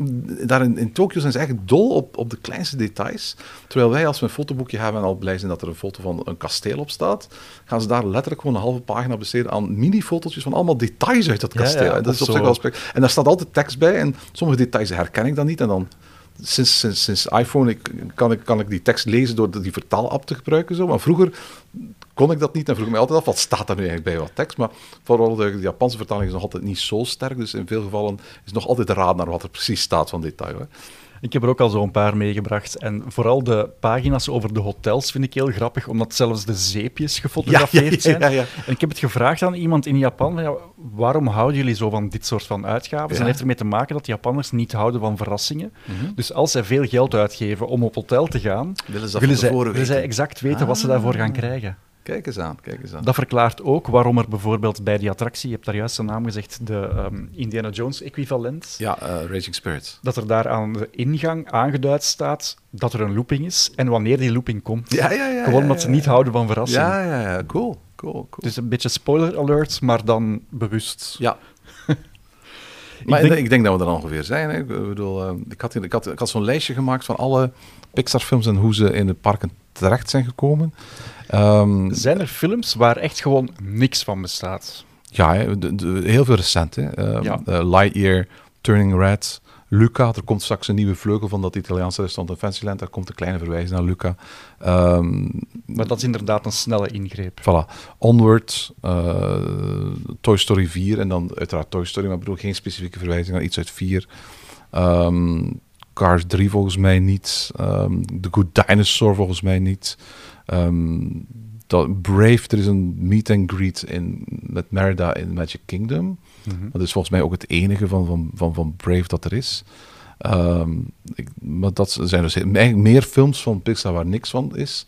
daar in, in Tokio zijn ze echt dol op, op de kleinste details. Terwijl wij als we een fotoboekje hebben en al blij zijn dat er een foto van een kasteel op staat, gaan ze daar letterlijk gewoon een halve pagina besteden aan mini-fotootjes van allemaal details uit dat kasteel. Ja, ja, dat is op zich wel. En daar staat altijd tekst bij en sommige details herken ik dan niet en dan sinds, sinds, sinds iPhone kan, ik, kan ik die tekst lezen door die vertaalapp te gebruiken. Zo. Maar vroeger kon ik dat niet en vroeg ik me altijd af, wat staat daar nu eigenlijk bij wat tekst? Maar vooral de, Japanse vertaling is nog altijd niet zo sterk, dus in veel gevallen is nog altijd raad naar wat er precies staat van detail. Hè. Ik heb er ook al zo'n paar meegebracht. En vooral de pagina's over de hotels vind ik heel grappig, omdat zelfs de zeepjes gefotografeerd <laughs> zijn. En ik heb het gevraagd aan iemand in Japan, waarom houden jullie zo van dit soort van uitgaven? En dat heeft ermee te maken dat Japanners niet houden van verrassingen. Mhm. Dus als zij veel geld uitgeven om op hotel te gaan, willen, ze willen, zij, willen zij exact weten wat ze daarvoor gaan krijgen. Kijk eens aan, kijk eens aan. Dat verklaart ook waarom er bijvoorbeeld bij die attractie, je hebt daar juist de naam gezegd, de um, Indiana Jones equivalent. Ja, uh, Raging Spirits. Dat er daar aan de ingang aangeduid staat dat er een looping is en wanneer die looping komt. Ja, ja, ja. Gewoon omdat ze niet houden van verrassingen. Ja, ja, ja. Cool, cool, cool. Dus een beetje spoiler alert, maar dan bewust. Ja. <laughs> maar ik denk, ik denk, dat we er ongeveer zijn. Hè. Ik, bedoel, uh, ik had, ik had, ik had zo'n lijstje gemaakt van alle Pixar-films en hoe ze in de parken terecht zijn gekomen. Um, zijn er films waar echt gewoon niks van bestaat? Ja, heel veel recent. Hè. Um, ja. uh, Lightyear, Turning Red, Luca. Er komt straks een nieuwe vleugel van dat Italiaanse restaurant in Fantasyland. Daar komt een kleine verwijzing naar Luca. Um, maar dat is inderdaad een snelle ingreep. Voilà. Onward, uh, Toy Story 4 en dan uiteraard Toy Story, maar ik bedoel geen specifieke verwijzing naar iets uit 4. Um, Cars 3 volgens mij niet. Um, The Good Dinosaur volgens mij niet. Um, dat Brave, er is een meet and greet in, met Merida in Magic Kingdom. Mm -hmm. Dat is volgens mij ook het enige van, van, van, van Brave dat er is. Um, ik, maar dat zijn dus meer films van Pixar waar niks van is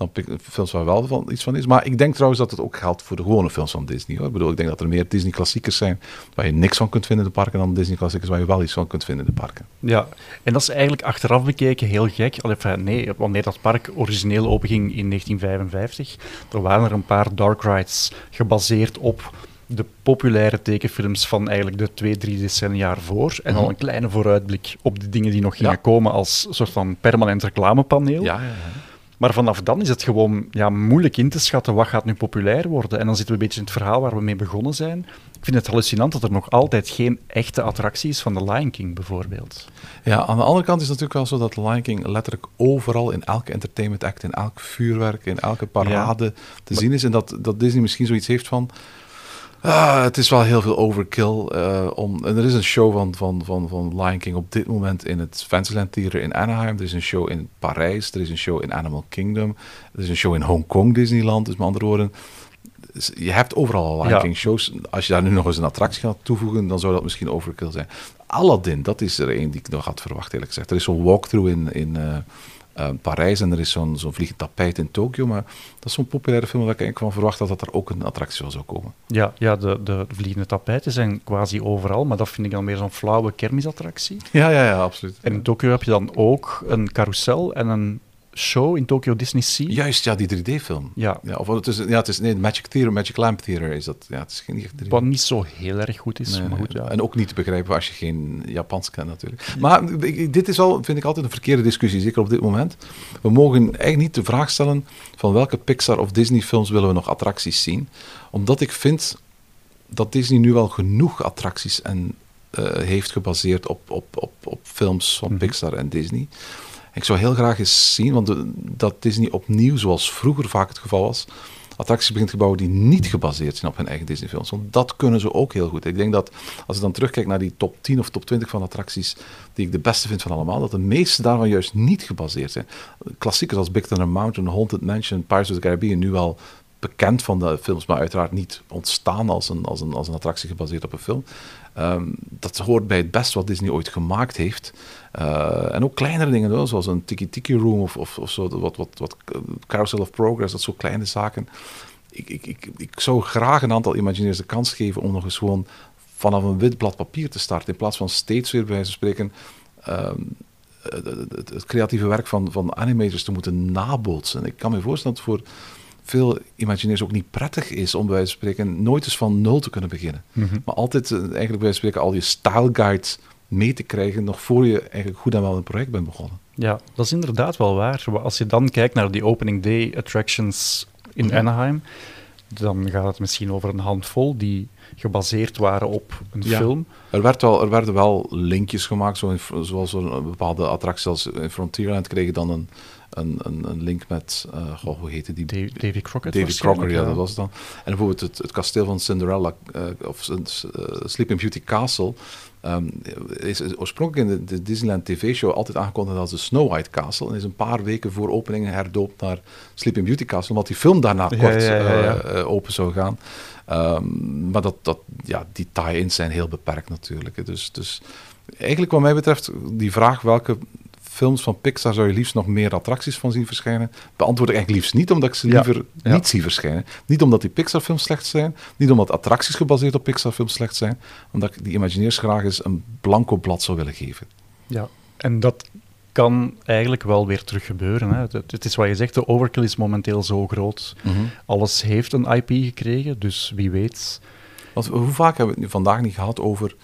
dan films waar wel van, iets van is. Maar ik denk trouwens dat het ook geldt voor de gewone films van Disney. Hoor. Ik bedoel, ik denk dat er meer Disney-klassiekers zijn waar je niks van kunt vinden in de parken dan Disney-klassiekers waar je wel iets van kunt vinden in de parken. Ja, en dat is eigenlijk achteraf bekeken heel gek. Enfin, nee, wanneer dat park origineel openging in 1955, er waren er een paar dark rides gebaseerd op de populaire tekenfilms van eigenlijk de twee, drie decennia voor. En al mhm. een kleine vooruitblik op de dingen die nog gingen komen als soort van permanent reclamepaneel. Ja, ja, ja. Maar vanaf dan is het gewoon ja, moeilijk in te schatten wat gaat nu populair worden. En dan zitten we een beetje in het verhaal waar we mee begonnen zijn. Ik vind het hallucinant dat er nog altijd geen echte attractie is van The Lion King bijvoorbeeld. Ja, aan de andere kant is het natuurlijk wel zo dat The Lion King letterlijk overal in elke entertainment act, in elk vuurwerk, in elke parade te zien is. En dat, dat Disney misschien zoiets heeft van Ah, het is wel heel veel overkill. Uh, om, en er is een show van, van, van, van Lion King op dit moment in het Fantasyland Theater in Anaheim. Er is een show in Parijs. Er is een show in Animal Kingdom. Er is een show in Hongkong Disneyland. Dus met andere woorden, je hebt overal Lion King shows. Als je daar nu nog eens een attractie gaat toevoegen, dan zou dat misschien overkill zijn. Aladdin, dat is er een die ik nog had verwacht, eerlijk gezegd. Er is zo'n walkthrough in... in uh, uh, Parijs en er is zo'n zo'n vliegend tapijt in Tokio. Maar dat is zo'n populaire film waar ik eigenlijk van verwacht dat, dat er ook een attractie zou komen. Ja, ja de, de vliegende tapijten zijn quasi overal, maar dat vind ik dan meer zo'n flauwe kermisattractie. Ja, ja, ja, absoluut. En in Tokio heb je dan ook een carousel en een show in Tokyo Disney Sea. Juist, ja, die 3D-film. Ja. ja. Of het is, ja, het is nee, Magic Theater, Magic Lamp Theater is dat. Ja, het is geen echt 3D. Wat niet zo heel erg goed is, Nee, maar goed, ja. En ook niet te begrijpen als je geen Japans kent natuurlijk. Maar dit is al, vind ik altijd een verkeerde discussie, zeker op dit moment. We mogen eigenlijk niet de vraag stellen van welke Pixar of Disney films willen we nog attracties zien. Omdat ik vind dat Disney nu wel genoeg attracties en, eh, heeft gebaseerd op, op, op, op films van Mhm. Pixar en Disney. Ik zou heel graag eens zien, want de- dat Disney opnieuw, zoals vroeger vaak het geval was, attracties begint te bouwen die niet gebaseerd zijn op hun eigen Disney-films. Want dat kunnen ze ook heel goed. Ik denk dat als ik dan terugkijk naar die top 10 of top 20 van attracties die ik de beste vind van allemaal, dat de meeste daarvan juist niet gebaseerd zijn. Klassiekers als Big Thunder Mountain, Haunted Mansion, Pirates of the Caribbean, nu wel bekend van de films, maar uiteraard niet ontstaan als een, als een, als een attractie gebaseerd op een film. Ehm, dat hoort bij het best wat Disney ooit gemaakt heeft. Eh, en ook kleinere dingen, zoals een Tiki Tiki Room of, of, of zo, wat, wat, wat eh, Carousel of Progress, dat soort kleine zaken. Ik, ik, ik, ik zou graag een aantal Imagineers de kans geven om nog eens gewoon vanaf een wit blad papier te starten, in plaats van steeds weer bij wijze spreken ehm, het, het- creatieve werk van, van animators te moeten nabootsen. Ik kan me voorstellen dat voor veel Imagineers ook niet prettig is om bij wijze van spreken nooit eens van nul te kunnen beginnen. Mhm. Maar altijd eh, eigenlijk bij wijze van spreken al je style guides mee te krijgen nog voor je eigenlijk goed en wel een project bent begonnen. Ja, dat is inderdaad wel waar. Als je dan kijkt naar die opening day attractions in Mhm. Anaheim, dan gaat het misschien over een handvol die gebaseerd waren op een Ja. film. Er, werd wel, er werden wel linkjes gemaakt, zoals een bepaalde attracties als in Frontierland kregen dan een, een, een, een link met, eh, goh, hoe heette die? Davy, Davy Crockett David Crocker, waarschijnlijk, ja, dat was het dan. En bijvoorbeeld het, het kasteel van Cinderella, eh, of uh, Sleeping Beauty Castle, ehm, is oorspronkelijk in de, de Disneyland TV-show altijd aangekondigd als de Snow White Castle. En is een paar weken voor opening herdoopt naar Sleeping Beauty Castle, omdat die film daarna Ja, kort ja, ja, ja. eh, eh, open zou gaan. Ehm, maar dat, dat, ja, die tie-ins zijn heel beperkt natuurlijk. Dus, dus eigenlijk wat mij betreft, die vraag welke films van Pixar zou je liefst nog meer attracties van zien verschijnen, beantwoord ik eigenlijk liefst niet, omdat ik ze Ja, liever ja. niet zie verschijnen. Niet omdat die Pixar-films slecht zijn, niet omdat attracties gebaseerd op Pixar-films slecht zijn, omdat ik die Imagineers graag eens een blanco blad zou willen geven. Ja, en dat kan eigenlijk wel weer terug gebeuren. Hè. Het, het is wat je zegt, de overkill is momenteel zo groot. Alles heeft een IP gekregen, dus wie weet. Want hoe vaak hebben we het nu vandaag niet gehad over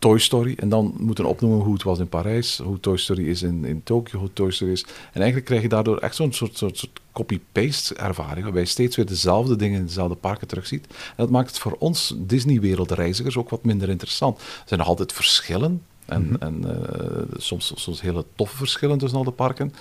Toy Story? En dan moeten opnoemen hoe het was in Parijs, hoe Toy Story is in, in Tokio, hoe Toy Story is. En eigenlijk krijg je daardoor echt zo'n soort, soort, soort copy-paste ervaring, waarbij je steeds weer dezelfde dingen in dezelfde parken terugziet. En dat maakt het voor ons Disney-wereldreizigers ook wat minder interessant. Er zijn nog altijd verschillen, en, Mhm. en eh, soms, soms hele toffe verschillen tussen al de parken.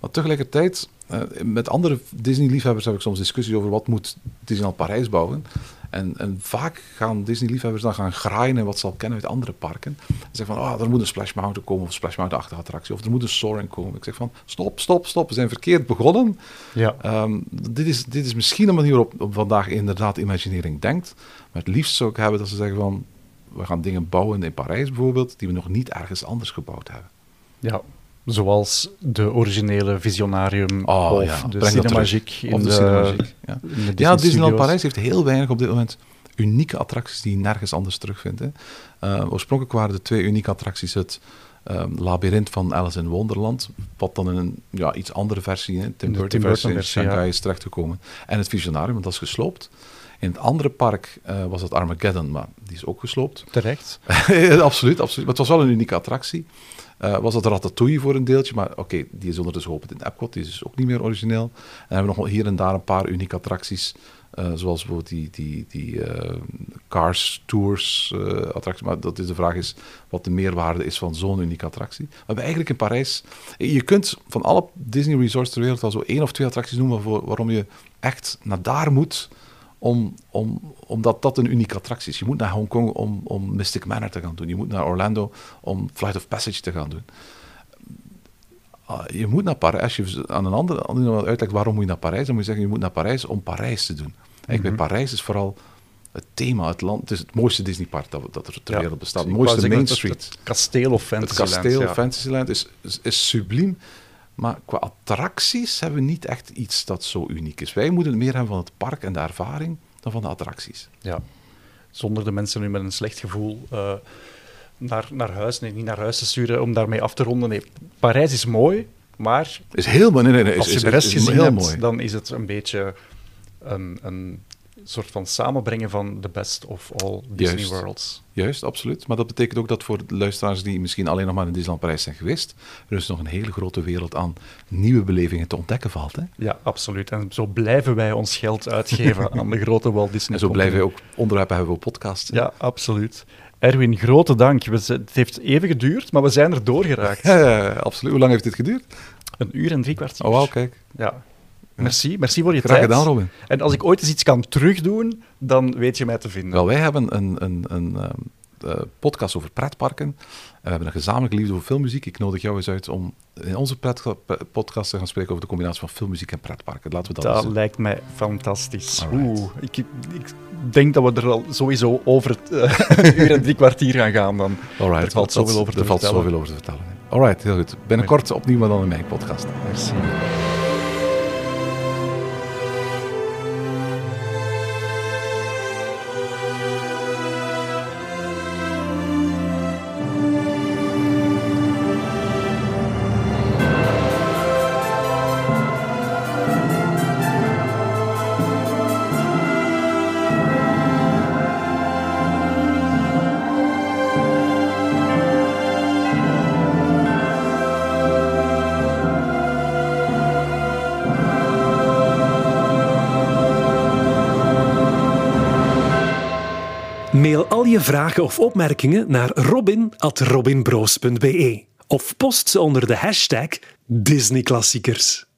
Maar tegelijkertijd, eh, met andere Disney-liefhebbers heb ik soms discussies over wat moet Disneyland Parijs bouwen. En, en vaak gaan Disney-liefhebbers dan gaan graaien in wat ze al kennen uit andere parken. En zeggen van, ah, er moet een Splash Mountain komen, of een Splash Mountain-achtige attractie, of er moet een Soaring komen. Ik zeg van, stop, stop, stop, we zijn verkeerd begonnen. Ja, Ehm, dit, is, dit is misschien een manier waarop op vandaag inderdaad Imagineering denkt. Maar het liefst zou ik hebben dat ze zeggen van, we gaan dingen bouwen in Parijs bijvoorbeeld, die we nog niet ergens anders gebouwd hebben. ja. Zoals de originele Visionarium Oh, of ja, de Cinemagique in Of de Cinemagique, ja. in de Ja, Disney Disneyland. Parijs heeft heel weinig op dit moment unieke attracties die je nergens anders terugvindt. Hè. Eh, oorspronkelijk waren de twee unieke attracties het ehm Labyrinth van Alice in Wonderland, wat dan in een ja, iets andere versie, hè, Tim Burton versie in versie, Shanghai ja. is terechtgekomen. En het Visionarium, want dat is gesloopt. In het andere park eh, was het Armageddon, maar die is ook gesloopt. Terecht. <laughs> absoluut, absoluut. Maar het was wel een unieke attractie. Eh, was het Ratatouille voor een deeltje, maar oké, die is ondertussen geopend in Epcot, die is dus ook niet meer origineel. En hebben we nog hier en daar een paar unieke attracties, eh, zoals bijvoorbeeld die, die, die eh, Cars Tours attractie. Maar dat is de vraag is wat de meerwaarde is van zo'n unieke attractie. We hebben eigenlijk in Parijs, je kunt van alle Disney resorts ter wereld wel zo één of twee attracties noemen voor, waarom je echt naar daar moet om, om, omdat dat een unieke attractie is. Je moet naar Hongkong om, om Mystic Manor te gaan doen. Je moet naar Orlando om Flight of Passage te gaan doen. Ah, Je moet naar Parijs. Als je aan een ander aan iemand uitlegt waarom moet je naar Parijs, dan moet je zeggen: je moet naar Parijs om Parijs te doen. Mhm. bij Parijs is vooral het thema, het land. Het is het mooiste Disneypark dat, dat er ter Ja. wereld bestaat. Het Ik mooiste Main het- Street. Het, kasteel of Het Fantasyland. kasteel ja. Fantasyland is, is, is subliem. Maar qua attracties hebben we niet echt iets dat zo uniek is. Wij moeten meer hebben van het park en de ervaring dan van de attracties. Ja. Zonder de mensen nu met een slecht gevoel eh, naar, naar huis, nee, niet naar huis te sturen om daarmee af te ronden. Nee, Parijs is mooi, Maar Is heel mooi. Nee, nee, nee, als je is, de rest is gezien heel hebt, mooi. dan is het een beetje een, een soort van samenbrengen van the best of all Disney Juist. Worlds. Juist, absoluut. Maar dat betekent ook dat voor de luisteraars die misschien alleen nog maar in Disneyland Parijs zijn geweest, er is nog een hele grote wereld aan nieuwe belevingen te ontdekken valt. Hè? Ja, absoluut. En zo blijven wij ons geld uitgeven <laughs> aan de grote Walt Disney En zo blijven wij ook onderwerpen hebben voor podcasts. Ja, absoluut. Erwin, grote dank. Het heeft even geduurd, maar we zijn er doorgeraakt. <laughs> Ja, ja, ja, absoluut. Hoe lang heeft dit geduurd? Een uur en drie kwartier. Oh, wauw, kijk. Ja. Merci, merci voor je Graag tijd. gedaan, Robin. En als ik ooit eens iets kan terugdoen, dan weet je mij te vinden. Wel, wij hebben een, een, een ehm, eh, podcast over pretparken. En we hebben een gezamenlijke liefde voor filmmuziek. Ik nodig jou eens uit om in onze podcast te gaan spreken over de combinatie van filmmuziek en pretparken. Laten we dat, Dat eens- lijkt mij fantastisch. Oeh, ik, ik denk dat we er al sowieso over het, een <laughs> uur en drie kwartier gaan gaan dan. Alright, er valt dat- zoveel over te valt vertellen. zoveel over te vertellen. Alright, heel goed. Binnenkort opnieuw maar dan in mijn podcast. Merci. Of opmerkingen naar robin.robinbroos.be of post ze onder de hashtag Disneyklassiekers.